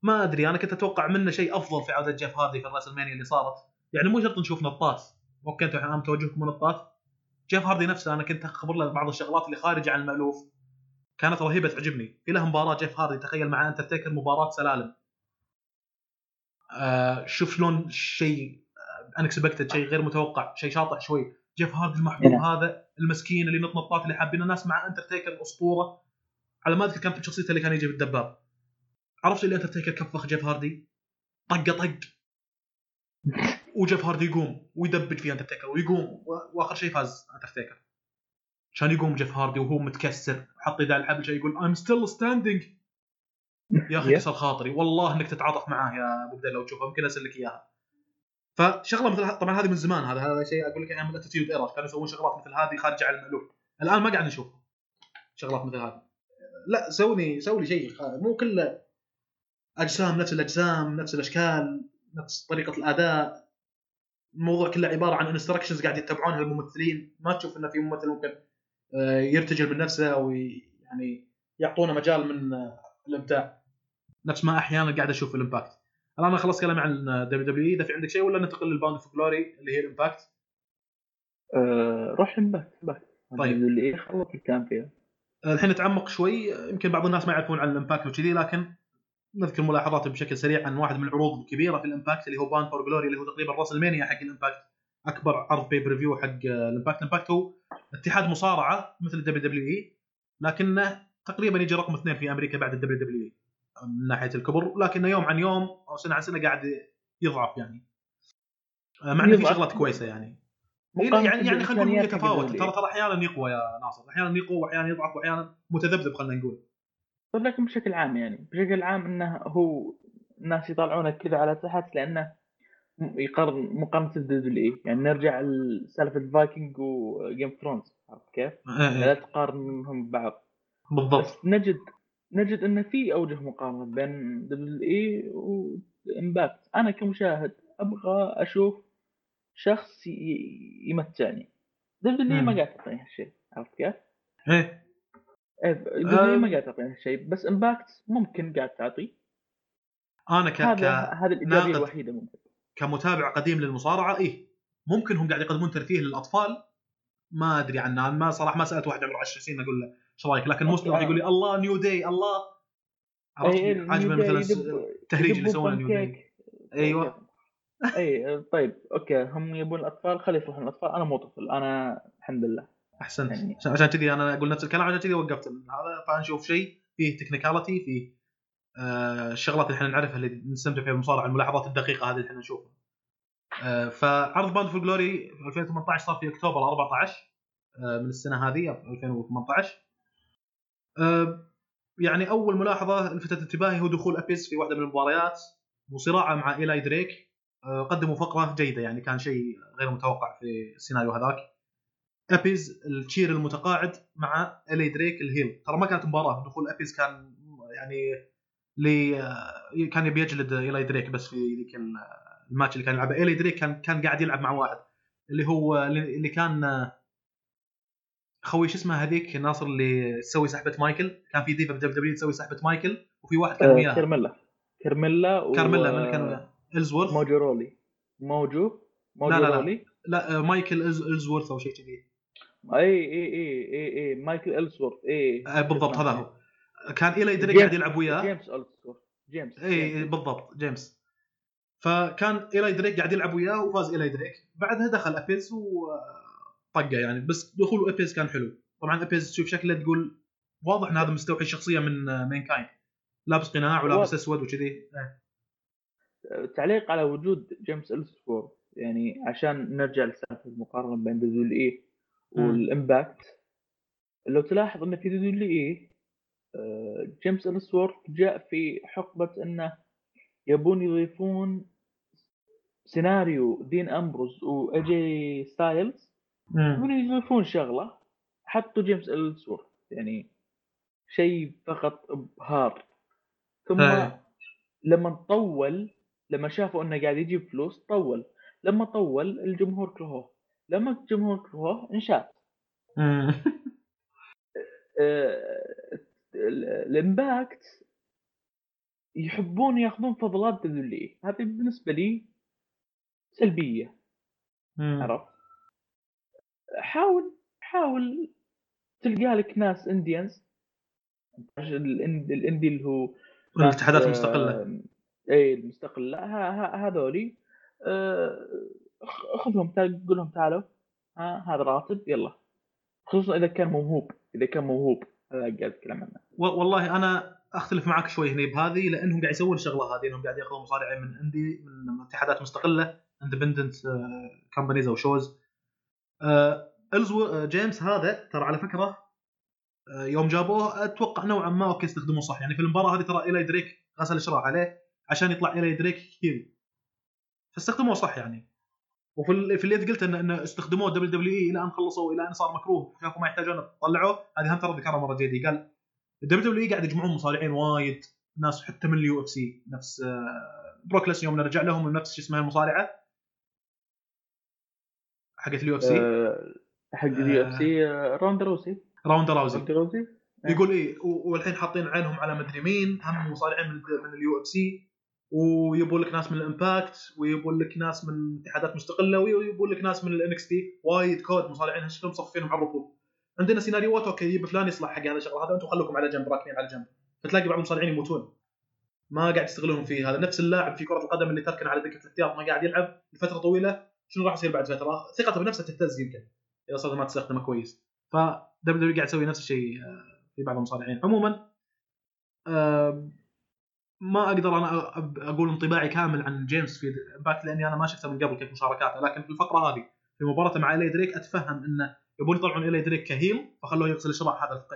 ما أدري أنا كنت أتوقع منه شيء أفضل في عوده جيف هاردي في ال WrestleMania اللي صارت. يعني مو شرط نشوف نطات أوكي أنتم الحين توجهكم نطات جيف هاردي نفسه أنا كنت أخبر له بعض الشغلات اللي خارجه عن المألوف. كانت رهيبة تعجبني. في له مباراة جيف هاردي تخيل مع اندرتيكر مباراة سلالم. آه شوف شلون شيء unexpected شيء غير متوقع شيء شاطح شوي. جيف هاردي المحبوب نعم. هذا المسكين اللي نط نطات اللي حابين الناس مع اندرتيكر اسطوره على ما أذكر كانت شخصيته اللي كان يجي بالدباب. عرفت اللي اندرتيكر كفخ جيف هاردي؟ طقه طق. وجيف هاردي يقوم ويدبج في اندرتيكر ويقوم وآخر شيء فاز اندرتيكر عشان يقوم جيف هاردي وهو متكسر حط يده على الحبل شيء يقول I'm still standing. يا أخي. كسر خاطري. والله إنك تتعاطف معاه يا أبو لو تشوفه. يمكن أرسل لك إياها. فشغلة مثل طبعا هذه من زمان هذا هذا شيء أقول لك أيام ال Attitude Era كانوا يسوون شغلات مثل هذه خارجه عن المالوف الآن ما قاعد نشوفها شغلات مثل هذه. لا سوي سوي شيء مو كله أجسام نفس الأجسام نفس الأشكال نفس طريقة الأداء. الموضوع كله عبارة عن instructions قاعد يتبعونها الممثلين. ما تشوف انه في ممثل ممكن آه، يرتجل من نفسه أو يعني يعطونا مجال من آه، الإبداع. نفس ما أحيانا قاعد أشوف ال Impact. الآن أنا خلصت كلامي عن WW إذا في عندك شيء ولا ننتقل لل Bound of Glory اللي هي ال Impact آه، روح Impact Impact طيب. اللي خلص الكلام فيها. الحين نتعمق شوي. يمكن بعض الناس ما يعرفون عن ال Impact وكذي لكن نذكر ملاحظات بشكل سريع عن واحد من العروض الكبيرة في ال Impact اللي هو Bound for Glory اللي هو تقريبا WrestleMania حق ال Impact أكبر عرض pay-per-view حق ال Impact ال Impact هو اتحاد مصارعة مثل ال WWE لكنه تقريبا يجي رقم اثنين في أمريكا بعد ال WWE. من ناحية الكبر لكنه يوم عن يوم أو سنة عن سنة قاعد يضعف يعني. مع إنه في. شغلات كويسة يعني. مقارنة يعني يعني خلينا نقول يتفاوت. ترى ترى أحيانا يقوى يا ناصر أحيانا يقوى واحيانا يضعف واحيانا متذبذب خلينا نقول. طيب لكن بشكل عام يعني بشكل عام إنه هو الناس يطالعونه كذا على تحت لأنه يقارن مقارنة بال WWE يعني نرجع لسالفه ال Vikings و Game of Thrones عرفت كيف؟ إيه، لا إيه، تقارنهم ببعض. بالضبط. نجد نجد أن في أوجه مقارنة بين WWE و Impact أنا كمشاهد أبغى أشوف شخص ي- يمتعني WWE. ما قاعد تعطيني هالشيء عرفت كيف؟ إيه إيه، W آه. ما قاعد تعطيني هالشيء بس Impact ممكن قاعد تعطي أنا ك... هذا ك... هذا الإيجابية. الوحيدة ممكن كمتابع قديم للمصارعة إيه ممكن هم قاعد يقدمون ترفيه للأطفال ما أدري عنه ما صراحة ما سألت واحد عمره 10 سنين أقول له إيش رايك لكن. مسلم راح يقول لي الله New Day الله. عرفت إيه، عاجبه مثلا التهريج اللي يسوونه New Day. أيوه اي طيب أوكي. هم يبون الأطفال خلي يروحون الأطفال. أنا مو طفل أنا الحمد لله. أحسنت. يعني- عشان- كذي أنا أقول نفس الكلام عشان كذي وقفت. هذا فنشوف شيء فيه technicality فيه آه الشغلات اللي إحنا نعرفها اللي نستمتع فيها بالمصارعه الملاحظات الدقيقة هذه اللي إحنا نشوفها. آه فعرض Bound for Glory في 2018 صار في أكتوبر 14 آه من السنة هذه 2018 آه يعني أول ملاحظة لفتت انتباهي هو دخول ابيز في واحدة من المباريات وصراعه مع إيلاي دريك. آه قدموا فقرة جيدة يعني كان شيء غير متوقع في السيناريو هذاك. ابيز التشير المتقاعد مع الي دريك ال heel. ترى ما كانت مباراة دخول ابيز كان يعني لي كان يبي يجلد إيلاي دريك بس في ذيك ال- الماتش اللي كان يلعبه. إيلاي دريك كان كان قاعد يلعب مع واحد اللي هو اللي كان خوي شو اسمه هذيك ناصر اللي تسوي سحبة مايكل؟ كان في ديفا في دبليو دبليو تسوي سحبة مايكل وفي واحد كان آه، وياه. كرميلا كرميلا و... كارميلا من اللي كان وياه. إلزورث. موجو رولي. موجو؟ موجو لا، لا. رولي؟ لا آه، مايكل إلزورث أو شيء كذي. إي إي إي إي إي مايكل السورث إي آه، بالضبط هذا هو. كان دريك جيمس- قاعد يلعب وياه. جيمس السورث جيمس إي. بالضبط جيمس. فكان ايلاي دريك قاعد يلعب وياه وفاز ايلاي دريك بعدها دخل ابيز وطقه يعني بس دخول ابيز كان حلو. طبعا ابيز تشوف شكله تقول واضح إن هذا مستوحي شخصيه من مين كاين لابس قناع ولابس أسود وكذي. إيه. تعليق على وجود جيمس السفورد يعني عشان نرجع لسالفة المقارنة بين WWE. وال Impact لو تلاحظ إن في WWE آه، جيمس السورد جاء في حقبة إنه يبون يضيفون سيناريو دين أمبروز واجي ستايلز مم. يبون يضيفون شغلة. حطوا جيمس السورد يعني شيء فقط إبهار. ثم إيه. لما طول لما شافوا إنه قاعد يجيب فلوس طول. لما طول الجمهور كرهوه. لما الجمهور كرهوه انشاف. آه، ال- ال Impact يحبون ياخذون فضلات W هذه بالنسبة لي سلبية. عرفت؟ حاول حاول تلقى لك ناس indies ال indie اللي هو الاتحادات المستقلة. آه، اي المستقلة. هذولي آه، خذهم قول لهم تعالوا. ها هذا راتب يلا. خصوصا إذا كان موهوب إذا كان موهوب. هذا قاعد اتكلم عنه. والله أنا أختلف معك شوي هنا بهذه لأنهم قاعد يسوون الشغلة هذه إنهم قاعد ياخذون مصارعين من indie من اتحادات مستقلة independent companies أو shows الزو آه، جيمس هذا ترى على فكرة آه، يوم جابوه أتوقع نوعا ما أوكي استخدموه صح. يعني في المباراة هذه ترى ايلاي دريك غسل الشراع عليه عشان يطلع ايلاي دريك heel فاستخدموه صح يعني. وفي ال- في اللي قلت انه انه استخدموه WWE إلى أن خلصوا إلى أن صار مكروه. شافوا ما يحتاجون طلعوه هذه هم ترى ذكرها مرة جدي قال ال WWE قاعد يجمعون مصارعين وايد ناس حتى من ال UFC نفس آه، بروك ليسن يوم نرجع لهم نفس شو اسمها المصارعة. حقت ال UFC؟ آه، حق ال UFC آه، روندا روسي. راوندا راوزي روندا روسي؟ إيه. يقول إيه والحين حاطين عينهم على مدري مين هم مصارعين من من ال UFC ويبون لك ناس من ال Impact ويبون لك ناس من اتحادات مستقلة ويبون لك ناس من ال NXT. وايد كود مصارعين شكلهم مصفينهم على الرفوف عندنا سيناريوهات أوكي يجيب فلان يصلح حق هذا الشغله هذا أنتم خلوكم على جنب راكنين على جنب. فتلاقي بعض المصارعين يموتون. ما قاعد يستغلون في هذا نفس اللاعب في كرة القدم اللي تركن على دكة الاحتياط ما قاعد يلعب لفترة طويلة. شنو راح يصير بعد فترة؟ ثقته بنفسه تهتز يمكن إذا صار ما تستخدمه كويس. ف W قاعد تسوي نفس الشيء آه، في بعض المصارعين. عموما ما أقدر أنا أقول انطباعي كامل عن جيمس في Impact لأني أنا ما شفته من قبل كيف مشاركاته. لكن في الفقرة هذه في مباراته مع إلي دريك أتفهم انه يبون يطلعون إلي دريك ك heel فخلوه يغسل الشراع هذا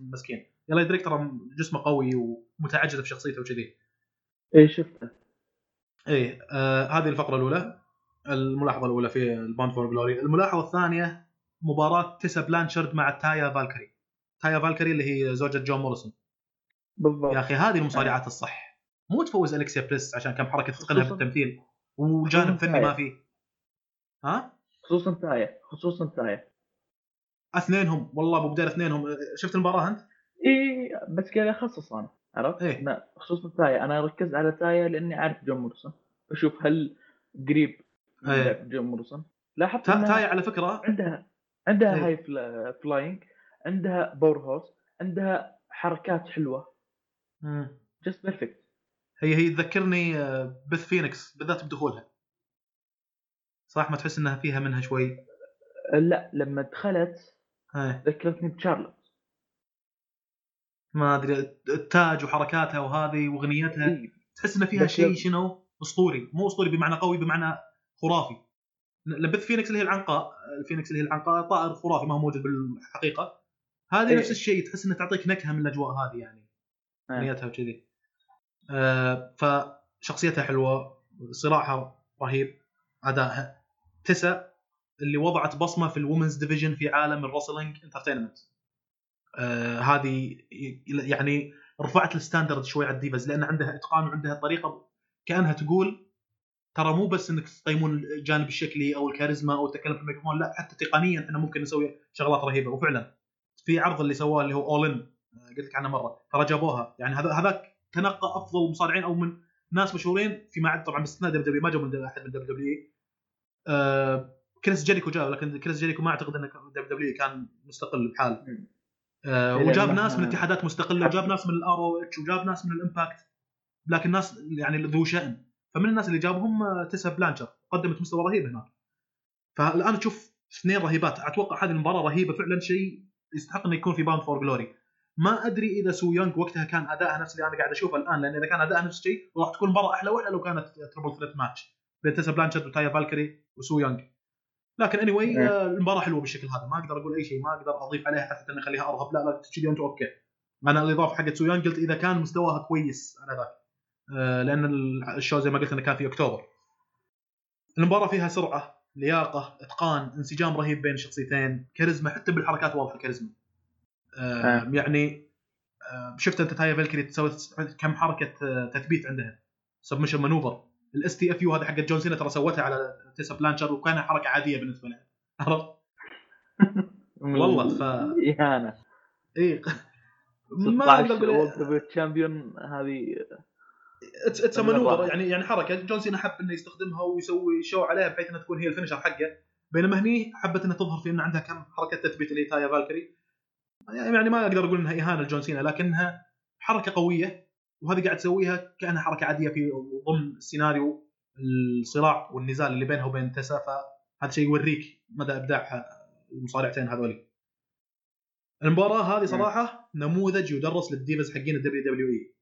المسكين. إلي دريك ترى جسمه قوي ومتعجل في شخصيته وكذي. اي شفته. إيه آه هذه الفقرة الأولى. الملاحظة الأولى في ال Bound for Glory الملاحظة الثانية مباراة تيسا بلانشارد مع تايا فالكري تايا فالكري اللي هي زوجة جون موريسون. بالضبط. يا أخي هذه المصارعات الصح. مو تفوز الكسا بليس عشان كم حركة تتقنها خصوصاً- بالتمثيل وجانب فني ما. فيه ها؟ خصوصا تايا. خصوصا تايا. اثنينهم. والله أبو بدير اثنينهم. شفت المباراة أنت؟ اي بس قاعد اخصص أنا عرفت؟ إيه. خصوصا تايا. أنا ركزت على تايا لأني عارف جون مورسون بشوف هل قريب جون مورسون لاحظت تا- إنها تايا على فكرة. عندها عندها إيه. high fly- flying عندها power house عندها حركات حلوة. just perfect هي هي تذكرني آه، بث فينيكس بالذات بدخولها. صح؟ ما تحس إنها فيها منها شوي؟ لا لما دخلت إيه. ذكرتني بشارلوت ما أدري التاج وحركاتها وهذه وأغنيتها. إيه. تحس إن فيها شيء شنو؟ أسطوري. مو أسطوري بمعنى قوي بمعنى خرافي لبث فينيكس اللي هي العنقاء الفينيكس اللي هي العنقاء طائر خرافي ما هو موجود بالحقيقة هذه إيه. نفس الشيء تحس انها تعطيك نكهة من الأجواء هذه يعني آه. اغنيتها وكذي آه فشخصيتها حلوة صراعها رهيب ادائها تسا اللي وضعت بصمة في ال women's division في عالم ال wrestling entertainment آه هذه يعني رفعت ال standard شوي على ال divas لأن عندها إتقان وعندها طريقة كأنها تقول ترى مو بس إنك تقيمون الجانب الشكلي أو الكاريزما أو التكلم في الميكروفون لا حتى تقنيا إحنا ممكن نسوي شغلات رهيبة. وفعلا في عرض اللي سواه اللي هو اول ان قلت لك عنه مرة ترى جابوها. يعني هذا هذاك تنقى أفضل مصارعين أو من ناس مشهورين فيما عدا طبعا باستثناء دبليو دبليو ما جابوا من أحد من دبليو دبليو آه كريس جيريكو جاب لكن كريس جيريكو ما أعتقد ان دبليو دبليو كان مستقل بحاله. آه وجاب ناس من إحنا- اتحادات مستقلة وجاب ناس من الار أو اتش وجاب ناس من الامباكت لكن ناس يعني ذو شأن. فمن الناس اللي جابهم آه، تيسا بلانشر. قدمت مستوى رهيب هناك. فالآن تشوف اثنين رهيبات. أتوقع هذه المباراة رهيبة. فعلا شيء يستحق إنه يكون في باوند فور جلوري ما أدري إذا سو يونغ وقتها كان أداءها نفس اللي أنا قاعد أشوفه الآن لأن إذا كان أداءها نفس الشيء راح تكون مباراة أحلى وأحلى لو كانت triple threat match بين تيسا بلانشارد وتايا فالكري وسو يونغ. لكن any anyway, إيه. آه، المباراة حلوة بالشكل هذا. ما أقدر أقول أي شيء ما أقدر أضيف عليها حتى إني أخليها أرهب. لا لا كذي أنت okay. أنا الإضافة حقت سو يونغ قلت إذا كان مستواها كويس على ذاك. لأن ال show زي ما قلت إنه كان في أكتوبر. المباراة فيها سرعة لياقة إتقان انسجام رهيب بين الشخصيتين كاريزما حتى بالحركات واضحة الكاريزما آه آه. يعني آه شفت أنت تايا فالكري تسوي كم حركة آه، تثبيت عندها. submission maneuver ال STFU هذه حقت جون سينا ترى سوتها على تيسا بلانشر وكانها حركة عادية بالنسبة لها. عرفت؟ والله ف اهانه اي ما أقدر 16 أقول champion هذه it's maneuver. يعني يعني حركة. جون سينا حب إنه يستخدمها ويسوي show عليها بحيث إنها تكون هي ال finisher حقه. بينما هني حبت إنها تظهر في إن عندها كم حركة تثبيت اللي تايا فالكري. يعني ما أقدر أقول إنها إهانة لجون سينا لكنها حركة قوية وهذه قاعد تسويها كأنها حركة عادية في ضمن سيناريو الصراع والنزال اللي بينها وبين تسا. فهذا شيء يوريك مدى إبداع المصارعتين هذولي. المباراة هذه صراحة نموذج يدرس لل divas حقين الدبليو دبليو اي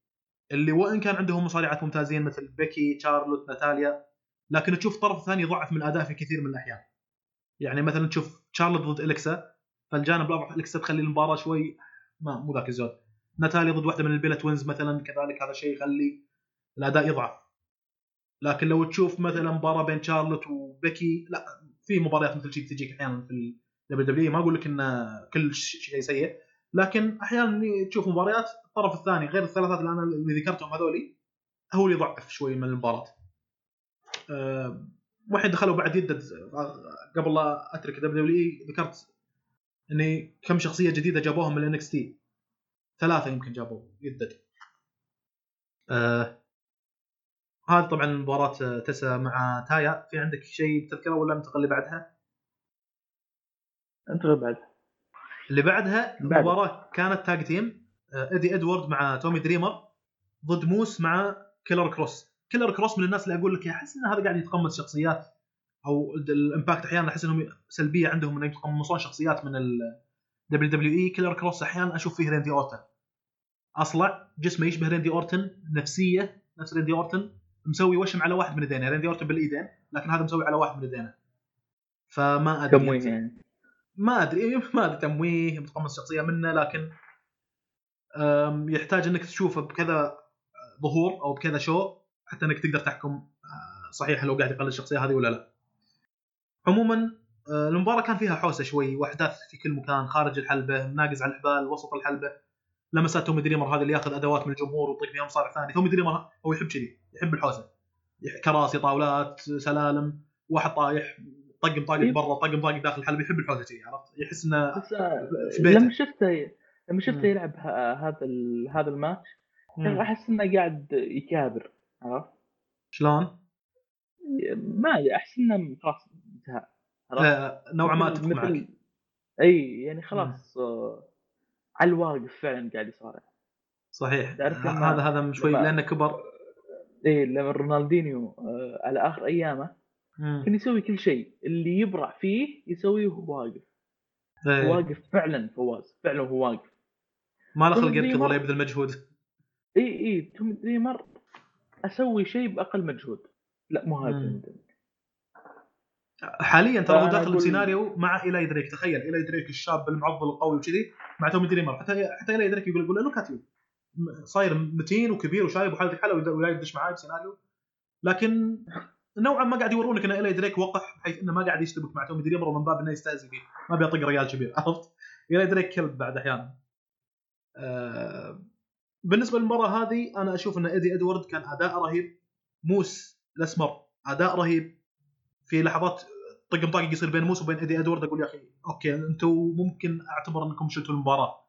اللي وان كان عندهم مصارعات ممتازين مثل بيكي، شارلوت، ناتاليا لكن تشوف الطرف الثاني ضعف من اداء في كثير من الأحيان. يعني مثلا تشوف شارلوت ضد الكسا فالجانب الأضعف الكسا تخلي المباراة شوي ما مو ذاك الزود. ناتاليا ضد واحدة من البيلا توينز مثلا كذلك هذا الشيء يخلي الأداء يضعف. لكن لو تشوف مثلا مباراة بين شارلوت وبيكي لا في مباريات مثل شيء تجيك أحيانا في الدبليو دبليو ما أقول لك انه كل شيء سيء لكن أحيانا تشوف مباريات الطرف الثاني غير الثلاثات اللي أنا اللي ذكرتهم هذولي هو اللي يضعف شوي من المباراة. أه والحين دخلوا بعد يدد قبل لا أترك دبليو دبليو ذكرت إني كم شخصية جديدة جابوهم من انكس تي ثلاثة يمكن جابوه يدد. أه هذه طبعا مباراة تسا مع تايا في عندك شيء تذكره ولا ننتقل اللي بعدها؟ انت بعد اللي بعدها بعد. مباراة كانت tag team آه، إيدي إدوارد مع تومي دريمر ضد موس مع كيلر كروس. كيلر كروس من الناس اللي أقول لك أحس إن هذا قاعد يتقمص شخصيات أو ال- الامباكت أحيانا أحس إنهم سلبية عندهم إنهم يتقمصون شخصيات من ال دبليو دبليو إي. كيلر كروس أحيانا أشوف فيه ريندي أورتن. أصلع جسمه يشبه ريندي أورتن نفسية نفس ريندي أورتن مسوي وشم على واحد من إيدينه. ريندي أورتن بالإيدين لكن هذا مسوي على واحد من إيدينه. فما أدري. يعني؟ ما أدري ما أدري تمويه متقمص شخصية منه لكن يحتاج إنك تشوفه بكذا ظهور أو بكذا show حتى إنك تقدر تحكم أه، صحيح لو قاعد يقلد الشخصية هذه ولا لا. عموما أه، المباراة كان فيها حوسة شوي وأحداث في كل مكان خارج الحلبة ناقز على الحبال وسط الحلبة لمسات تومي دريمر هذا اللي يأخذ أدوات من الجمهور ويطق فيها مصارع ثاني تومي دريمر هو يحب كذي يحب الحوسة كراسي طاولات سلالم واحد طايح طقم طاقك إيه. برا طقم طاقك داخل الحلبة يحب الحوسه كذي عرفت يحس إنه آه، في بيته. لما شفته لما شفته. يلعب هذا هذا الماتش. أحس إنه قاعد يكابر عرفت؟ شلون؟ ما أحس إنه خلاص انتهى؟ آه نوعا ما أتفق معك إي يعني خلاص آه على الواقف فعلا قاعد يصارع صحيح هذا هذا شوي لأنه كبر إي لما رونالدينيو آه على آخر أيامه. كان يسوي كل شيء. اللي يبرع فيه يسويه وهو واقف. إيه. واقف فعلا فواز. فعلا وهو واقف. ما له خلق توم يركض. ولا يبذل مجهود؟ إي إي. توم دريمر أسوي شيء بأقل مجهود. لا مو هذا. توم. حاليا ترى هو داخل بسيناريو مع إيلاي دريك. تخيل إيلاي دريك الشاب المعضل القوي وكذي مع تومي دريمر حتى حتى إيلاي دريك يقول يقول له كاتيو صاير متين وكبير وشايب وحالته حالة ويا يدش معاي بسيناريو. لكن نوعا ما قاعد يورونك إن ايلاي دريك وقح بحيث إنه ما قاعد يشتبك مع تومي دريمر ومن باب إنه يستهزئ فيه. ما بيطق ريال كبير عرفت؟ ايلاي دريك كلب بعد أحيانا. آه بالنسبة للمره هذه أنا أشوف إن إيدي إدوارد كان أداء رهيب. موس الأسمر أداء رهيب. في لحظات طق مطاقق يصير بين موس وبين إيدي إدوارد أقول يا أخي أوكي أنتم ممكن أعتبر إنكم شلتوا المباراة.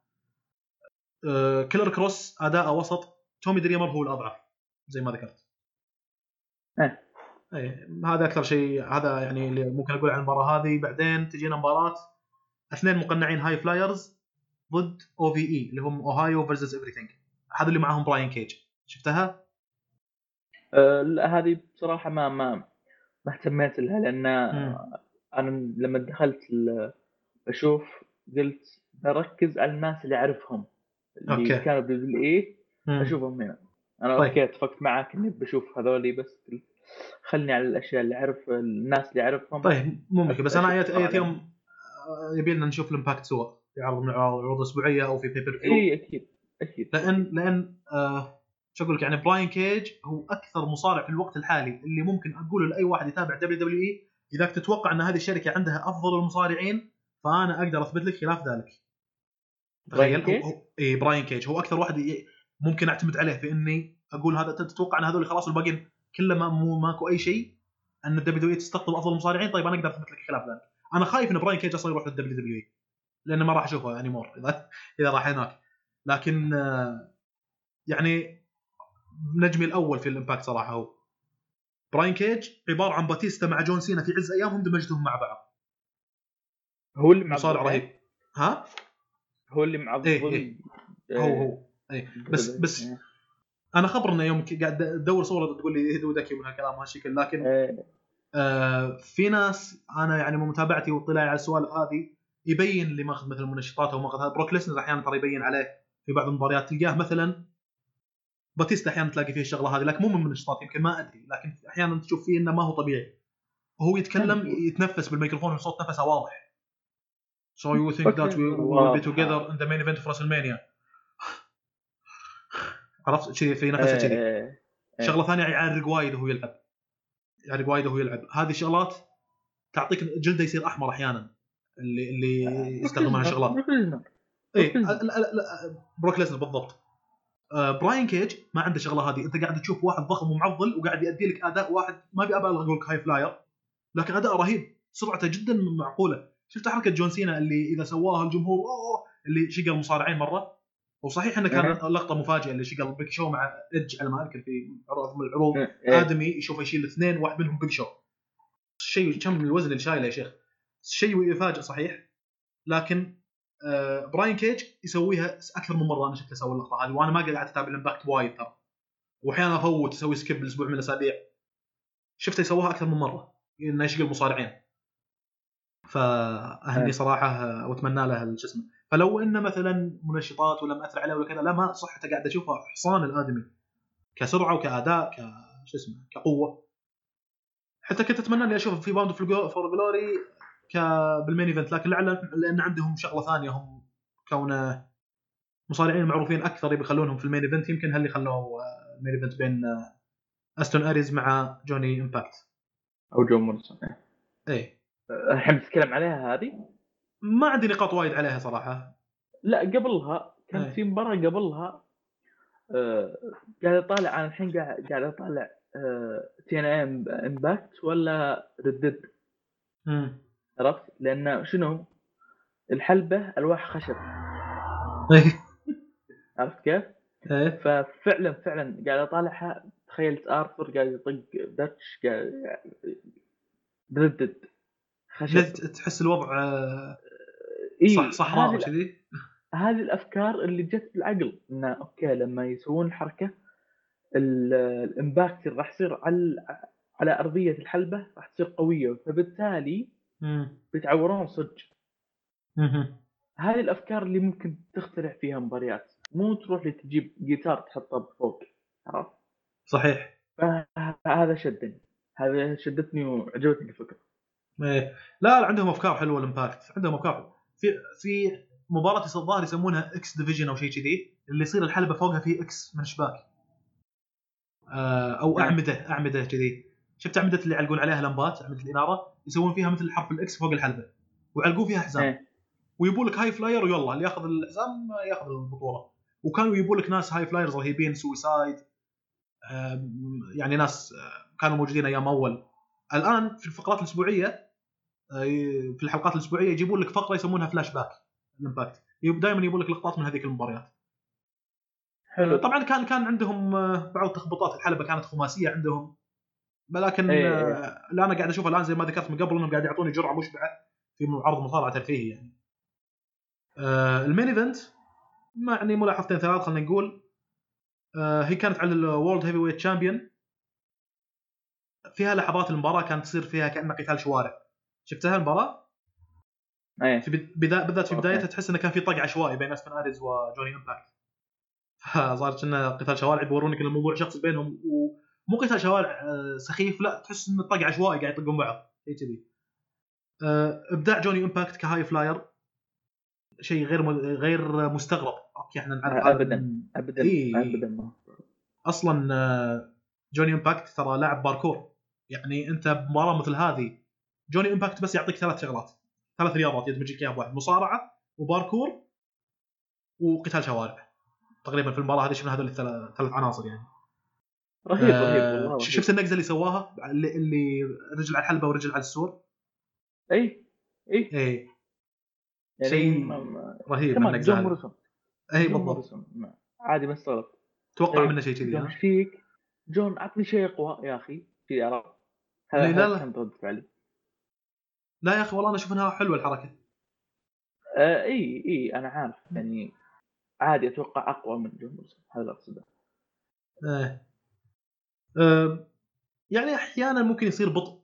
آه كيلر كروس اداءه وسط. تومي دريمر هو الأضعف زي ما ذكرت. إيه. إيه هذا أكثر شيء هذا يعني اللي ممكن أقول عن المباراة هذه بعدين تجينا مباراة اثنين مقنعين high flyers ضد OVE اللي هم Ohio Versus Everything هذا اللي معاهم براين كيج شفتها؟ آه لا هذه بصراحة ما ما ما اهتميت لها لأن. أنا لما دخلت بشوف قلت بركز على الناس اللي أعرفهم اللي أوكي. كانوا ب WWE مم. أشوفهم هنا أنا طيب. أوكي اتفقت معاك إني بشوف هذولي بس خلني على الأشياء اللي أعرف الناس اللي أعرفهم. طيب مشكلة. بس أنا عليهم. يوم آه، يبي لنا نشوف الإمباكت سوا. في عرض من العروض الاسبوعيه أو في pay-per-view اي أكيد أكيد. لأن لأن آه شو أقول لك يعني براين كيج هو أكثر مصارع في الوقت الحالي اللي ممكن أقوله لأي واحد يتابع WWE إذا تتوقع إن هذه الشركة عندها أفضل المصارعين فأنا أقدر أثبت لك خلاف ذلك. تخيل اي براين كيج هو أكثر واحد ممكن أعتمد عليه في إني أقول هذا تتوقع إن هذول خلاص الباقيين كله ما مو ماكو أي شيء أن ال WW تستقطب أفضل المصارعين طيب أنا أقدر أثبت لك خلاف ذلك. أنا خايف إن براين كيج أصلا يروح لل WWE لأنه ما راح أشوفه any more اذا إذا راح هناك. لكن آه، يعني نجمي الأول في الإمباكت صراحة هو براين كيج عبارة عن باتيستا مع جون سينا في عز أيامهم دمجتهم مع بعض. هو اللي مصارع رهيب. ها؟ هو اللي معضل إيه، إيه. هو هو. اي بس بس أنا خبرنا يوم قاعد ادور صورة تقول لي هدودك من هالكلام وهالشكل لكن إيه، آه في ناس أنا يعني من متابعتي واطلاعي على السوالف هذه يبين اللي ماخذ مثل منشطات أو ماخذ بروك ليسنر أحيانا ترى يبين عليه في بعض المباريات تلقاه مثلا باتيستا أحيانا تلاقي فيه الشغلة هذه لكن مو من منشطات يمكن ما أدري لكن أحيانا تشوف فيه إنه ما هو طبيعي. وهو يتكلم يتنفس بالميكروفون وصوت نفسه واضح. So you think that we will be together in the main event of WrestleMania عرفت؟ شيء في نفسه كذي. إيه، إيه. شغلة ثانية يعرق وايد وهو يلعب. يعرق وايد وهو يلعب. هذه الشغلات تعطيك جلده يصير أحمر أحيانا اللي اللي يستخدمها ليزنر. اي بروك ليسنر بالضبط. آه، براين كيج ما عنده شغلة هذه. أنت قاعد تشوف واحد ضخم ومعضل وقاعد يؤدي لك أداء واحد. ما أبي أبالغ أقول لك high flyer لكن أداء رهيب. سرعته جدا معقولة. شفت حركه جون سينا اللي إذا سواها الجمهور أوه اللي شقل مصارعين مرة؟ وصحيح إنه كان أه. لقطة مفاجئة اللي شقل بيك شو مع ايدج على ما أذكر في عروض من العروض. إيه. آدمي يشوفه يشيل اثنين واحد منهم بيج شو. شيء كم الوزن اللي شايله يا شيخ. شيء يفاجئ صحيح. لكن آه براين كيج يسويها أكثر من مرة أنا شفته أسوي اللقطة هذه وأنا ما قاعد أتابع الامباكت وايد ترى. وأحيانا أفوت أسوي skip الأسبوع من الأسابيع. شفته يسووها أكثر من مرة. إنه يشقل مصارعين فأهني إيه. صراحة آه، وأتمنى له شو اسمه فلو انه مثلا منشطات ولا مأثر عليه ولا كذا لا ما صحته قاعد أشوفها حصان الآدمي. كسرعة وكأداء ك شو اسمه كقوة. حتى كنت أتمنى إني أشوف في Bound for Glory ك بال main event لكن لعل لأن عندهم شغلة ثانية هم كونه مصارعين معروفين أكثر يبي يخلونهم في ال main event يمكن هاللي خلوه آه، ال main event بين آه، أستون أريز مع جوني إمباكت. أو جون مورسون إيه. إيه. الحين بتتكلم عليها هذه؟ ما عندي نقاط وايد عليها صراحة. لا قبلها إيه. كان في مباراة قبلها آه، قاعد أطالع أنا الحين قاعد قاعد أطالع TNA Impact ولا ردد عرفت؟ لأن شنو؟ الحلبة ألواح خشب. إيه. عرفت كيف؟ ففعلا فعلا قاعد أطالعها. تخيلت ارثر قاعد يطق داتش قاعد ردد خشب. تحس الوضع آه، إيه، صح صحراء كذي؟ هذه الأفكار اللي جت بالعقل انه أوكي لما يسوون الحركه ال- الامباكت راح يصير على على أرضية الحلبة راح تصير قوية فبالتالي بيتعورون صدق. هذه الأفكار اللي ممكن تخترع فيها مباريات. مو تروح لي تجيب جيتار تحطه فوق عرفت؟ صحيح. فهذا شدني. هذا شدتني وعجبتني الفكرة. إيه. لا لا عندهم أفكار حلوة الإمباكت. عندهم أفكار في في مباراة الظاهر يسمونها X Division أو شيء كذي اللي يصير الحلبة فوقها في X من شباك آه أو نعم. أعمدة أعمدة كذي. شفت أعمدة اللي يعلقون عليها لمبات أعمدة الإنارة؟ يسوون فيها مثل حرف ال X فوق الحلبة. ويعلقون فيها حزام. إيه. ويبوا لك high flyer ويلا اللي ياخذ الحزام ياخذ البطولة. وكانوا يبوا لك ناس high flyers رهيبين suicide يعني ناس آه، كانوا موجودين أيام أول. الآن في الفقرات الأسبوعية في الحلقات الأسبوعية يجيبون لك فقرة يسمونها flashback ال Impact دائما يجيبون لك لقطات من هذيك المباريات. حلو. طبعا كان كان عندهم آه، بعض تخبطات الحلبة كانت خماسية عندهم. لكن إيه. آه، اللي أنا قاعد اشوفه الآن زي ما ذكرت من قبل إنهم قاعد يعطوني جرعة مشبعة في عرض مصارعه ترفيهي يعني. آه، ال main event يعني ملاحظتين ثلاث خلينا نقول. آه، هي كانت على ال world heavyweight champion فيها لحظات المباراة كانت تصير فيها كانها قتال شوارع. شفتها المباراة؟ إيه. في بد- بدا- بالذات في. بدايتها تحس إنه كان في طق عشوائي بين أوستن آريز وجوني إمباكت. فصار كنه قتال شوارع بيورونك ان الموضوع شخصي بينهم ومو قتال شوارع آه، سخيف لا تحس إنه طق عشوائي قاعد يطقون بعض شيء كذي. آه، إبداع جوني إمباكت ك high flyer شيء غير م- غير مستغرب. أوكي إحنا نعرف ابدا ابدا. إيه. ابدا. ما أصلا آه، جوني إمباكت ترى لاعب باركور. يعني أنت بمباراة مثل هذه جوني امباكت بس يعطيك ثلاث شغلات. ثلاث رياضات يدمج لك اياها بواحد مصارعة وباركور وقتال شوارع. تقريبا في المباراة هذه شفنا هذول الثلاث ثلاث عناصر يعني. رهيب آه، رهيب والله رهيب. شفت النقزة اللي سواها؟ اللي, اللي رجل على الحلبة ورجل على السور؟ اي اي إيه. يعني شيء رهيب كمان النقزة هذه. اي بالضبط. عادي ما استغربت توقع إيه. منه شيء كذي جون فيك؟ جون عطني شيء أقوى يا أخي في عرفت لا، لا، رد فعلي. لا يا أخي والله أنا أشوف إنها حلوة الحركة. آه إي إي أنا عارف. يعني عادي أتوقع أقوى من جون هذا اللي أقصده. إيه. أم، يعني أحيانا ممكن يصير بطء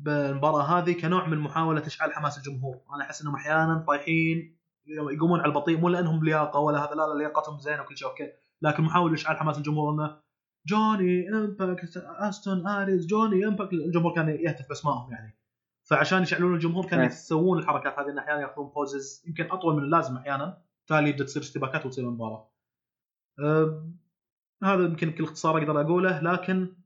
بالمباراة هذه كنوع من محاولة إشعال حماس الجمهور، أنا أحس إنهم أحيانا طايحين يقومون على البطيء مو لأنهم لياقة ولا هذا لا لا لياقتهم زينه وكل شيء أوكي، لكن محاولة إشعال حماس الجمهور إنه جوني إمباكت أوستن اريز جوني إمباكت الجمهور كان يهتف بأسمائهم يعني. فعشان يشعلون الجمهور كانوا نعم. يسوون الحركات هذه إن أحيانا ياخذون pauses يمكن أطول من اللازم أحيانا بالتالي يبدأ تصير اشتباكات وتصير المباراه. أم، هذا يمكن بكل اختصار أقدر أقوله لكن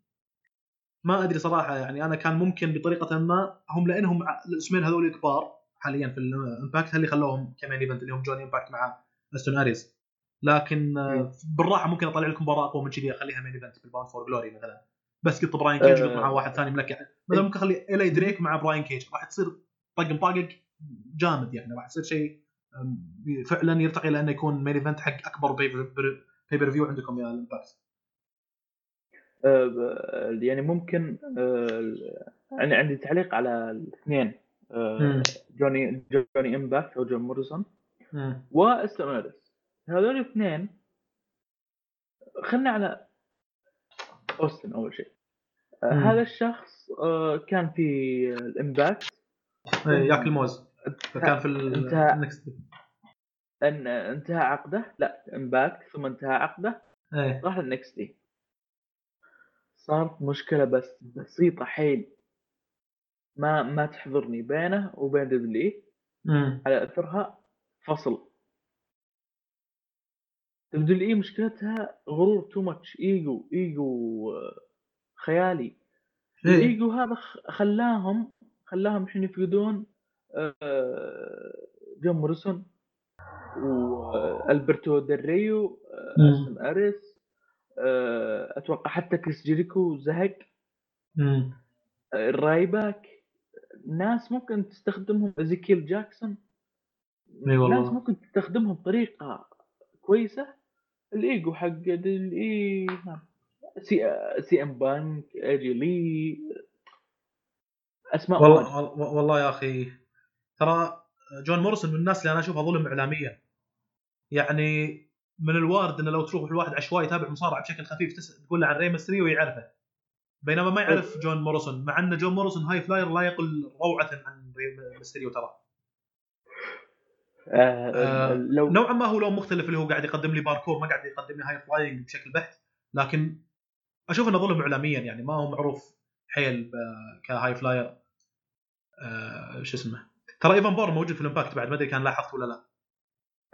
ما أدري صراحة يعني أنا كان ممكن بطريقة ما هم لأنهم الاسمين هذول كبار حاليا في ال Impact اللي خلوهم ك main event اللي هم جوني امباكت مع أوستن اريز لكن آه، مم. بالراحة ممكن أطلع لكم مباراة أقوى من كذي أخليها main event في ال Bound for Glory مثلا بس قلت براين كيج آه. مع واحد ثاني ملكع. مثلا ممكن أخلي إلي دريك مع براين كيج. راح تصير طق مطاقق جامد يعني. راح يصير شيء فعلا يرتقي لأنه يكون main event حق أكبر pay-per-view عندكم يا ال Impact آه، يعني ممكن آه، يعني عندي تعليق على الاثنين. آه،. جوني جوني امباكت أو جون موريسون. اريس هذول الاثنين خلنا على أوستن أول شيء. آه،. هذا الشخص آه، كان في الإمباكت. إيه، ياكل موز فكان في. النكست إن انتهى عقده. لا إمباكت ثم انتهى عقده. إيه. راح للنكست دي صارت مشكلة بس بسيطة حيل. ما ما تحضرني بينه وبين دبلي. على أثرها فصل. WWE مشكلتها غرور too much ego ego آه، خيالي إيه. الايجو هذا خلاهم خلاهم الحين يفقدون آه، جون موريسون والبرتو دريو آه، مم. أوستن أريس آه، أتوقع حتى كريس جيريكو زهق. آه، الرايباك ناس ممكن تستخدمهم زيكيل جاكسون إي والله. ناس ممكن تستخدمهم بطريقة كويسة الإيجو حق الاي سي سي إم بانك ايجي لي. أسماء. والله والله يا أخي. ترى جون موريسون من الناس اللي أنا أشوفها ظلم اعلاميا. يعني من الوارد إنه لو تروح الواحد عشوائي يتابع مصارعة بشكل خفيف. تقول له عن ري ميستريو ويعرفه. بينما ما يعرف جون موريسون مع إن جون موريسون high flyer لا يقل روعة عن ري ميستريو ترى آه آه، لو نوعا ما هو لون مختلف اللي هو قاعد يقدم لي باركور ما قاعد يقدم لي high flying بشكل بحت لكن أشوف إنه ظلم اعلاميا يعني ما هو معروف حيل ك high flyer آه شو اسمه؟ ترى إيفان بورن موجود في ال Impact بعد ما أدري كان لاحظت ولا لا.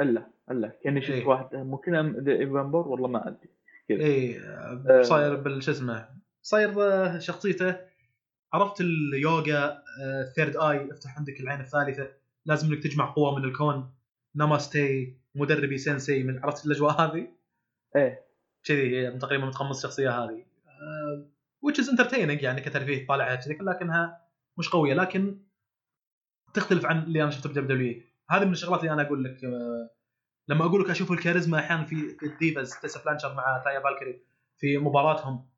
إلا إلا. كاني شفت إيه. واحد ممكن إيفان بورن والله ما أدري. اي آه، صاير بالش اسمه؟ صاير شخصيته. عرفت اليوغا third eye افتح عندك العين الثالثة. لازم انك تجمع قوة من الكون. ناماستي مدربي sensei من عرفت الأجواء هذه؟ إيه. كذي هي تقريبا متقمص الشخصية هذه. آه، which is entertaining يعني كترفيه طالعها كذي لكنها مش قوية. لكن تختلف عن اللي أنا شفته في WWE هذه من الشغلات اللي أنا أقول لك آه، لما أقول لك أشوف الكاريزما أحيانا في ال divas تيسا بلانشارد مع تايا فالكري في مباراتهم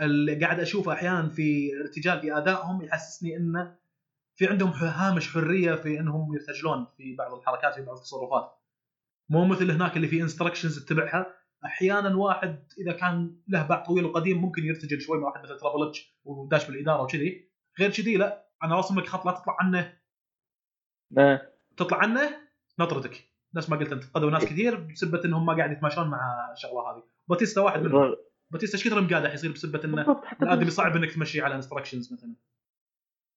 اللي قاعد أشوفه أحيانا في ارتجال في أدائهم يحسسني إنه في عندهم هامش حرية في إنهم يرتجلون في بعض الحركات في بعض التصرفات. مو مثل هناك اللي في instructions تتبعها أحيانا واحد إذا كان له باع طويل وقديم ممكن يرتجل شوي مع واحد مثل Triple H وداش بالإدارة وكذي. غير كذي لا أنا راسم لك خط لا تطلع عنه. تطلع عنه نطردك. نفس ما قلت أنت فقدوا ناس كثير بسبة إنهم ما قاعد يتماشون مع الشغلة هذه. باتيستا واحد منهم. باتيستا إيش كثر مقادح يصير بسبة إنه الادمي صعب إنك تمشي على instructions مثلا؟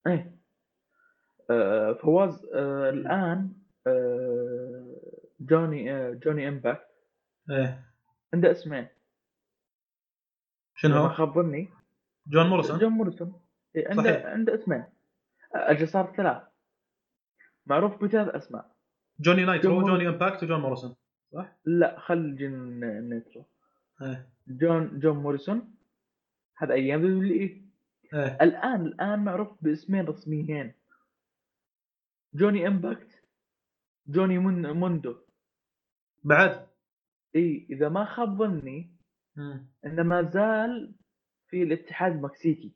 إيه. فواز آه، الآن آه، جوني آه، جوني إمباكت. إيه. عنده اسمين. شنو هو؟ خاب ظني. جون موريسون. جون موريسون. إيه، عنده صحيح. عنده اسمين. أجل صار ثلاث. معروف بثلاث أسماء. جوني نايترو جون- جوني إمباكت وجون موريسون. لا خل جون نايترو إيه. جون جون موريسون. هذا أيام WWE. الآن الآن معروف باسمين رسميين. جوني إمباكت جوني من موندو. بعد إي إذا ما خاب ظني. إنه ما زال في الاتحاد المكسيكي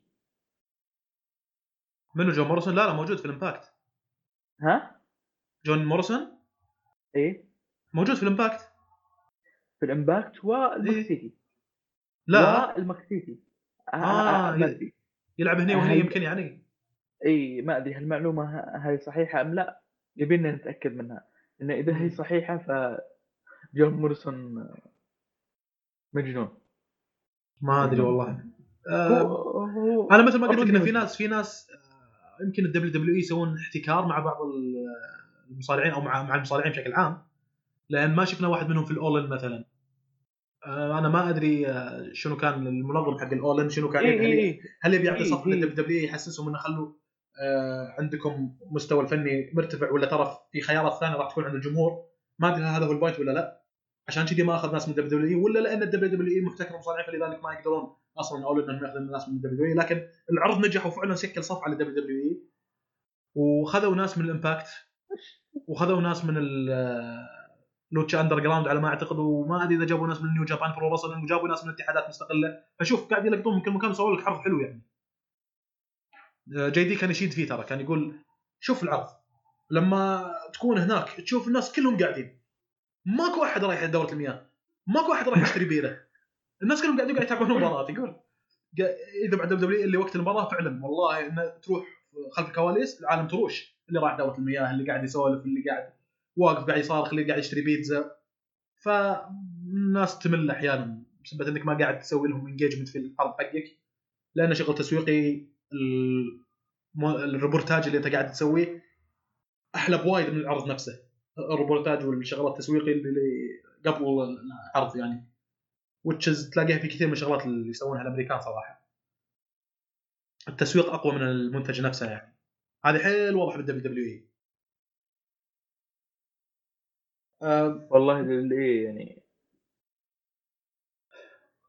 منو؟ جون موريسون؟ لا لا موجود في الإمباكت. ها؟ جون موريسون؟ إيه موجود في الإمباكت. في الإمباكت والمكسيكي لا. والمكسيكي آه, آه، آه ادري يلعب هنا وهنا هل- يمكن يعني. إي ما أدري هالمعلومه ه- هذه صحيحة أم لا يبينا نتأكد منها ان إذا هي صحيحة ف جون موريسون مجنون. ما أدري والله. آه هو أنا مثل ما قلت لك already إن في. ناس في ناس آه، يمكن ال WWE يسوون احتكار مع بعض ال- المصارعين أو مع مع المصارعين بشكل عام لأن ما شفنا واحد منهم في ال All In مثلا. آه، أنا ما أدري آه، شنو كان المنظم حق ال All In شنو كان إي يبي- هل- يبي يعطي إيه، صف إيه. لل WWE يحسسهم إنه خلوا آه، عندكم مستوى الفني مرتفع ولا ترى في خيارات ثانية راح تكون عند الجمهور؟ ما أدري هذا هو ال point ولا لا. عشان كذي ما أخذ ناس من ال WWE ولا لأن ال WWE محتكر مصارعين فلذلك ما يقدرون أصلا أول إنهم يأخذون الناس من ال WWE لكن العرض نجح وفعلا شكل صف على WWE وخذوا ناس من الإمباكت وخذوا ناس من ال Lucha Underground على ما أعتقد وما أدري إذا جابوا ناس من New Japan Pro Wrestling وجابوا ناس من اتحادات مستقلة. فشوف قاعد يلقطون من كل مكان وسووا لك عرض حلو يعني. آه، جي دي كان يشيد فيه ترى كان يقول شوف العرض. لما تكون هناك تشوف الناس كلهم قاعدين. ماكو أحد رايح دوره المياه. ماكو أحد رايح يشتري بيره. الناس كلهم قاعدين قاعد يتابعون المباراة يقول إذا بعد WWE وقت المباراة فعلا والله إنه تروح خلف الكواليس العالم تروح. اللي راح دورة المياه اللي قاعد يسولف اللي قاعد واقف قاعد يصارخ اللي قاعد يشتري بيتزا. فالناس تمل أحيانا بسبب إنك ما قاعد تسوي لهم engagement في العرض حقك. لأنه شغل تسويقي الريبورتاج اللي انت قاعد تسويه أحلى بوايد من العرض نفسه. الريبورتاج والشغلات التسويقي اللي قبل العرض يعني. وتشوف تلاقيها في كثير من الشغلات اللي يسوونها الأمريكان صراحة. التسويق أقوى من المنتج نفسه يعني. هذه حيل واضح بال WWE. والله اللي يعني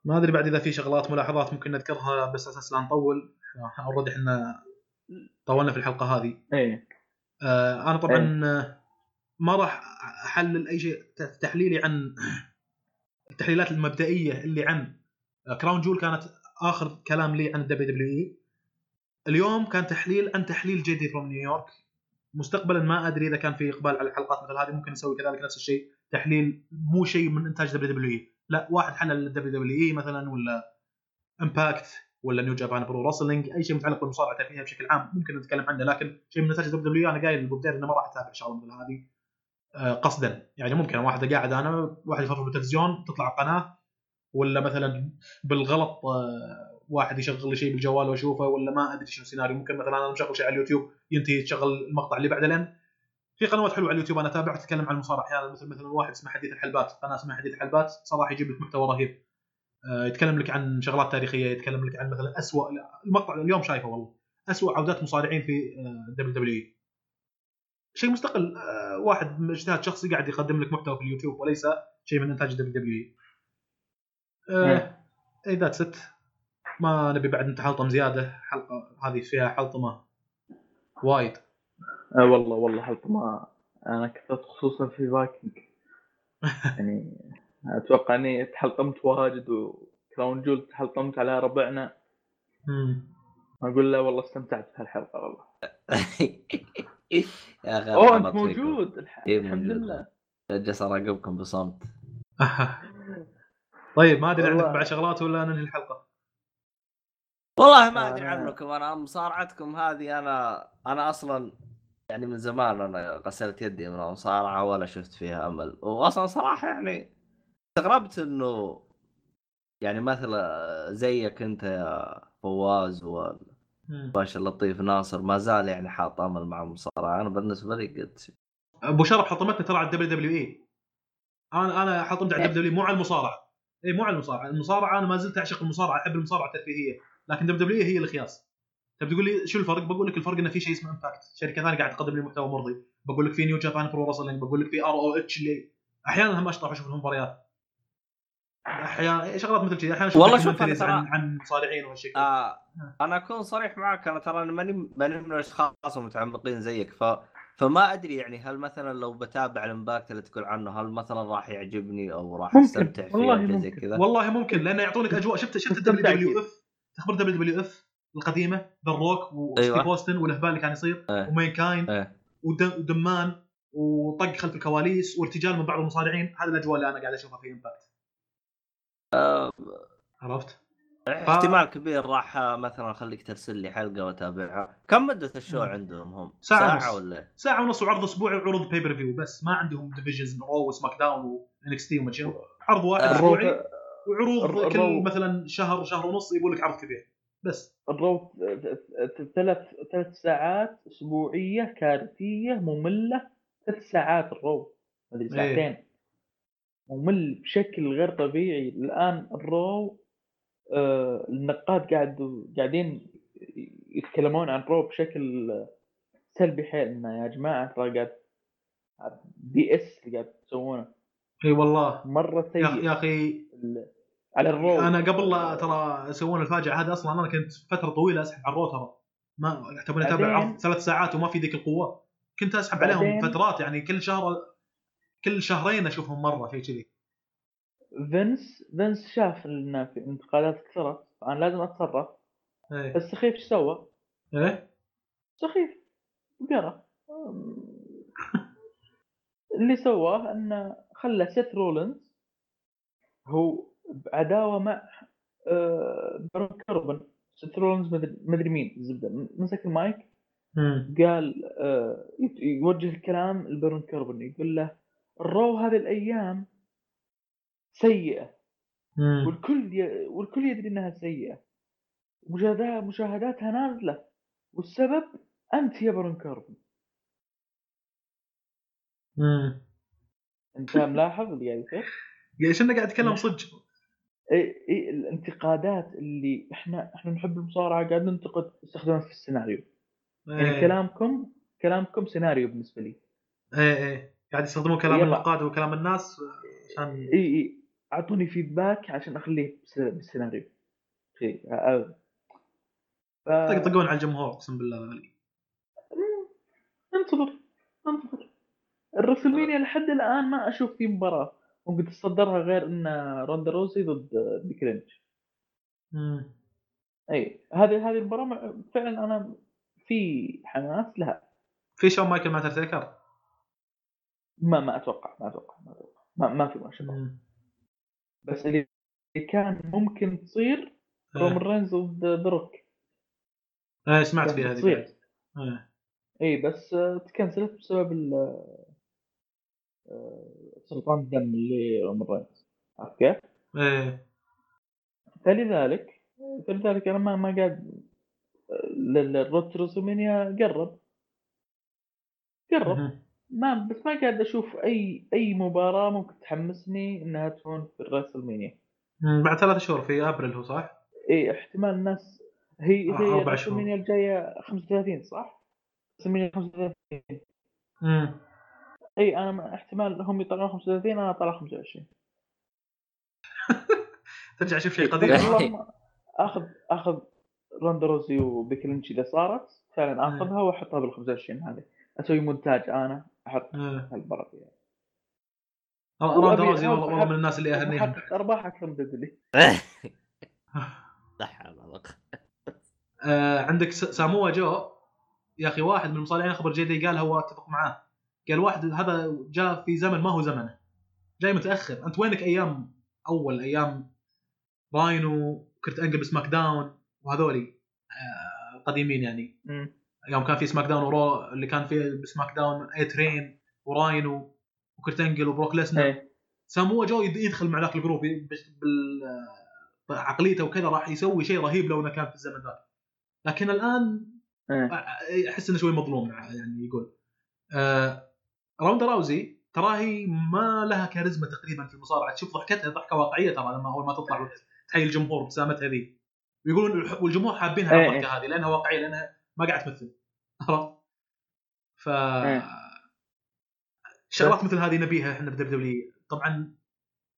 ما أدري بعد إذا في شغلات ملاحظات ممكن نذكرها بس أساس لا نطول. already إحنا طولنا في الحلقة هذه. إيه. آه، أنا طبعا آه، ما راح أحلل أي شيء تحليلي عن التحليلات المبدئية اللي عن Crown Jewel كانت آخر كلام لي عن ال WWE. اليوم كان تحليل عن تحليل جدي from New York مستقبلا ما أدري إذا كان في إقبال على الحلقات مثل هذه. ممكن نسوي كذلك نفس الشيء. تحليل مو شيء من إنتاج WWE. لا واحد حلل ال WWE مثلا ولا امباكت ولا New Japan Pro Wrestling أي شيء متعلق بالمصارعة الترفيهيه بشكل عام ممكن نتكلم عنه لكن شيء من نتائج دبليو دبليو أنا قايل للبدير إنه ما راح اتابع شغله مثل هذه آه، قصدا. يعني ممكن واحد قاعد أنا واحد يفرفر بالتلفزيون تطلع قناه ولا مثلا بالغلط آه، واحد يشغل لي شيء بالجوال وأشوفه ولا ما أدري شنو السيناريو ممكن مثلا أنا مشغل شيء على اليوتيوب ينتهي تشغل المقطع اللي بعده لأن في قنوات حلوة على اليوتيوب أنا اتابعها تتكلم عن المصارعة. أحيانا مثل مثلا واحد اسمه حديث الحلبات قناة اسمها حديث الحلبات صراحة يجيب لك محتوى رهيب. آه، يتكلم لك عن شغلات تاريخية يتكلم لك عن مثلا اسوء المقطع اليوم شايفه والله. اسوء عودات مصارعين في WWE شيء مستقل آه، واحد اجتهاد شخصي قاعد يقدم لك محتوى في اليوتيوب وليس شيء من إنتاج WWE نعم. إي that's it ما نبي بعد نتحلطم زيادة حلقة هذه فيها حلطمة وايد. آه والله والله حلقة ما أنا كثرت خصوصا في faking يعني أتوقع إني تحلطمت واجد وكراون جول تحلطمت على ربعنا. أقول له والله استمتعت بهالحلقة والله يا أخي أوه أنت فيكم. موجود الح- إيه الحمد. لله جالس اراقبكم بصمت طيب ما أدري عندك. بعد شغلات ولا ننهي الحلقة والله ما أدري عنكم أنا مصارعتكم هذه أنا أنا أصلا يعني من زمان أنا غسلت يدي من المصارعة ولا شفت فيها أمل. واصلا صراحة يعني استغربت إنه يعني مثلا زيك أنت يا فواز والباشا اللطيف ناصر ما زال يعني حاط أمل مع المصارعة. أنا بالنسبة لي قلت أبو شرف حطمتنا ترى على ال WWE. أنا أنا حطمت على ال WWE مو على المصارعة. اي مو على المصارعة. المصارعة أنا ما زلت أعشق المصارعة أحب المصارعة الترفيهية. لكن WWE هي الخياس تبي تقول لي شو الفرق؟ بقول لك الفرق إنه في شيء اسمه امباكت، شركة ثانية قاعد تقدم لي محتوى مرضي، بقول لك في New Japan Pro Wrestling، بقول لك في ROH اللي أحيانا هم اشطح أشوف المباريات. أحيانا شغلات مثل كذي. أحيانا أشوف والله شوف ترى- عن عن مصارعين وهالشيء كذا. آه أنا أكون صريح معك. أنا ترى ماني ماني من الأشخاص المتعمقين زيك. ف فما أدري يعني هل مثلا لو بتابع الامباكت اللي تقول عنه هل مثلا راح يعجبني أو راح ممكن، أستمتع فيه والله شيء زي ممكن. كذا؟ والله ممكن لأنه يعطونك أجواء. شفت شفت ال WWE. اف تخبر WWF القديمة ذا روك وستيف أيوة. اوستن والهبال اللي كان يصير إيه. ومين كاين إيه. ودم ودمان وطق خلف الكواليس وارتجال من بعض المصارعين هذه الأجواء اللي أنا قاعد أشوفها في Impact آه عرفت؟ احتمال كبير راح آه، مثلا اخليك ترسل لي حلقة وأتابعها كم مدة ال show. عندهم هم ساعة ساعة ونص. ولا ساعة ونص وعرض أسبوعي وعروض pay-per-view بس ما عندهم divisions Raw و SmackDown و NXT وما شنو عرض واحد آه، أسبوعي وعروض كل مثلا شهر شهر ونص يقول لك عرض كبير بس. ال Raw ثلاث ثلاث ساعات أسبوعية كارثية مملة ثلاث ساعات ال Raw ادري إيه. ساعتين. ممل بشكل غير طبيعي. الآن ال Raw آه النقاد قاعد قاعدين يتكلمون عن Raw بشكل سلبي حيل انه يا جماعة. ترى قاعد BS اللي قاعد تسوونه إي والله. مرة سيء. يا أخي ال- على ال Raw أنا قبل لا ترى يسوون الفاجعة هذه أصلا أنا كنت فترة طويلة أسحب على ال Raw ترى ما اعتبر اتابع عرض ثلاث ساعات وما في ذيك القوة. كنت أسحب عليهم فترات يعني كل شهر كل شهرين أشوفهم مرة شيء كذي. فينس فينس شاف ان في انتقادات كثرت فانا لازم أتصرف. إيه. السخيف إيش سوى؟ إيه؟ سخيف. قرأ. اللي سواه إنه خلى سيث رولنز هو بعداوه مع آه، Baron Corbin سيث رولنز مدري مين الزبده مسك المايك. قال آه، يوجه الكلام ل Baron Corbin يقول له ال Raw هذه الأيام سيئة مم. والكل ي... والكل يدري إنها سيئة مشاهدات مشاهداتها نازلة والسبب أنت يا Baron Corbin. أنت ملاحظ اللي قاعد يصير؟ يعني شنو قاعد يتكلم صدق إي إي الانتقادات اللي إحنا إحنا نحب المصارعة قاعد ننتقد استخدامها في السيناريو. يعني إيه. كلامكم كلامكم سيناريو بالنسبة لي. إيه إيه. قاعد يستخدمون كلام. النقاد وكلام الناس عشان إي إي. أعطوني feedback عشان أخليه بالس- بالسيناريو. أ- ف... يطقطقون على الجمهور أقسم بالله انتظر انتظر. ال WrestleMania لحد الآن ما أشوف في مباراة. ممكن تتصدرها غير إن روندا روزي ضد بيكي لينش مم. إي هذه هذه المباراة فعلا أنا في حماس لها. في Shawn Michael مع تيكر ما ما أتوقع ما أتوقع ما أتوقع. ما, ما في مم. بس اللي كان ممكن تصير رومان إيه رينز ضد ذا روك إيه، سمعت فيها هذه. إيه. إي بس تكنسلت بسبب ال سرطان الدم اللي رينز عرفت كيف؟ إيه فلذلك فلذلك أنا ما ما قاعد ال road to WrestleMania قرب قرب. ما بس ما قاعد أشوف اي أي مباراة ممكن تحمسني إنها تكون في الرسلمانيا مم. بعد ثلاث شهور في أبريل هو صح؟ اي احتمال الناس هي آه، هي الجاية 35 صح؟ رسلمانيا 35 مم. إي أنا ما- احتمال هم يطلعون 35 أنا أطلع 25 ترجع تشوف شيء قديم. والله أخذ أخذ روندا روزي وبيكي لينش إذا صارت فعلا آخذها وأحطها بال 25 هذه. أسوي مونتاج أنا أحط إيه. هالمباراه فيها روندا وأبي- روزي والله من الناس اللي أهنيهم. ارباح أكثر من قوة. آه عندك ساموا جو. يا أخي واحد من المصارعين خبر جيدي قال هو أتفق معاه. قال واحد هذا جاء في زمن ما هو زمنه. جاي متأخر. أنت وينك أيام أول؟ أيام راينو كرت انجل ب SmackDown وهذولي آه قديمين يعني. يوم كان في SmackDown و Raw اللي كان فيه ب SmackDown A-Train وراينو وكرتنجل وبروك ليسنر. إيه. ساموا جو يد- يدخل مع ذاك ال group بعقليته وكذا راح يسوي شيء رهيب لو إنه كان في الزمن ذاك. لكن الآن إيه. أحس إنه شوي مظلوم يعني يقول. آه راوندا راوزي تراهي ما لها كاريزما تقريبا في المصارعة. تشوف ضحكتها ضحكة واقعية ترى لما أول ما تطلع تحيي الجمهور ابتسامتها ذي. ويقولون والجمهور حابينها إيه، الضحكة هذه لأنها واقعية لأنها ما قاعد تمثل. عرفت؟ ف إيه. شغلات مثل هذه نبيها إحنا ب WWE طبعا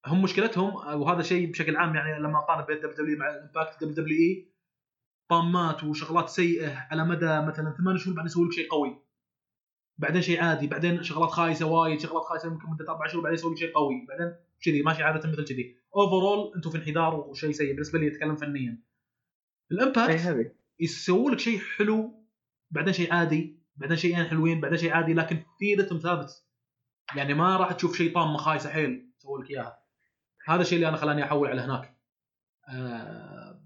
هم مشكلتهم وهذا شيء بشكل عام يعني لما أقارن بين دبليو دبليو مع الامباكت دبليو دبليو إي طامات وشغلات سيئة على مدى مثلا ثمان شهور بعدين يسوي لك شيء قوي. بعدين شيء عادي بعدين شغلات خايسة وايد شغلات خايسة يمكن مدة أربع شهور بعدين يسوي شيء قوي بعدين كذي ماشي عادة مثل كذي. overall أنتم في انحدار وشيء سيء بالنسبة لي أتكلم فنيا. ال Impact يسووا لك شيء حلو بعدين شيء عادي بعدين شيئين حلوين بعدين شيء عادي لكن في رتم ثابت يعني ما راح تشوف شيء طامة خايسة حيل يسوي لك إياها. هذا الشيء اللي أنا خلاني احول على هناك. آه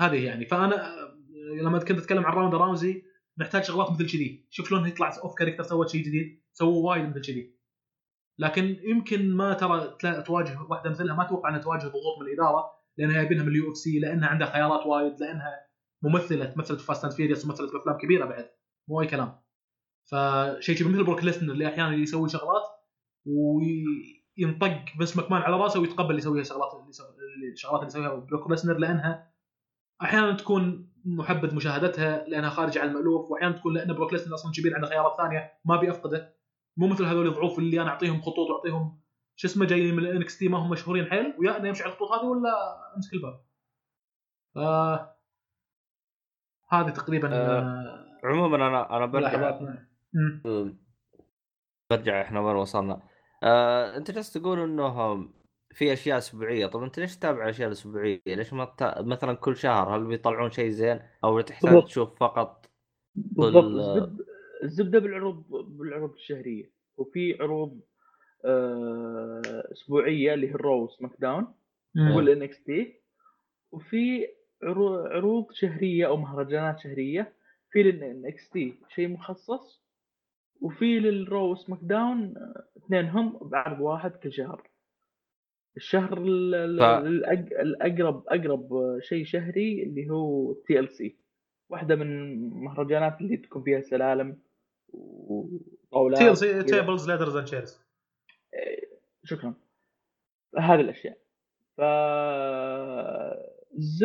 هذه يعني. فأنا آه، لما كنت أتكلم عن راوند راوزي نحتاج شغلات مثل كذي. شوف شلون يطلع off character سوت شيء جديد سووا وايد مثل كذي. لكن يمكن ما ترى تواجه واحدة مثلها ما أتوقع إنها تواجه ضغوط من الإدارة لأنها جايبينها من ال UFC لأنها عندها خيارات وايد لأنها ممثلة مثلت Fast and Furious ومثلت بافلام كبيرة بعد. مو اي كلام. فشيء مثل بروك ليسنر اللي أحيانا يسوي شغلات وينطق Vince McMahon على راسه ويتقبل يسوي شغلات الشغلات اللي يسويها بروك ليسنر لأنها أحيانا تكون محبذ مشاهدتها لأنها خارجه عن المألوف وأحيانا تكون لأن بروك ليسنر أصلا كبير عنده خيارات ثانية ما بيفقده مو مثل هذول الضعوف اللي أنا أعطيهم خطوط وأعطيهم شو اسمه جايين من ال NXT ما هم مشهورين حيل ويا إنه يمشي على الخطوط هذه ولا أمسك الباب. ف هذه تقريبا آه، عموما أنا أنا برجع. مم. برجع إحنا وين وصلنا آه، أنت جالس تقول إنه في أشياء أسبوعية. طب أنت ليش تتابع الاشياء الاسبوعيه؟ ليش ما تتا... مثلا كل شهر هل بيطلعون شيء زين؟ أو تحتاج بالضبط. تشوف فقط بالضبط. كل- الزبدة بالعروض بالعروض الشهرية. وفي عروض آه، أسبوعية اللي هي الرو سماك داون مم. وال NXT. وفي عرو- عروض شهرية أو مهرجانات شهرية. في لل NXT شيء مخصص. وفي للرو سماك داون آه، اثنينهم بعرض واحد كل شهر. الشهر ال- ال- ف- الأق- الأقرب أقرب شيء شهري اللي هو TLC واحدة من المهرجانات اللي تكون فيها سلالم وطاولات تي ال سي. تيبلز ليدرز اند شيرز شكرا. هذه الأشياء. ف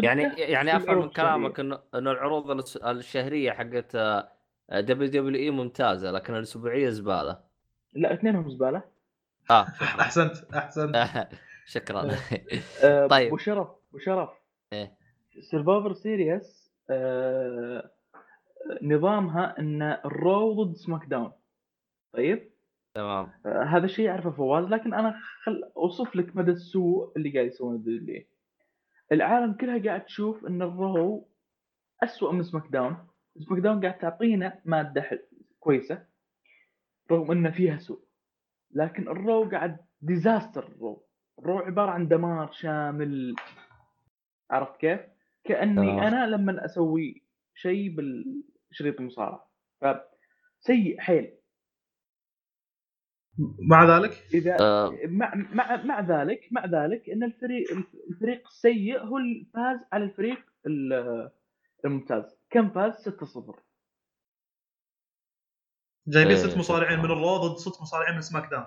يعني يعني أفهم من كلامك. إنه إنه العروض الشهرية حقت WWE ممتازة لكن الأسبوعية زبالة. لا اثنينهم زبالة. آه أحسنت أحسنت. شكرا. آه، طيب. ابو شرف ابو شرف إيه. سرفايفر سيريز نظامها إن الرو ضد سماك داون طيب؟ تمام. آه، هذا الشيء يعرفه فواز لكن أنا خل أوصف لك مدى السوء اللي قاعد يسوونه W العالم كلها قاعد تشوف إن الرو اسوء من سماك داون سماك داون قاعد تعطينا مادة حل- كويسة رغم ان فيها سوء. لكن الرو قاعد disaster الرو. الرو عبارة عن دمار شامل. عرفت كيف؟ كأني تمام. أنا لما أسوي شيء بالشريط المصارعه فسيء حيل. مع ذلك؟ إذا آه، مع مع مع ذلك مع ذلك إن الفريق الفريق السيء هو اللي فاز على الفريق ال- الممتاز. كم فاز؟ 6-0 جايبين إيه، ست مصارعين من الرو ضد ست مصارعين من سماك داون.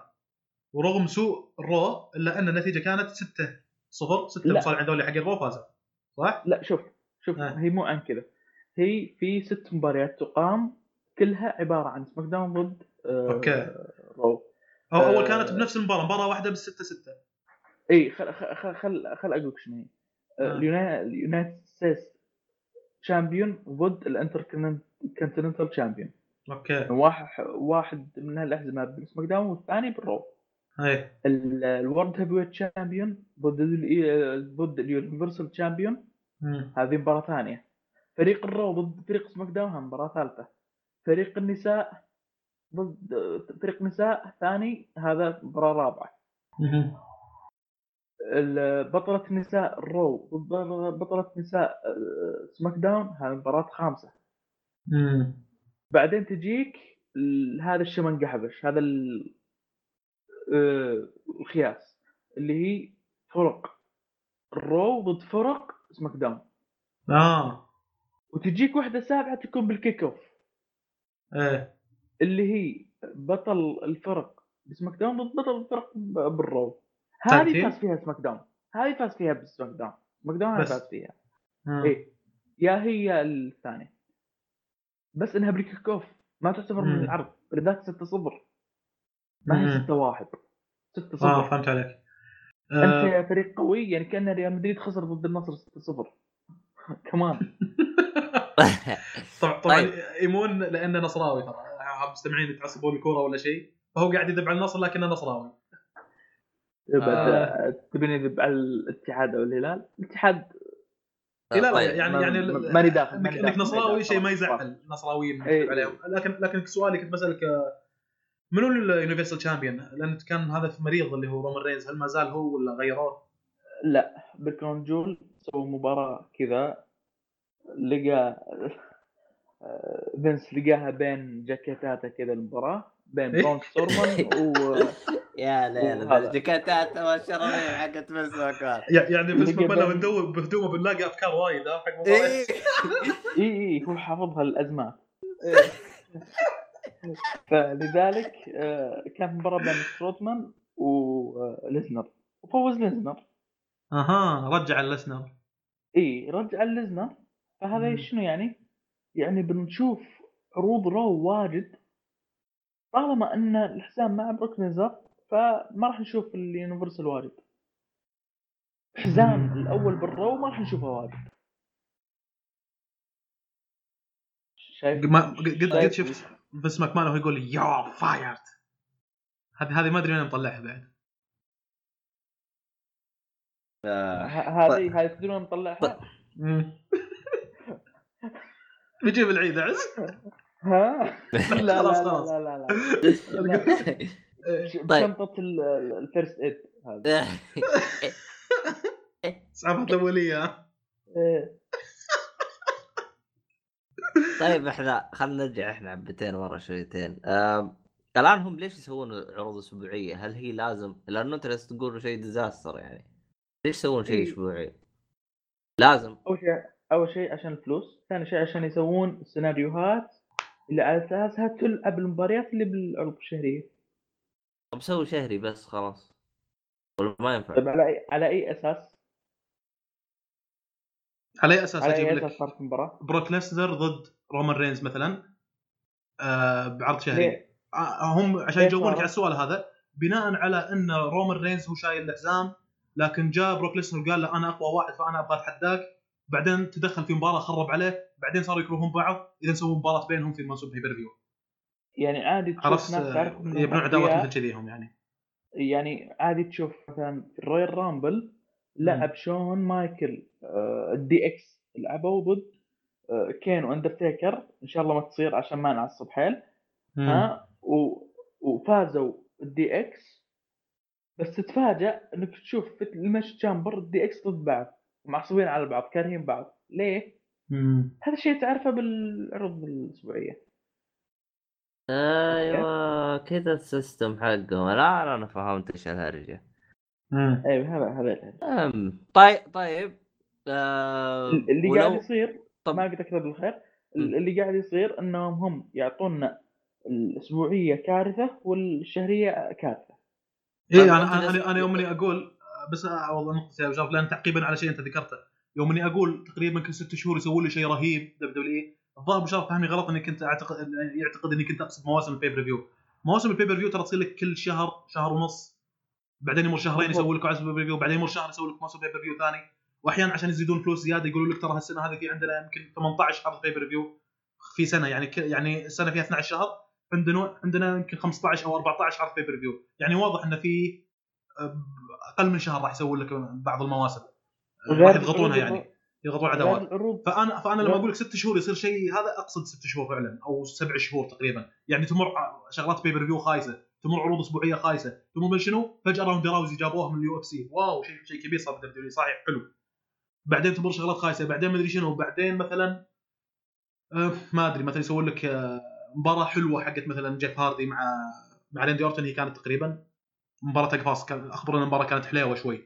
ورغم سوء الرو إلا أن النتيجة كانت 6 0 6 لا. مصارعين ذول حق الرو فازوا صح؟ لا شوف شوف آه. هي مو عن كذا هي في ست مباريات تقام كلها عبارة عن سماك داون ضد آه، okay. رو أول آه. كانت بنفس المباراة مباراة واحدة بس 6 6 إي خل خل خل, خل أقول لك شنو هي آه. اليونا- ال United States champion ضد ال Intercontinental champion okay واحد واحد من الاحزمه بالسماك داون والثاني بالرو ال world heavyweight champion ضد ال- ضد ال universal champion مم. هذه مباراة ثانية. فريق الرو ضد فريق سماك داون مباراة ثالثة. فريق النساء ضد فريق نساء ثاني هذا مباراة رابعة. بطلة نساء الرو ضد بطلة نساء سماك داون هذه مباراة خامسة. بعدين تجيك هذا الشمن قحبش هذا ال- آه، الخياس اللي هي فرق. الرو ضد فرق سماك داون آه. وتجيك واحدة سابعة تكون بال kickoff إيه. اللي هي بطل الفرق بسماك داون ضد بطل الفرق بالرو. هذه؟ فاز فيها سماك داون هذه فاز فيها بسماك داون سماك داون. فاز فيها. آه. إيه. يا هي الثانية. بس إنها بال kickoff ما تعتبر من. العرض. لذلك 6 0 ما هي مم. 6 1 6 آه 0 فهمت عليك. أنت آه. يا فريق قوي يعني كأن ريال مدريد خسر ضد النصر 6 0 كمان. طبعا طبعا طيب. إيمون لأنه نصراوي ترى. مستمعين يتعصبون الكوره ولا شيء. فهو قاعد يذب على النصر لكنه نصراوي. بعد تبيني يذب على الاتحاد أو الهلال؟ الاتحاد. لا لا طيب. يعني يعني ماني داخل، إنك نصراوي شيء ما. يزعل. النصراويين إيه. عليهم. لكن لكن سؤالي كنت بسألك آه، منو اليونيفرسال شامبيون؟ لأن كان هذا في مريض اللي هو رومان رينز هل ما زال هو ولا غيروه؟ لا بيركون جول سووا مباراة كذا لقى آه، فينس لقاها بين جاكيتاته كذا المباراة بين إيه. برون ستورمان و يا ليل. الجاكيتات والشرايين حقت يع- يعني كنا قبل- بندور بهدومه بنلاقي أفكار وايد ها حق مباريات إيه اي اي هو حافظها الازمات فلذلك آه، كانت مباراة بين سترومان وليزنر وفوز ليزنر. أها رجع ليسنر إي رجع ليزنر. فهذا. شنو يعني؟ يعني بنشوف عروض رو واجد. طالما أن الحزام مع بروك ليزنر فما راح نشوف ال universal واجد. حزام مم. الأول بالرو ما راح نشوفه واجد. شايف؟ ما قد قد شفت؟ فينس ماكمان وهو يقول you're fired هذه هذه ما أدري وين مطلعها بعد. آه، هذه هذه تدرون نطلعها بيجيب العيد عز. ها؟ لا لا خلاص، لا خلاص. لا لا طيب. شنطة ال- ال- ال first aid هذا؟ اسعافات الأولية. ها؟ إيه. طيب إحنا خلينا نرجع إحنا حبتين ورا شويتين الان هم ليش يسوون عروض اسبوعيه؟ هل هي لازم؟ لأنه أنت تقول شيء ديزاستر يعني ليش يسوون شيء إيه. أسبوعي؟ لازم أول شيء أول شيء عشان الفلوس ثاني شيء عشان يسوون السيناريوهات اللي على اساسها تلعب المباريات اللي بالعروض الشهرية طب سوي شهري بس خلاص ولا ما ينفع؟ طيب على اي على أي أساس على أي أساس على أجيب لك صارت المباراة بروك ليسنر ضد رومان رينز مثلا آه بعرض شهري ليه؟ آه هم عشان يجاوبونك؟ على السؤال هذا بناء على إن رومان رينز هو شايل الحزام لكن جاء بروك ليسنر قال له أنا أقوى واحد فأنا أبغى اتحداك بعدين تدخل في مباراة خرب عليه بعدين صاروا يكرهون بعض إذا سووا مباراة بينهم في منصب هيبر فيو يعني عادي تشوف عرفت ناس تعرف آه، إنهم يبنون عداوات. مثل كذي هم يعني يعني عادي تشوف مثلا في ال Royal Rumble لعب شون مايكل آه، ال DX لعبوا ضد آه، كين وأندرتيكر. إن شاء الله ما تصير عشان ما نعصب حيل. ها؟ و... وفازوا ال DX. بس تتفاجأ إنك تشوف في ال Elimination Chamber ال DX ضد بعض معصبين على بعض كارهين بعض. ليه؟ مم. هذا الشيء تعرفه بالعروض الأسبوعية. أيوه كذا ال system حقهم. الان أنا فهمت إيش الهرجة. أيوه هذا هذا طيب طيب آه اللي ولو- قاعد يصير طب- ما قلت أكثر بالخير اللي قاعد يصير إنهم هم يعطونا الأسبوعية كارثة والشهرية كارثة. طيب، أنا أنا أنا, أنا يوم اني أقول بس اوضح نقطه يا وجاف لأن تعقيبا على شيء أنت ذكرته. يوم اني أقول تقريبا كل ست شهور يسوون لي شيء رهيب WW الظاهر ابو شرف فهمني غلط إني كنت اعتقد يعتقد إني كنت أقصد مواسم ال pay-per-view مواسم ال pay-per-view ترى تصير لك كل شهر شهر ونص بعدين يمر شهرين. يسوي لك عرض pay-per-view بعدين يمر شهر يسوي لك موسم pay-per-view ثاني. وأحيانا عشان يزيدون فلوس زيادة يقولوا لك ترى هالسنة هذه في عندنا يمكن 18 عرض pay-per-view في سنة. يعني ك... يعني السنة فيها 12 شهر عندنا عندنا يمكن 15 أو 14 عرض pay-per-view يعني واضح انه في أه، أقل من شهر راح يسوون لك بعض المواسم. راح يضغطونها يعني. يضغطون العروض فانا فأنا لما. أقول لك ست شهور يصير شيء هذا أقصد ست شهور فعلا أو سبع شهور تقريبا. يعني تمر شغلات pay-per-view خايسة. تمر عروض أسبوعية خايسة. من شنو؟ فجأة روندا راوزي جابوها من ال UFC. واو شيء شيء كبير صار بال W صحيح حلو. بعدين تمر شغلات خايسة. بعدين ما أدري شنو. بعدين مثلا آه ما أدري مثلا يسوون لك آه مباراة حلوة حقت مثلا جيف هاردي مع مع ريندي اورتون هي كانت تقريبا مباراة اقفاص كان اخبر إن المباراة كانت حليوة شوي.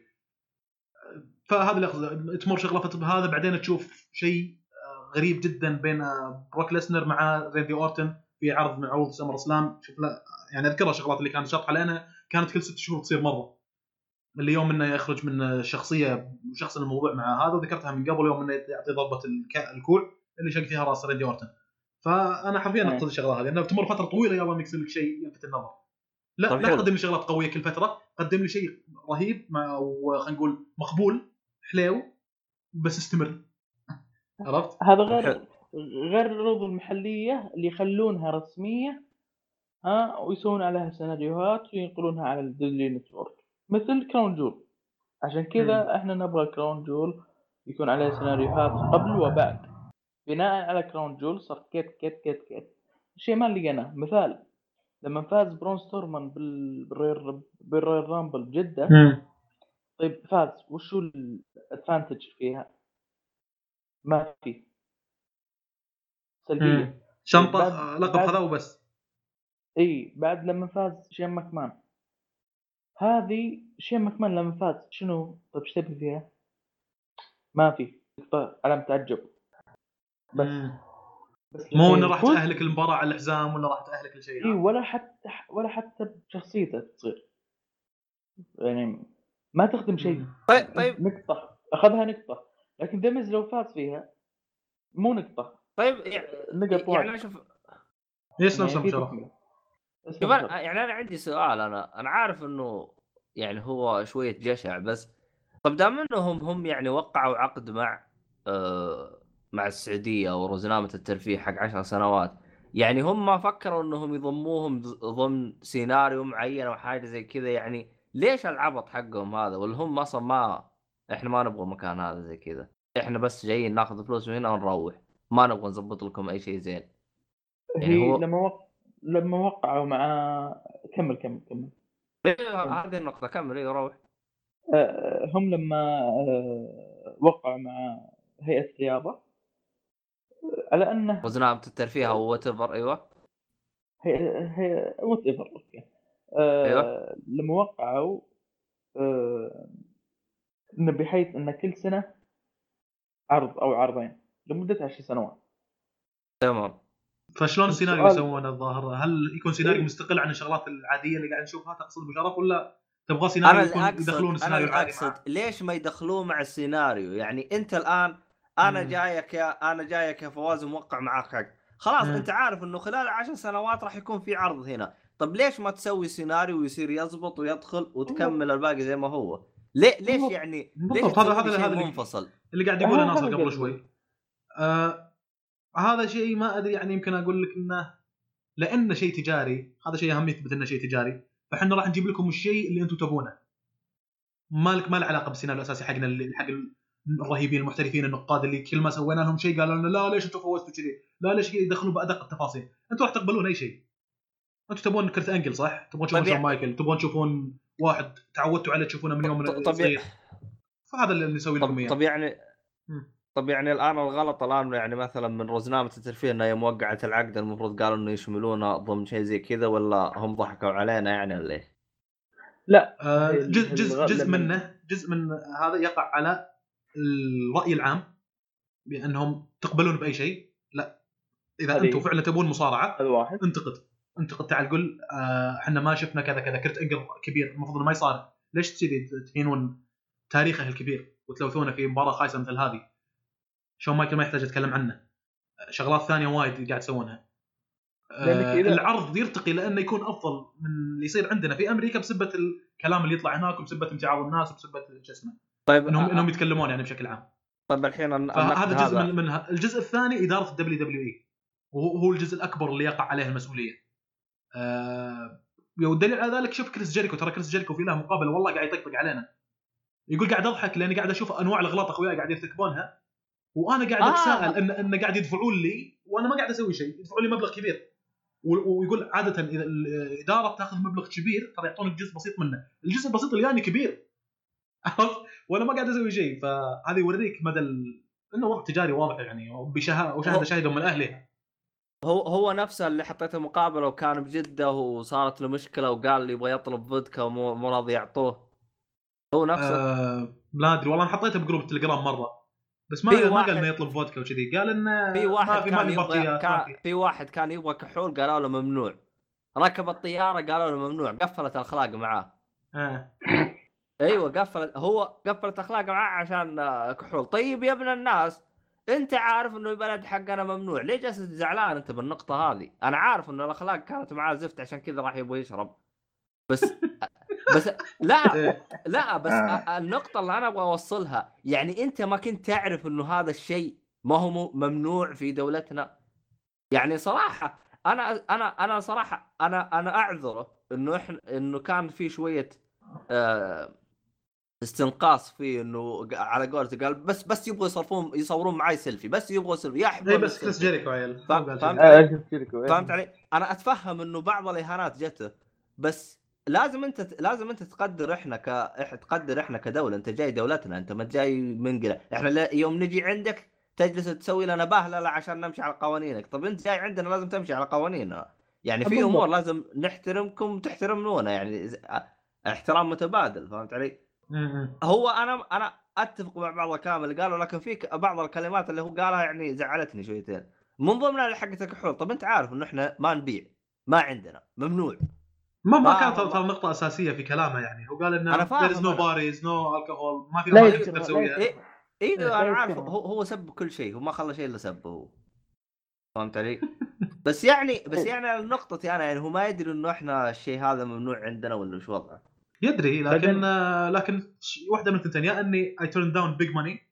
فهذا اللي أقصده. تمر شغلة هذا. بعدين تشوف شيء آه، غريب جدا بين آه، بروك ليسنر مع ريندي اورتون في عرض من عروض SummerSlam شوف لا يعني اذكرها شغلات اللي كانت شاطحه لانها كانت كل ست شهور تصير مرة اللي يوم إنه يخرج من الشخصيه شخص الموضوع مع هذا وذكرتها من قبل يوم إنه يعطي ضربة الك- الكوع اللي شق فيها رأس ريندي اورتون فأنا حرفيا. اقصد الشغله هذه انه تمر فترة طويلة يلا انك يصير لك شيء يلفت النظر لا طيب لا. تقدم لي شغلات قوية كل فترة قدم لي شيء رهيب مع وخلينا نقول مقبول حليو بس استمر عرفت؟ هذا غير. غير العروض المحلية اللي يخلونها رسمية ها ويسوون عليها سيناريوهات وينقلونها على ال Disney Network مثل Crown Jewel. عشان كذا إحنا نبغى Crown Jewel يكون عليه سيناريوهات قبل وبعد. بناء على Crown Jewel صار كيت كيت كيت كيت. شيء ما لقيناه. مثال لما فاز برون ستورمان بال- بال Royal بال Royal Rumble بجده طيب فاز. وشو ال advantage فيها؟ ما في. سلبية. شنطة آه، لقب هذا وبس. إي بعد لما فاز شين ماكمان. هذه شين ماكمان لما فاز. شنو؟ طيب إيش تبي فيها؟ ما في. طيب، علامة تعجب بس. مم. بس مو إنه راح تأهلك المباراة على الحزام ولا راح تأهلك لشيء إي ولا حتى ولا حتى بشخصيته تصير. يعني ما تخدم شيء طيب طيب. نقطة. أخذها نقطة. لكن ديمز لو فاز فيها مو نقطة. طيب يعني نقط يعني واحد شوف يسلم يعني سم في شرف تكملة. بس شوف. يعني أنا عندي سؤال أنا أنا عارف إنه يعني هو شوية جشع بس طب دام إنهم هم يعني وقعوا عقد مع آه مع السعودية أو رزنامة الترفيه حق عشر سنوات يعني هم ما فكروا إنهم يضموهم ضمن سيناريو معين أو حاجة زي كذا يعني ليش العبط حقهم هذا ولا هم أصلا ما إحنا ما نبغى مكان هذا زي كذا إحنا بس جايين ناخذ فلوس من هنا ونروح ما نبغى نظبط لكم أي شيء زين. يعني هي هو- لما وق... لما وقعوا مع كمل كمل كمل. إيه، هذه النقطة كمل إيه روح. آه، هم لما آه، وقعوا مع هيئة الرياضة على أنه وزنامة الترفيه أو whatever أيوه. هي هي whatever okay. آه، أيوة. لما وقعوا آه، إنه بحيث إن كل سنة عرض أو عرضين. لمدة عشر سنوات تمام فشلون السيناريو يسوونه الظاهر هل يكون سيناريو إيه. مستقل عن الشغلات العاديه اللي قاعد نشوفها تقصد ابو شرف ولا تبغى سيناريو يكون يدخلون اقصد أنا السيناريو العادي؟ ليش ما يدخلوه مع السيناريو يعني أنت الآن أنا مم. جايك يا أنا جايك يا فواز موقع معاك حق خلاص مم. أنت عارف إنه خلال عشر سنوات راح يكون في عرض هنا طب ليش ما تسوي سيناريو ويصير يزبط ويدخل وتكمل الباقي زي ما هو ليه ليش. يعني ليش هذا هذا شيء هذا اللي منفصل اللي قاعد يقوله ناصر قبل. شوي آه هذا شيء ما أدري يعني يمكن أقول لك إنه لأنه شيء تجاري هذا شيء أهم يثبت إنه شيء تجاري فإحنا راح نجيب لكم الشيء اللي أنتم تبونه مالك ما له علاقة بالسيناريو الأساسي حقنا اللي حق الرهيبين المحترفين النقاد اللي كل ما سوينا لهم شيء قالوا لنا لا ليش أنتم فوزتوا كذي؟ لا ليش يدخلون بأدق التفاصيل؟ أنتم راح تقبلون أي شيء. أنتم تبون كرت أنجل صح؟ تبون تشوفون شون مايكل، تبون تشوفون واحد تعودتوا عليه تشوفونه من يوم طب- طب- صغير. فهذا اللي نسوي لكم إياه. طب يعني. طب يعني الآن الغلط الآن يعني مثلا من رزنامه الترفيه إنها يوم وقعت العقد المفروض قالوا إنه يشملونه ضمن شيء زي كذا ولا هم ضحكوا علينا يعني ولا إيش؟ لا آه، جزء جزء جزء منه جزء من هذا يقع على الرأي العام بأنهم تقبلون بأي شيء. لا إذا أنتم فعلا تبون مصارعة هذا واحد. انتقد. انتقد تعال قل آه، إحنا ما شفنا كذا كذا كرت انجل كبير المفروض إنه ما يصارع. ليش تصير تهينون تاريخه الكبير وتلوثونه في مباراة خايسة مثل هذه؟ شون مايكل ما يحتاج اتكلم عنه. شغلات ثانية وايد قاعد تسوونها لأنك آه، إذا- العرض يرتقي لأنه يكون أفضل من اللي يصير عندنا في أمريكا بسبة الكلام اللي يطلع هناك وبسبة امتعاض الناس وبسبة شو اسمه. طيب انهم آه، إنهم يتكلمون يعني بشكل عام. طيب الحين النقد جزء هذا. من منها الجزء الثاني إدارة ال WWE. وهو هو الجزء الأكبر اللي يقع عليه المسؤولية. آه والدليل على ذلك شوف كريس جيريكو. ترى كريس جيريكو في له مقابلة والله قاعد يطقطق علينا. يقول قاعد أضحك لأني قاعد أشوف أنواع الاغلاط أخوياي قاعد يرتكبونها. وأنا قاعد آه. أتساءل ان إن قاعد يدفعون لي وأنا ما قاعد أسوي شيء يدفعون لي مبلغ كبير. ويقول عادة إذا الإدارة بتاخذ مبلغ كبير ترى يعطونك جزء بسيط منه. الجزء البسيط اللي يعني كبير. عرفت؟ وأنا ما قاعد أسوي شيء. فهذا يوريك مدى ال... إنه وضع تجاري واضح يعني وشهاده هو- شاهده من أهلها. هو هو نفسه اللي حطيته مقابله وكان بجدة وصارت له مشكلة وقال لي يبغى يطلب فودكا ومو مو راضي يعطوه. هو نفسه. آه لا أدري والله أنا حطيته بجروب التليجرام مرة. بس ما ما واحد- قال إنه يطلب فودكا وكذي. قال إنه في ما واحد في ما كان في يبغى بطيئات ما كان في. واحد كان يبغى كحول قالوا له ممنوع. ركب الطيارة قالوا له ممنوع. قفلت الأخلاق معاه. آه. أيوه قفلت. هو قفلت اخلاقه معاه عشان آه، كحول. طيب يا ابن الناس أنت عارف إنه البلد حقنا ممنوع. ليه جالس زعلان أنت بالنقطة هذه؟ أنا عارف انه الأخلاق كانت معاه زفت عشان كذا راح يبغى يشرب. بس بس لا إيه. لا بس آه. النقطة اللي أنا أبغى أوصلها يعني أنت ما كنت تعرف إنه هذا الشيء ما هو ممنوع في دولتنا يعني صراحة أنا أنا أنا صراحة أنا أنا أعذره إنه إحنا إنه كان في شوية آه استنقاص فيه إنه ق- على قولته قال بس بس يبغوا يصرفون يصورون معي سيلفي بس يبغوا سيلفي يا حبيبي إيه، بس كريس جيريكو عيل؟ كذي. آه،. فهمت علي؟ أنا أتفهم إنه بعض الإهانات جته بس لازم انت لازم انت تقدر إحنا ك تقدر إحنا كدولة. انت جاي دولتنا انت ما جاي منقله إحنا لا- يوم نجي عندك تجلس تسوي لنا بهدلة عشان نمشي على قوانينك. طب انت جاي عندنا لازم تمشي على قوانيننا. يعني في. أمور لازم نحترمكم وتحترمونا. يعني احترام متبادل فهمت علي؟ هو أنا أنا أتفق مع بعض الكلام اللي قاله لكن في بعض الكلمات اللي هو قالها يعني زعلتني شويتين. من ضمنها اللي حقت الكحول طب انت عارف إنه إحنا ما نبيع ما عندنا ممنوع. ما ما كانت ترى نقطة أساسية في كلامه يعني. هو قال إنه أنا فاهم there is no bars no alcohol ما في ما تقدر تسويها إيه أيوه لا أنا عارف. هو هو سب كل شيء هو ما خلى شيء إلا سبه هو. فهمت علي؟ بس يعني بس يعني نقطتي أنا يعني هو ما يدري إنه إحنا الشيء هذا ممنوع عندنا ولا وش وضعه. يدري لكن لكن واحدة من الثنتين يا إني I turn down big money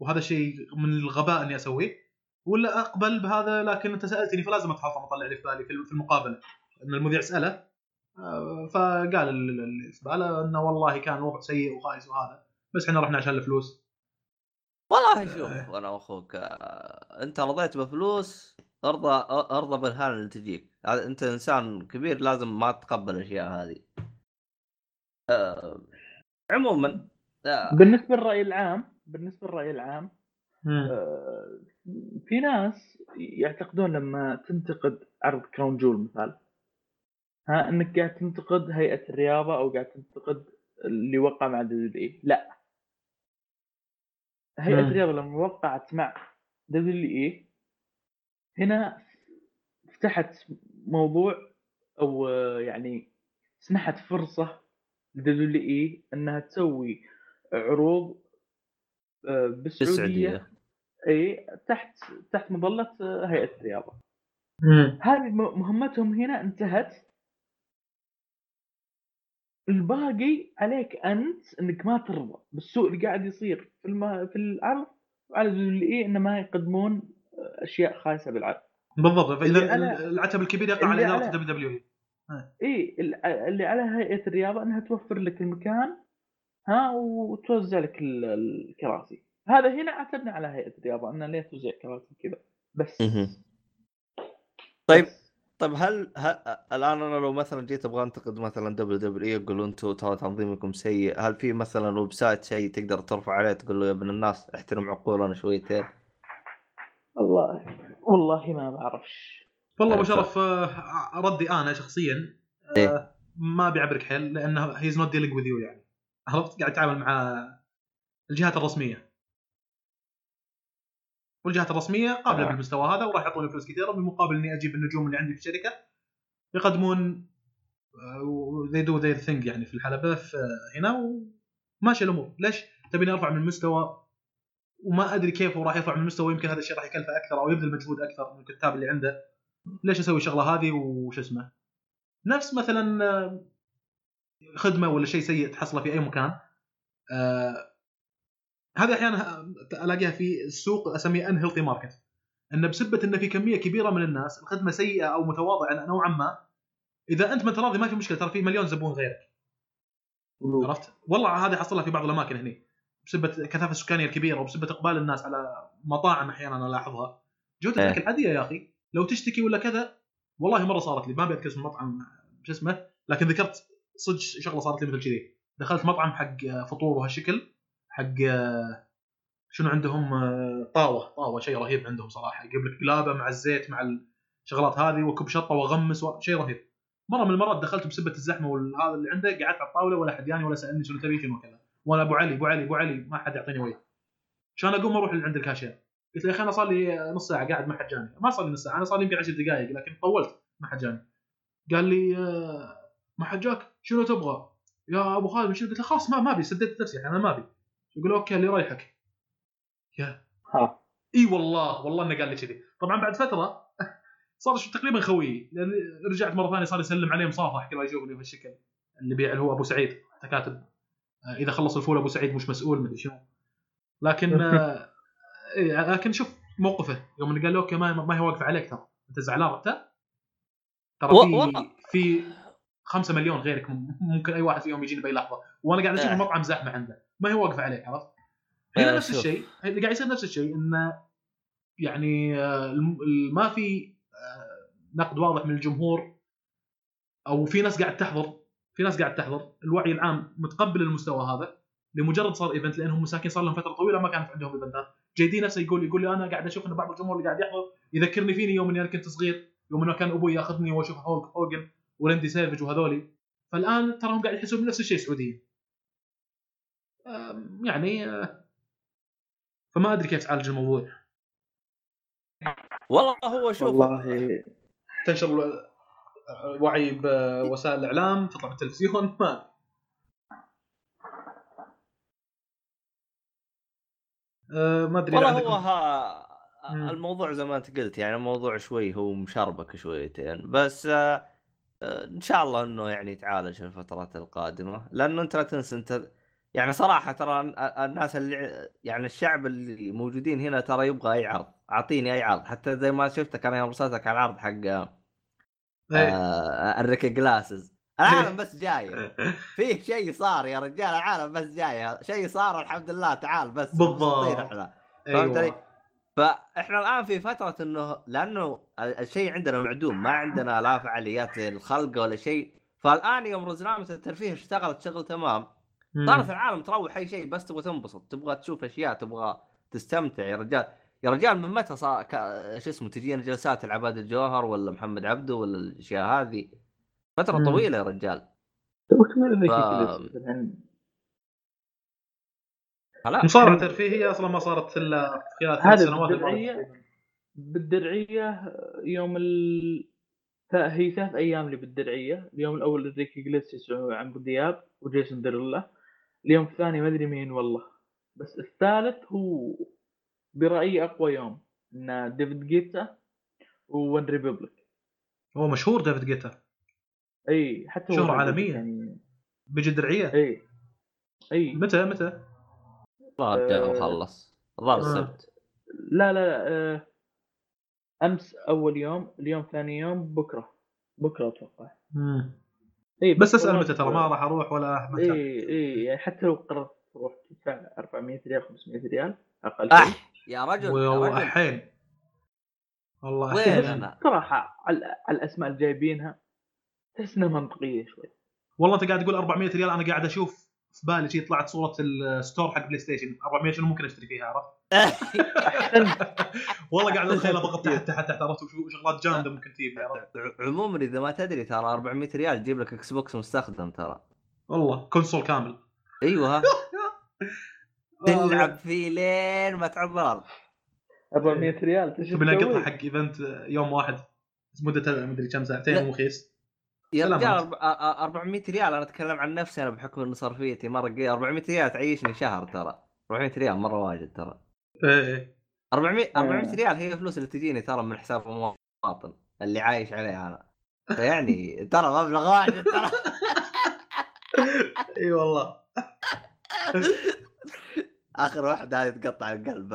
وهذا شيء من الغباء إني أسويه ولا أقبل بهذا لكن أنت سألتني فلازم اتحطم أطلع اللي في بالي في المقابلة. إن المذيع سأله فقال ال- ال- اللي في باله إنه والله كان الوضع سيء وخايس وهذا. بس إحنا رحنا عشان الفلوس. والله شوف أنا وأخوك آه، أنت رضيت بفلوس أرضى أرضى بالهان اللي تجيك. أنت إنسان كبير لازم ما تتقبل الأشياء هذه. آه، عموما آه، بالنسبة للرأي العام بالنسبة للرأي العام. آه، في ناس يعتقدون لما تنتقد عرض Crown Jewel مثال ها إنك قاعد تنتقد هيئة الرياضة أو قاعد تنتقد اللي وقع مع WE. لا. هيئة. الرياضة لما وقعت مع WE هنا فتحت موضوع أو يعني سمحت فرصة لدبليو إي إنها تسوي عروض آه، بالسعودية. إي تحت تحت مظلة هيئة الرياضة. هذه مهمتهم هنا انتهت. الباقي عليك أنت إنك ما ترضى. بالسوء اللي قاعد يصير في الم... في العرض وعلى الايه إنه ما يقدمون أشياء خايسة بالعرض بالضبط. فإذا على- العتب الكبير يقع على اداره على- دبليو دبليو إي. إي ال- اللي على هيئة الرياضة إنها توفر لك المكان ها وتوزع لك ال- الكراسي. هذا هنا عتبنا على هيئة الرياضة انها ليه توزع كراسي كذا بس. طيب بس. طيب هل, هل الآن أنا لو مثلا جيت أبغى أنتقد مثلا WWE أقول أنتم ترى تنظيمكم سيء هل في مثلا website شيء تقدر ترفع عليه تقول له يا ابن الناس احترم عقولنا شويتين؟ والله والله ما بعرفش. والله أبو شرف آه، ردي أنا شخصيا إيه. آه، ما بيعبرك حيل لأنه he's not dealing with you يعني. عرفت؟ قاعد يتعامل مع الجهات الرسمية. والجهات الرسمية قابلة آه. بالمستوى هذا وراح يعطوني فلوس كثيرة بالمقابل إني أجيب النجوم اللي عندي في الشركة. يقدمون they do their thing يعني في الحلبة في هنا وماشي الأمور. ليش؟ تبيني ارفع من المستوى وما أدري كيف هو راح يرفع من المستوى يمكن هذا الشيء راح يكلفه أكثر أو يبذل مجهود أكثر من الكتاب اللي عنده. ليش أسوي الشغلة هذه؟ وش اسمه؟ نفس مثلا آه، خدمة ولا شيء سيء تحصله في أي مكان. آه هذه أحيانا ألاقيها في السوق اسميها unhealthy market انه بسبة انه في كمية كبيرة من الناس الخدمة سيئة أو متواضعة نوعا ما إذا أنت ما انت راضي ما في مشكلة ترى في مليون زبون غيرك. عرفت؟ والله هذه حصلها في بعض الأماكن هنا بسبة الكثافه السكانية الكبيرة وبسبة إقبال الناس على مطاعم أحيانا أنا الاحظها جوده إيه. الاكل عاديه يا أخي لو تشتكي ولا كذا والله مرة صارت لي. ما بذكر اسم المطعم شو اسمه لكن ذكرت صدق شغلة صارت لي مثل كذي. دخلت مطعم حق فطور وهالشكل. حق شنو عندهم؟ طاوة. طاوة شيء رهيب عندهم صراحة. يجيب لك قلابه مع الزيت مع ال... شغلات هذه واكب شطة واغمس و... شيء رهيب. مرة من المرات دخلت بسبة الزحمة والهذا اللي عنده قعدت على الطاولة ولا حد ياني ولا سألني شنو تبي شنو كذا. وأنا أبو علي أبو علي أبو علي ما حد يعطيني وجه عشان أقوم أروح عند الكاشير. قلت له يا أخي أنا صار لي نص ساعة قاعد ما حد جاني. ما صار لي نص ساعة أنا صار لي يمكن 10 دقائق لكن طولت ما حد جاني. قال لي آه، ما حد جاك؟ شنو تبغى؟ يا أبو خالد شنو؟ قلت له خلاص ما ما أبي سددت نفسي يعني أنا ما أبي. يقول okay اللي يريحك. يا. ها. إي والله والله إنه قال لي كذي. طبعا بعد فترة صار تقريبا خويي لأن رجعت مرة ثانية صار يسلم عليه مصافح كذا يشوفني بهالشكل. اللي بيع اللي هو أبو سعيد حتى كاتب. آه، إذا خلص الفول أبو سعيد مش مسؤول مدري شنو. لكن آه، لكن شوف موقفه. يوم إنه قال له أوكي ما, ما هي واقفة عليك ترى. أنت زعلان انت ترى في. في 5 مليون غيرك مم- ممكن أي واحد فيهم يجيني بأي لحظة وأنا قاعد أشوف إيه. المطعم زحمه عنده ما هي واقفة عليك عرفت؟ هنا آه، نفس. الشيء اللي قاعد يصير نفس الشيء إنه يعني آه، ما في آه، نقد واضح من الجمهور أو في ناس قاعد تحضر في ناس قاعد تحضر الوعي العام متقبل المستوى هذا لمجرد صار event لأنهم مساكين صار لهم فترة طويلة ما كانت عندهم event ات JD نفسه يقول يقول لي أنا قاعد أشوف إن بعض الجمهور اللي قاعد يحضر يذكرني فيني يوم إني أنا كنت صغير يوم إنه كان أبوي ياخذني وأشوف Hulk Hogan و Randy Savage وهذولي. فالآن تراهم قاعد يحسون بنفس الشيء آم، يعني آه، فما أدري كيف تعالج الموضوع. والله هو شوف والله. تنشر وعي بوسائل الإعلام تطلع بالتلفزيون ما. آه، ما أدري والله عندكم هو ها. الموضوع زي ما أنت قلت يعني الموضوع شوي هو مشربك شويتين. بس آه، إن شاء الله إنه يعني يتعالج في الفترات القادمة لأنه أنت لا تنسى أنت يعني صراحة ترى ال- الناس اللي يعني الشعب اللي موجودين هنا ترى يبغى أي عرض أعطيني أي عرض حتى زي ما شفتك أنا يوم رسلتك على العرض حق آه، الريك جلاسز العالم بس جاي. فيه شيء صار يا رجال العالم بس جاي. شيء صار الحمد لله تعال بس بالضبط. فهمت علي؟ أيوه فاحنا الان في فتره انه لأنه ال- الشيء عندنا معدوم ما عندنا لا فعاليات الخلق ولا شيء فالان يوم رزنامه الترفيه اشتغلت شغل تمام. صارت العالم تروح اي شيء بس تبغى تنبسط تبغى تشوف اشياء تبغى تستمتع يا رجال يا رجال من متى صار ك... شو اسمه تجينا جلسات العباد الجوهر ولا محمد عبده ولا الاشياء هذه فتره مم. طويله يا رجال ف- مصارعة ترفيهية أصلا ما صارت إلا خلال سنوات بالدرعية بالدرعية يوم ال هي ثلاث أيام اللي بالدرعية. اليوم الأول ريكي جليسيس وعمرو دياب وجيسون ديرلا اليوم الثاني ما أدري مين والله. بس الثالث هو برأيي أقوى يوم إن David Guetta و OneRepublic. هو مشهور David Guetta. إي حتى شهرة عالمية. يعني بيجي درعيه إي إي. متى متى؟ الظاهر جاء آه، وخلص. الظاهر آه. السبت لا لا لا آه، أمس أول يوم اليوم ثاني يوم بكرة. بكرة أتوقع. مم. اي بس أسأل متى ترى؟ ما راح أروح ولا اي متى اي يعني حتى لو قررت تروح تدفع 400 ريال 500 ريال أقل شيء. اح يا رجل يا رجل. واحين والله وين. أنا؟ صراحة على على الأسماء اللي جايبينها تحس إنها منطقية شوي. والله أنت قاعد تقول 400 ريال أنا قاعد أشوف في بالي شي طلعت صورة ال store حق PlayStation 400 شنو ممكن أشتري فيها عرفت؟ والله قاعد اتخيل ضغط تحت تحت تحت عرفت؟ شغلات جامدة ممكن تجيب عموما إذا ما تدري ترى 400 ريال تجيب لك Xbox مستخدم ترى. والله console كامل. أيوه. آه، تلعب فيه لين ما تعض الأرض 400 ريال تشوف تبي نقطها حق event يوم واحد. مدته مدري كم ساعتين. ومخيس. يا. رجال أرب- أ- أ- 400 ريال أنا أتكلم عن نفسي أنا بحكم ان صرفيتي مرة قليل 400 ريال تعيشني شهر ترى 400 ريال مرة واجد ترى إيه إيه. 400 400 آه. ريال هي الفلوس اللي تجيني ترى من حساب المواطن اللي عايش عليه أنا فيعني ترى مبلغ واجد ترى إي والله آخر واحدة هذه تقطع القلب.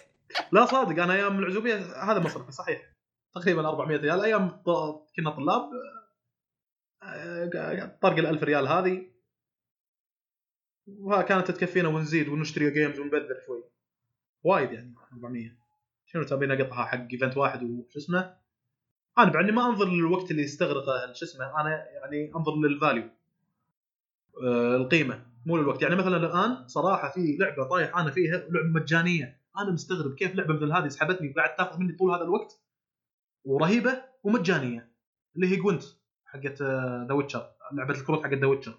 لا صادق أنا أيام العزوبية هذا مصرفي صحيح تقريبا 400 ريال أيام كنا طلاب طرق ال 1000 ريال هذه. وكانت تكفينا ونزيد ونشتري games ونبذر شوي. وايد يعني 400 شنو تبين اقطها حق event واحد وشو اسمه؟ أنا بعدني ما أنظر للوقت اللي يستغرقه شو اسمه أنا يعني أنظر لل value آه، القيمة مو للوقت. يعني مثلا الآن صراحة في لعبة طايح أنا فيها لعبة مجانية. أنا مستغرب كيف لعبة مثل هذه سحبتني وقاعد تاخذ مني طول هذا الوقت. ورهيبة ومجانية اللي هي Gwent حقت The Witcher لعبة الكروت حقت The Witcher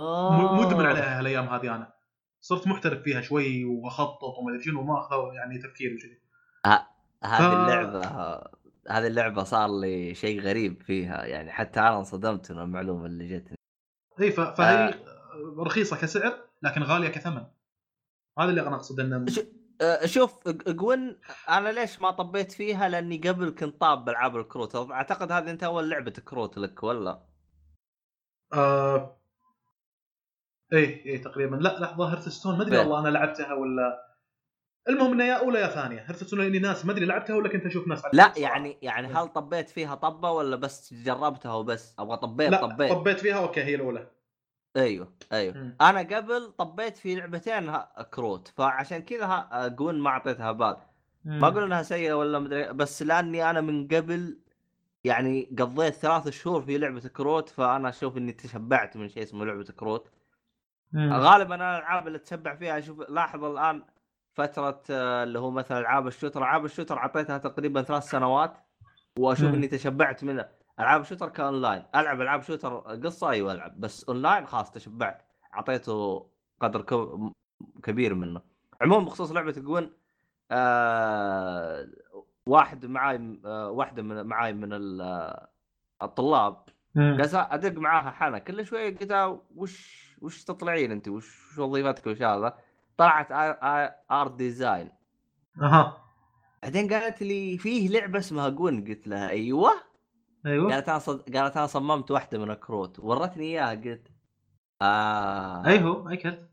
آه. مدمن عليها هالأيام هذه أنا. صرت محترف فيها شوي وأخطط وما أدري شنو ما أخذ يعني تفكير وكذي. هذه اللعبة هذه اللعبة صار لي شيء غريب فيها يعني حتى أنا انصدمت من المعلومة اللي جتني. إي فهي رخيصة كسعر لكن غالية كثمن. هذا اللي أنا أقصد انه شوف ج- جوين أنا ليش ما طبيت فيها؟ لأني قبل كنت طاب بألعاب الكروت. أعتقد هذه أنت أول لعبة كروت لك ولا؟ آه... إيه إيه تقريبا. لا لحظة Hearthstone ما أدري بيه. والله أنا لعبتها ولا المهم إنها يا أولى يا ثانية. Hearthstone لأني ناس ما أدري لعبتها ولا كنت أشوف ناس لا. يعني يعني هل طبيت فيها طبة ولا بس جربتها وبس؟ أبغى طبيت لا طبيت. طبيت فيها أوكي هي الأولى. أيوه أيوه مم. أنا قبل طبيت في لعبتين كروت فعشان كذا جوين ما أعطيتها بال ما أقول إنها سيئة ولا مدري بس لأني أنا من قبل يعني قضيت ثلاث شهور في لعبة كروت فأنا أشوف إني تشبعت من شيء اسمه لعبة كروت مم. غالبا أنا الألعاب اللي تشبع فيها أشوف لاحظ الآن فترة آه، اللي هو مثلا ألعاب ال shooter ألعاب ال shooter أعطيتها تقريبا ثلاث سنوات وأشوف مم. إني تشبعت منها ألعاب ال shooter ك online ألعب ألعاب shooter قصة أيوه ألعب. بس أونلاين خلاص تشبعت. أعطيته قدر كبير منه. عموما بخصوص لعبة جوين آه واحد معاي آه واحدة من معاي من آه، الطلاب. جالس أدق معاها حنا كل شوية قلت وش وش تطلعين أنت؟ وش وظيفتك وش هذا؟ طلعت art design أها. بعدين قالت لي فيه لعبة اسمها جوين قلت لها أيوه. أيوه. قالت أنا صد... قالت أنا صممت واحدة من الكروت ورتني إياها قلت آه. ايهو أي كرت.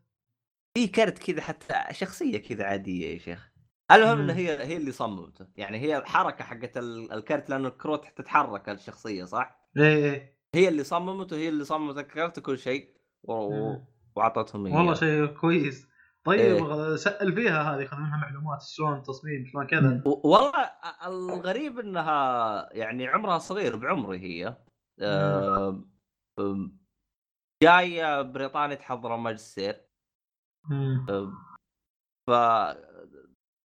في كرت كذا حتى شخصية كذا عادية يا شيخ. المهم. إنه هي هي اللي صممته. يعني هي الحركة حقت ال- الكرت لأنه الكروت تتحرك الشخصية صح؟ اي اي هي اللي صممته هي اللي صممت الكرت وكل شيء و... وأعطتهم اياه والله شيء كويس. طيب إيه. سأل فيها هذه خذ منها معلومات شلون تصميم شلون كذا. والله الغريب إنها يعني عمرها صغير بعمري هي. آه، جاية بريطانيا تحضر ماجستير. مم. ف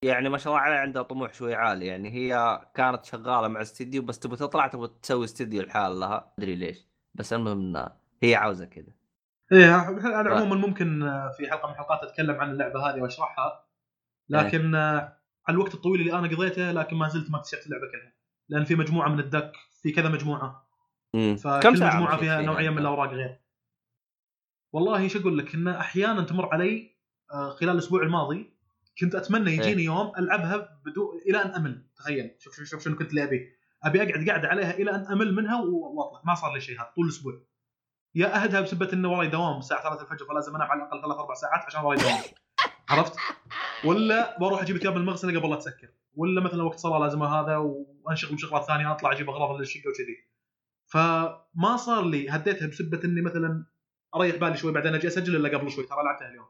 يعني ما شاء الله عليها عندها طموح شوي عالي. يعني هي كانت شغالة مع استديو بس تبغى تطلع تبغى تسوي استديو لحال لها أدري ليش بس المهم هي عاوزة كذا. إيه أنا عموما ممكن آه، في حلقة من الحلقات أتكلم عن اللعبة هذه وأشرحها. لكن آه، على الوقت الطويل اللي أنا قضيته لكن ما زلت ما اكتشفت اللعبة كلها. لأن في مجموعة من الدك في كذا مجموعة. مم. فكل ساعة مجموعة فيها نوعية من؟ الأوراق غير. والله إيش أقول لك إن أحيانا تمر علي آه، خلال الأسبوع الماضي كنت أتمنى يجيني يوم ألعبها بدون إلى أن أمل. تخيل. شوف شوف شوف شنو كنت اللي أبي ابي أقعد قاعدة عليها إلى أن أمل منها وأطلع. ما صار لي شيء هذا طول الأسبوع. يا أهدها بسبة إنه وراي دوام الساعة 3 الفجر فلازم انام على الأقل ثلاث أربع ساعات عشان وراي دوام عرفت؟ ولا بروح أجيب ثياب من المغسله قبل لا تسكر. ولا مثلا وقت صلاة لازم هذا وأنشغل بشغلات ثانية أطلع أجيب أغراض للشقه وكذي. فما صار لي هديتها بسبة إني مثلا أريح بالي شوي بعدين أجي أسجل إلا قبل شوي. ترى لعبتها اليوم.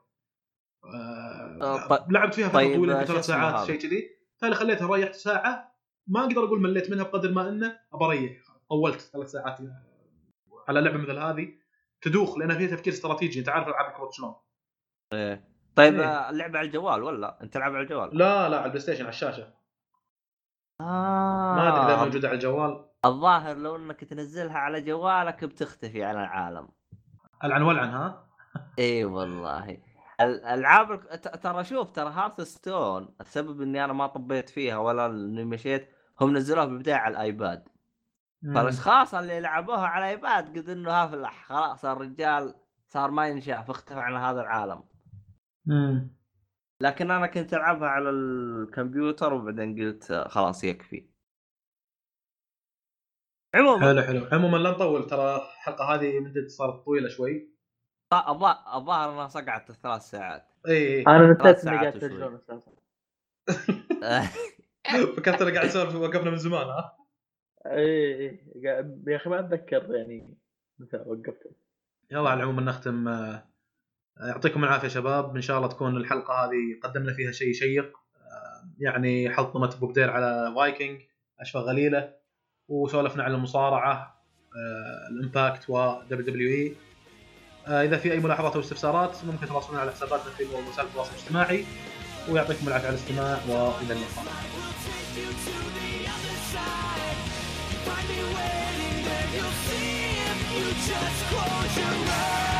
آه، آه طيب- لعبت فيها فترة طيب، طويلة ثلاث ساعات؟ شيء كذي. فاللي خليتها ريحت ساعة. ما أقدر أقول مليت منها بقدر ما إنه أبى أريح. طولت ثلاث ساعات. على لعبة مثل هذه تدوخ لأن فيها تفكير استراتيجي. أنت عارف ألعاب الكروت شلون. إيه. طيب إيه. آه، اللعبة على الجوال ولا؟ أنت تلعب على الجوال؟ لا لا على ال PlayStation على الشاشة. آه. ما أدري إذا موجودة على الجوال. الظاهر لو إنك تنزلها على جوالك بتختفي عن العالم. العن ولعن ها إي والله. الالعاب ترى شوف ترى Hearthstone السبب إني أنا ما طبيت فيها ولا إني مشيت هم نزلوها بالبدايه على ال iPad. فالاشخاص اللي لعبوها على ال iPad قد إنه ها فلح خلاص الرجال صار ما ينشاف اختفى عن هذا العالم. مم. لكن أنا كنت ألعبها على الكمبيوتر وبعدين قلت خلاص يكفي. عموما حلو حلو. عموما لا نطول ترى الحلقة هذه مدة صارت طويلة شوي. الظا- الظاهر إنها صقعت ثلاث ساعات. إي أنا نسيت اني ساعات قاعد أساسا. فكرت أنا قاعد اسولف وقفنا من زمان ها؟ اي اي قاعد- يا أخي ما أتذكر يعني متى وقفت يلا على العموم نختم آه، يعطيكم العافية شباب. إن شاء الله تكون الحلقة هذه قدمنا فيها شيء شيق. آه، يعني حطمت ابو بدير على فايكنج اشفى غليلة وسولفنا عن المصارعة آه، ال Impact و WWE إذا في أي ملاحظات أو استفسارات ممكن تواصلون على حساباتنا في وسائل التواصل الاجتماعي. ويعطيكم العافية على الاستماع وإلى اللقاء. Just close your eyes.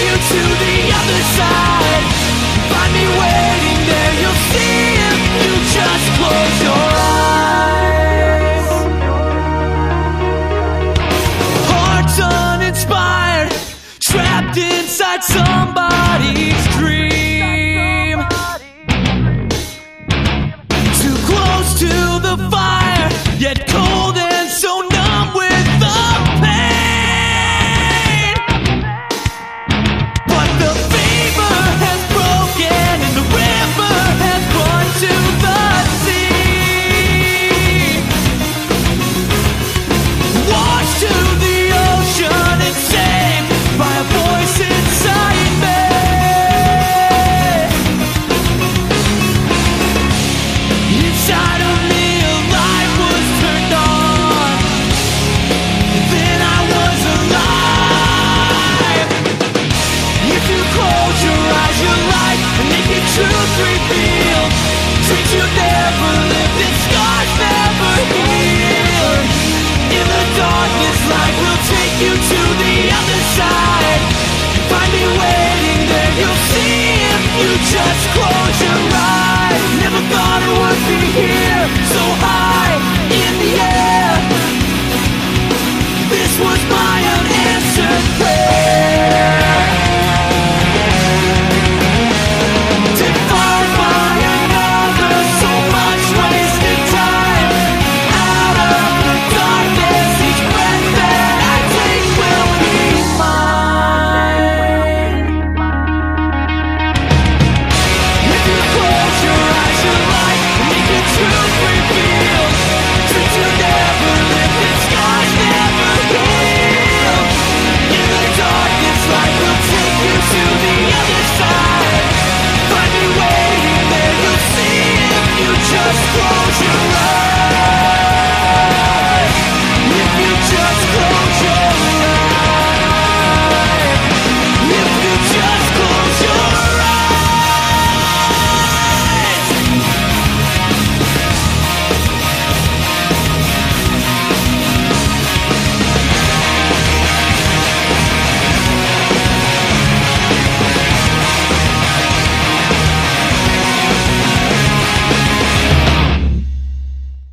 You to the other side.